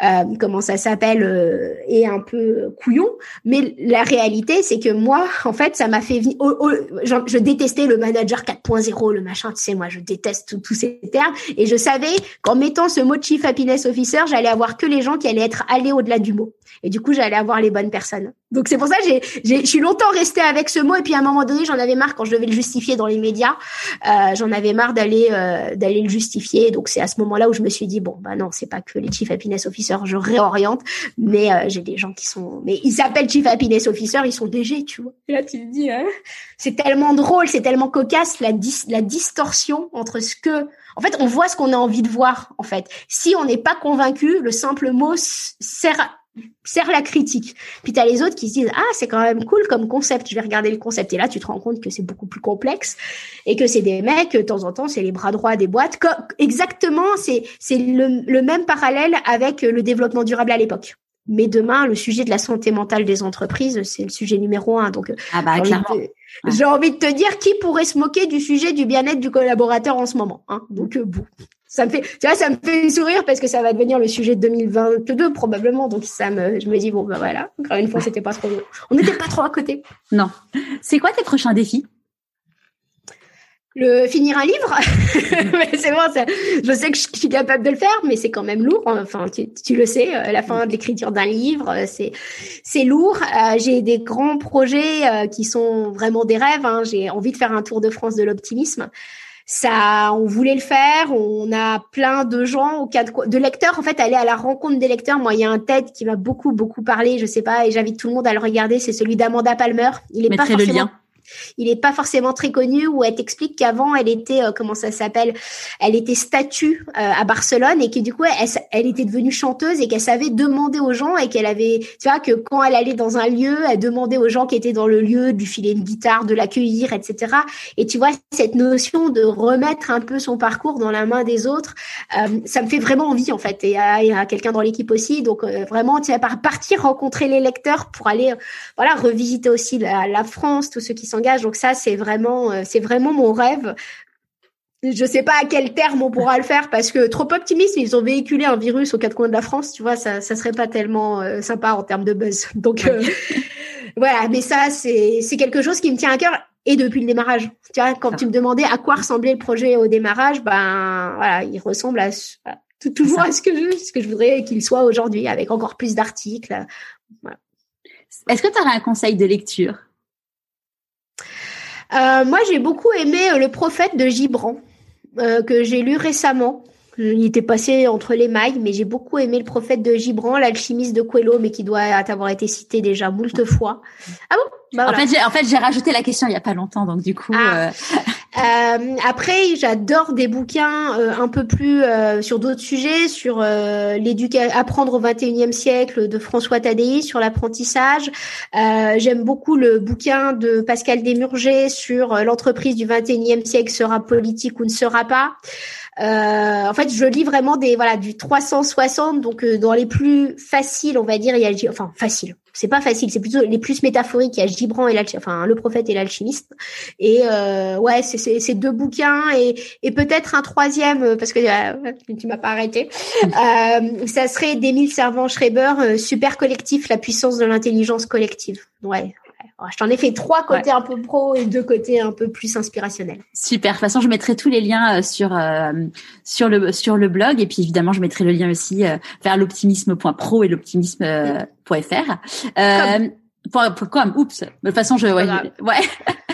euh, comment ça s'appelle, euh, est un peu couillon. Mais la réalité, c'est que moi, en fait, ça m'a fait... je, je, détestais le manager 4.0, le machin, tu sais, moi, je déteste tous ces termes. Et je savais qu'en mettant ce mot Chief Happiness Officer, j'allais avoir que les gens qui allaient être allés au-delà du mot. Et du coup, j'allais avoir les bonnes personnes. Donc c'est pour ça que j'ai, je suis longtemps restée avec ce mot. Et puis à un moment donné, j'en avais marre quand je devais le justifier dans les médias. Euh, j'en avais marre d'aller euh, d'aller le justifier. Donc c'est à ce moment-là où je me suis dit bon bah non, c'est pas que les Chief Happiness Officers, je réoriente. Mais euh, j'ai des gens qui sont, mais ils s'appellent Chief Happiness Officer, ils sont DG, tu vois. Et là tu te dis, hein c'est tellement drôle, c'est tellement cocasse la la distorsion entre ce que en fait, on voit ce qu'on a envie de voir. En fait, si on n'est pas convaincu, le simple mot sert sert la critique. Puis tu as les autres qui se disent ah c'est quand même cool comme concept, je vais regarder le concept et là tu te rends compte que c'est beaucoup plus complexe et que c'est des mecs de temps en temps c'est les bras droits des boîtes. exactement, c'est c'est le, le même parallèle avec le développement durable à l'époque. Mais demain, le sujet de la santé mentale des entreprises, c'est le sujet numéro un. Donc, ah bah, j'ai envie, de te dire qui pourrait se moquer du sujet du bien-être du collaborateur en ce moment. Hein Donc, euh, bon, ça me fait, tu vois, ça me fait sourire parce que ça va devenir le sujet de 2022 probablement. Donc ça me, je me dis bon ben voilà, encore une fois c'était pas trop, on n'était pas trop à côté. Non. C'est quoi tes prochains défis? Le finir un livre, c'est bon, ça, je sais que je suis capable de le faire, mais c'est quand même lourd. Enfin, tu, tu le sais, euh, la fin de l'écriture d'un livre, euh, c'est c'est lourd. Euh, j'ai des grands projets qui sont vraiment des rêves. Hein. J'ai envie de faire un tour de France de l'optimisme ça, on voulait le faire. On a plein de gens au cadre de lecteurs. En fait, aller à la rencontre des lecteurs. Moi, il y a un TED qui m'a beaucoup, beaucoup parlé. Je sais pas, et j'invite tout le monde à le regarder. C'est celui d'Amanda Palmer. Il est pas forcément. Le lien il n'est pas forcément très connu où elle t'explique qu'avant elle était euh, comment ça s'appelle elle était statue euh, à Barcelone et que du coup elle, était devenue chanteuse et qu'elle savait demander aux gens et qu'elle avait tu vois que quand elle allait dans un lieu elle demandait aux gens qui étaient dans le lieu de lui filer une guitare de l'accueillir etc et tu vois cette notion de remettre un peu son parcours dans la main des autres euh, ça me fait vraiment envie en fait et il y a quelqu'un dans l'équipe aussi. Donc vraiment tu vas partir rencontrer les lecteurs pour aller voilà revisiter aussi la, la France tous ceux qui Donc ça, c'est vraiment, euh, c'est vraiment mon rêve. Je sais pas à quel terme on pourra le faire parce que trop optimiste, ils ont véhiculé un virus aux quatre coins de la France, tu vois, ça, ça serait pas tellement euh, sympa en termes de buzz. Donc euh, voilà, mais ça, c'est, c'est quelque chose qui me tient à cœur et depuis le démarrage. Tu vois, quand tu me demandais à quoi ressemblait le projet au démarrage, ben voilà, il ressemble à, toujours à ce que je, ce que je voudrais qu'il soit aujourd'hui, avec encore plus d'articles. Est-ce que tu aurais un conseil de lecture? Euh, moi, j'ai beaucoup aimé euh, Le Prophète de Gibran, euh, que j'ai lu récemment. Il était passé entre les mailles, mais j'ai beaucoup aimé Le Prophète de Gibran, L'alchimiste de Coelho, mais qui doit avoir été cité déjà moult fois. Ah bon? Bah, en, fait, j'ai, en fait, j'ai rajouté la question il y a pas longtemps, donc du coup. Ah. Euh... Euh, après, j'adore des bouquins euh, un peu plus euh, sur d'autres sujets, sur l'éducation, apprendre au 21e siècle de François Tadei sur l'apprentissage. J'aime beaucoup le bouquin de Pascal Desmurger sur l'entreprise du 21e siècle sera politique ou ne sera pas. Euh, en fait, je lis vraiment des voilà du 360, donc euh, dans les plus faciles, on va dire, il y a enfin facile. C'est pas facile, c'est plutôt les plus métaphoriques. Il y a Gibran et enfin le prophète et l'alchimiste. Et euh, ouais, c'est ces deux bouquins et, et peut-être un troisième euh, parce que euh, tu m'as pas arrêté. ça serait d'Émile Servan-Schreiber, super collectif, la puissance de l'intelligence collective. Ouais, je t'en ai fait trois côtés un peu pro et deux côtés un peu plus inspirationnels. Super. De toute façon, je mettrai tous les liens euh, sur euh, sur le sur le blog et puis évidemment, je mettrai le lien aussi euh, vers l'optimisme.pro et l'optimisme.fr. Euh, pour, pour, comme, oups. De toute façon, je ouais. ouais.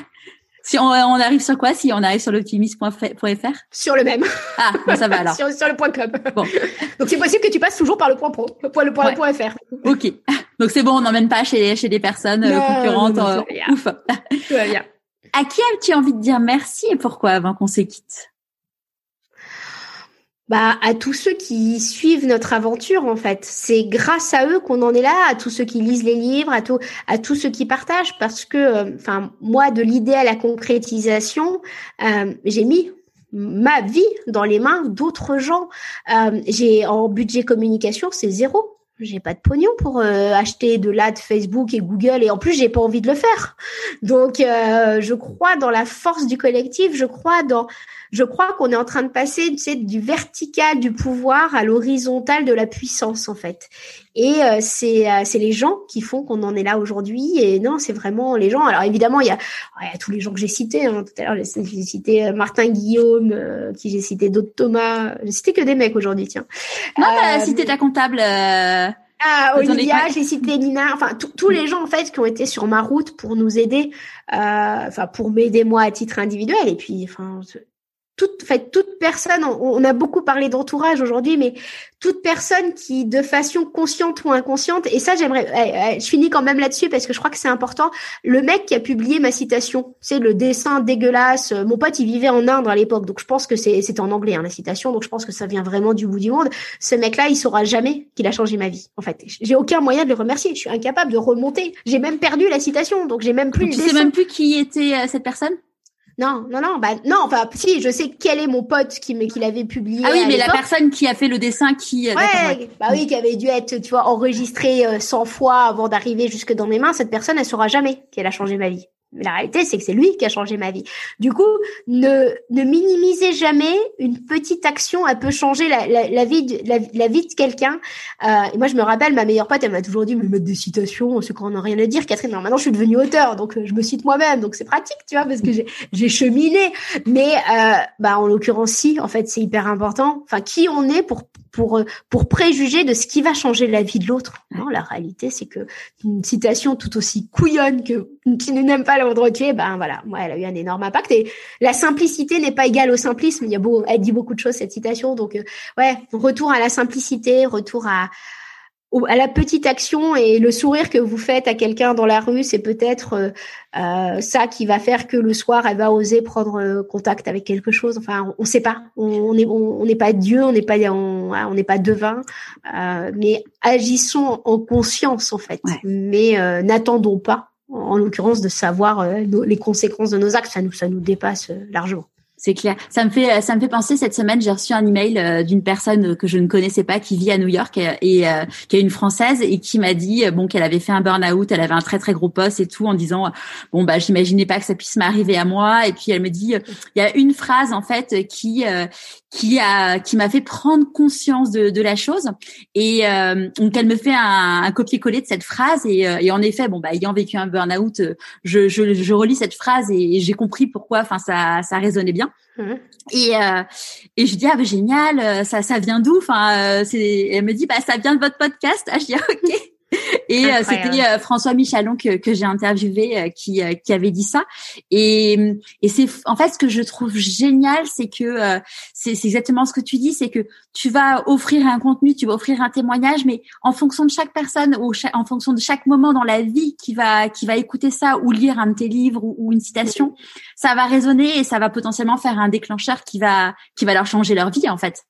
Si on, on, arrive sur quoi? Si on arrive sur l'optimisme.fr Sur le même. Ah, ça va alors. sur, sur, le point .com. Bon. Donc c'est possible que tu passes toujours par le point .pro, le point, le point, ouais. .fr. Ok. Donc c'est bon, on n'emmène pas chez, chez des personnes euh, concurrentes. Non, euh, ouf. Tout va bien. À qui as-tu envie de dire merci et pourquoi avant qu'on se quitte bah, à tous ceux qui suivent notre aventure en fait. C'est grâce à eux qu'on en est là, à tous ceux qui lisent les livres, à, tout, à tous ceux qui partagent, parce que, euh, enfin, moi, de l'idée à la concrétisation, euh, j'ai mis ma vie dans les mains d'autres gens. Euh, j'ai en budget communication, c'est zéro. J'ai pas de pognon pour acheter de l'ad Facebook et Google et en plus j'ai pas envie de le faire. Donc je crois dans la force du collectif, je crois dans je crois qu'on est en train de passer tu sais, du vertical du pouvoir à l'horizontal de la puissance en fait. Et euh, c'est euh, c'est les gens qui font qu'on en est là aujourd'hui. Et non, c'est vraiment les gens. Alors évidemment, il y a, il y a tous les gens que j'ai cités. Hein. Tout à l'heure, j'ai cité euh, Martin Guillaume, qui j'ai cité d'autres Thomas. J'ai cité que des mecs aujourd'hui, tiens. Non, t'as cité ta comptable. Ah, Olivia, j'ai cité Nina, enfin tous les gens en fait qui ont été sur ma route pour nous aider, enfin pour m'aider moi à titre individuel et puis enfin toute, fait, toute personne, on, a beaucoup parlé d'entourage aujourd'hui, mais toute personne qui, de façon consciente ou inconsciente, et ça, j'aimerais, eh, eh, je finis quand même là-dessus parce que je crois que c'est important. Le mec qui a publié ma citation, c'est le dessin dégueulasse. Mon pote, il vivait en Inde à l'époque, donc je pense que c'est, c'était en anglais hein, la citation, donc je pense que ça vient vraiment du bout du monde. Ce mec-là, il saura jamais qu'il a changé ma vie. En fait, j'ai aucun moyen de le remercier. Je suis incapable de remonter. J'ai même perdu la citation, donc j'ai même plus. Tu sais même plus qui était euh, cette personne? Non, non, non, bah non. Enfin, si, je sais quel est mon pote qui me qui l'avait publié. Ah oui, mais la personne qui a fait le dessin, qui. Euh, ouais, bah oui, qui avait dû être, tu vois, enregistré 100 euh, fois avant d'arriver jusque dans mes mains. Cette personne, elle saura jamais qu'elle a changé ma vie. Mais la réalité, c'est que c'est lui qui a changé ma vie. Du coup, ne, minimisez jamais une petite action. Elle peut changer la, vie, de, quelqu'un. Euh, et moi, je me rappelle, ma meilleure pote, elle m'a toujours dit, me mettre des citations, c'est qu'on n'a rien à dire, Catherine. Non, maintenant, je suis devenue auteur, donc euh, je me cite moi-même, donc c'est pratique, tu vois, parce que j'ai cheminé. Mais, euh, bah, en l'occurrence, si, en fait, c'est hyper important. Enfin, qui on est pour pour pour préjuger de ce qui va changer la vie de l'autre. Non, la réalité, c'est que une citation tout aussi couillonne que qui ne n'aime pas l'ordre tu ben voilà, moi, elle a eu un énorme impact. Et la simplicité n'est pas égale au simplisme. Il y a beau, elle dit beaucoup de choses cette citation. Donc euh, ouais, retour à la simplicité, retour à à la petite action et le sourire que vous faites à quelqu'un dans la rue, c'est peut-être euh, euh, ça qui va faire que le soir elle va oser prendre contact avec quelque chose. Enfin, on ne sait pas. On n'est on, pas Dieu, on n'est pas on n'est pas devin, mais agissons en conscience en fait. Mais n'attendons pas en l'occurrence de savoir euh, les conséquences de nos actes, ça nous ça nous dépasse euh, largement. C'est clair. Ça me fait ça me fait penser cette semaine, j'ai reçu un email euh, d'une personne que je ne connaissais pas qui vit à New York et, qui est une française et qui m'a dit bon qu'elle avait fait un burn-out, elle avait un très très gros poste et tout en disant bon bah j'imaginais pas que ça puisse m'arriver à moi et puis elle me dit il y a une phrase en fait qui qui a qui m'a fait prendre conscience de, de la chose. Et euh, donc elle me fait un, un copier-coller de cette phrase et, euh, et, en effet bon bah ayant vécu un burn-out je, je, je relis cette phrase et, j'ai compris pourquoi enfin ça ça résonnait bien. Mmh. et euh, et je dis ah bah génial ça ça vient d'où? Enfin c'est elle me dit bah ça vient de votre podcast ah je dis ah, ok et euh, c'était euh, François Michalon que, que j'ai interviewé euh, qui, qui avait dit ça. Et, et c'est en fait ce que je trouve génial, c'est que c'est exactement ce que tu dis, c'est que tu vas offrir un contenu, tu vas offrir un témoignage, mais en fonction de chaque personne ou en fonction de chaque moment dans la vie qui va qui va écouter ça ou lire un de tes livres ou, ou une citation, ça va résonner et ça va potentiellement faire un déclencheur qui va qui va leur changer leur vie en fait.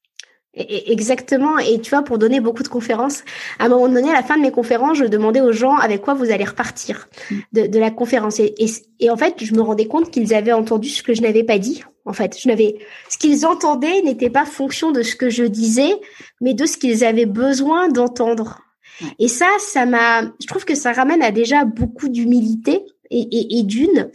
Exactement. Et tu vois, pour donner beaucoup de conférences, à un moment donné, à la fin de mes conférences, je demandais aux gens avec quoi vous allez repartir de, de la conférence. Et, et, en fait, je me rendais compte qu'ils avaient entendu ce que je n'avais pas dit. En fait, je n'avais, ce qu'ils entendaient n'était pas fonction de ce que je disais, mais de ce qu'ils avaient besoin d'entendre. Et ça, ça m'a, je trouve que ça ramène à déjà beaucoup d'humilité et, d'une.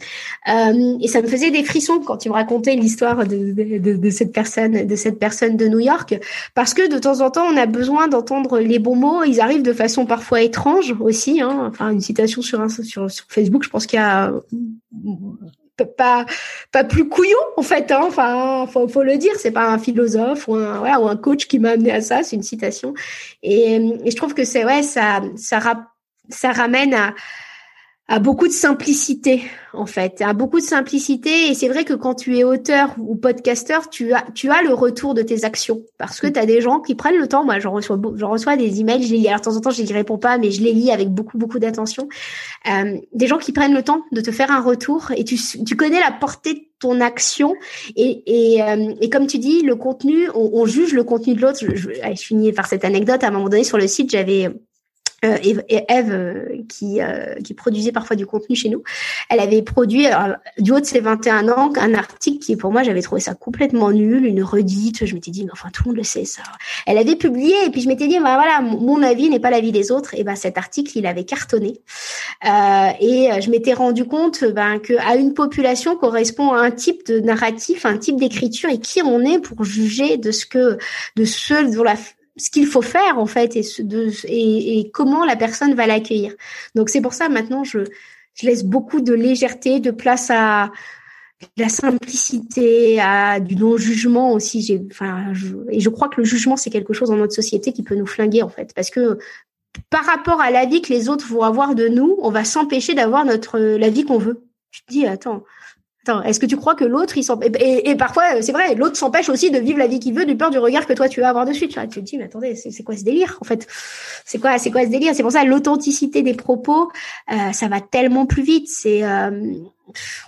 Euh, et ça me faisait des frissons quand tu me racontais l'histoire de, de, cette personne, de cette personne de New York, parce que de temps en temps, on a besoin d'entendre les bons mots. Ils arrivent de façon parfois étrange aussi. Hein. Enfin, une citation sur, sur, Facebook, je pense qu'il y a pas pas plus couillon en fait hein. enfin faut, faut le dire c'est pas un philosophe ou un ou un coach qui m'a amené à ça c'est une citation et, et je trouve que c'est ouais ça ça ça ramène à a beaucoup de simplicité en fait, a beaucoup de simplicité et c'est vrai que quand tu es auteur ou podcasteur, tu as tu as le retour de tes actions parce que tu as des gens qui prennent le temps. Moi, j'en reçois j'en reçois des emails, je les lis. Alors de temps en temps, je les réponds pas, mais je les lis avec beaucoup beaucoup d'attention. Euh, des gens qui prennent le temps de te faire un retour et tu tu connais la portée de ton action et et, euh, et comme tu dis, le contenu, on, on juge le contenu de l'autre. Je, je, je finis par cette anecdote. À un moment donné, sur le site, j'avais euh, et Eve, euh, qui, euh, qui produisait parfois du contenu chez nous, elle avait produit du haut de ses 21 ans un article qui pour moi j'avais trouvé ça complètement nul, une redite. Je m'étais dit mais enfin tout le monde le sait ça. Elle avait publié et puis je m'étais dit bah voilà mon avis n'est pas l'avis des autres. Et ben cet article il avait cartonné et je m'étais rendu compte ben que à une population correspond à un type de narratif, un type d'écriture et qui on est pour juger de ce que de ce dont la ce qu'il faut faire en fait et, de, et, comment la personne va l'accueillir. Donc c'est pour ça maintenant je, je laisse beaucoup de légèreté, de place à la simplicité, à du non-jugement aussi. J'ai, enfin, je, et je crois que le jugement c'est quelque chose dans notre société qui peut nous flinguer en fait, parce que par rapport à la vie que les autres vont avoir de nous, on va s'empêcher d'avoir notre la vie qu'on veut. Je dis attends, Attends, est-ce que tu crois que l'autre, il s'empêche et, parfois, c'est vrai, l'autre s'empêche aussi de vivre la vie qu'il veut du peur du regard que toi tu vas avoir dessus. Tu, tu te dis, mais attendez, c'est quoi ce délire en fait? C'est quoi, c'est quoi ce délire? C'est pour ça l'authenticité des propos, euh, ça va tellement plus vite. C'est, euh,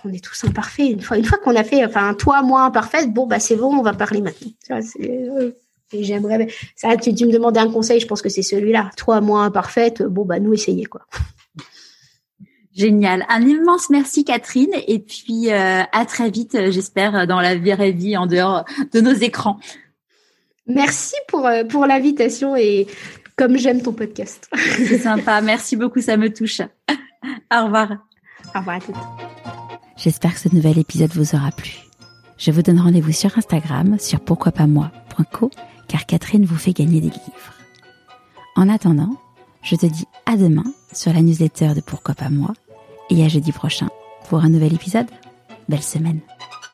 on est tous imparfaits. Une fois, qu'on a fait, enfin, toi, moi, imparfaite, bon bah c'est bon, on va parler maintenant. Tu vois, euh, j'aimerais, ça, tu, tu me demandais un conseil, je pense que c'est celui-là. Toi, moi, imparfaite, bon bah nous essayer quoi. Génial. Un immense merci Catherine et puis euh, à très vite, euh, j'espère, dans la vraie vie en dehors de nos écrans. Merci pour, euh, pour l'invitation et comme j'aime ton podcast. C'est sympa. Merci beaucoup, ça me touche. Au revoir. Au revoir à toutes. J'espère que ce nouvel épisode vous aura plu. Je vous donne rendez-vous sur Instagram sur pourquoipasmoi.co car Catherine vous fait gagner des livres. En attendant, je te dis à demain sur la newsletter de Pourquoi pas moi et à jeudi prochain pour un nouvel épisode. Belle semaine.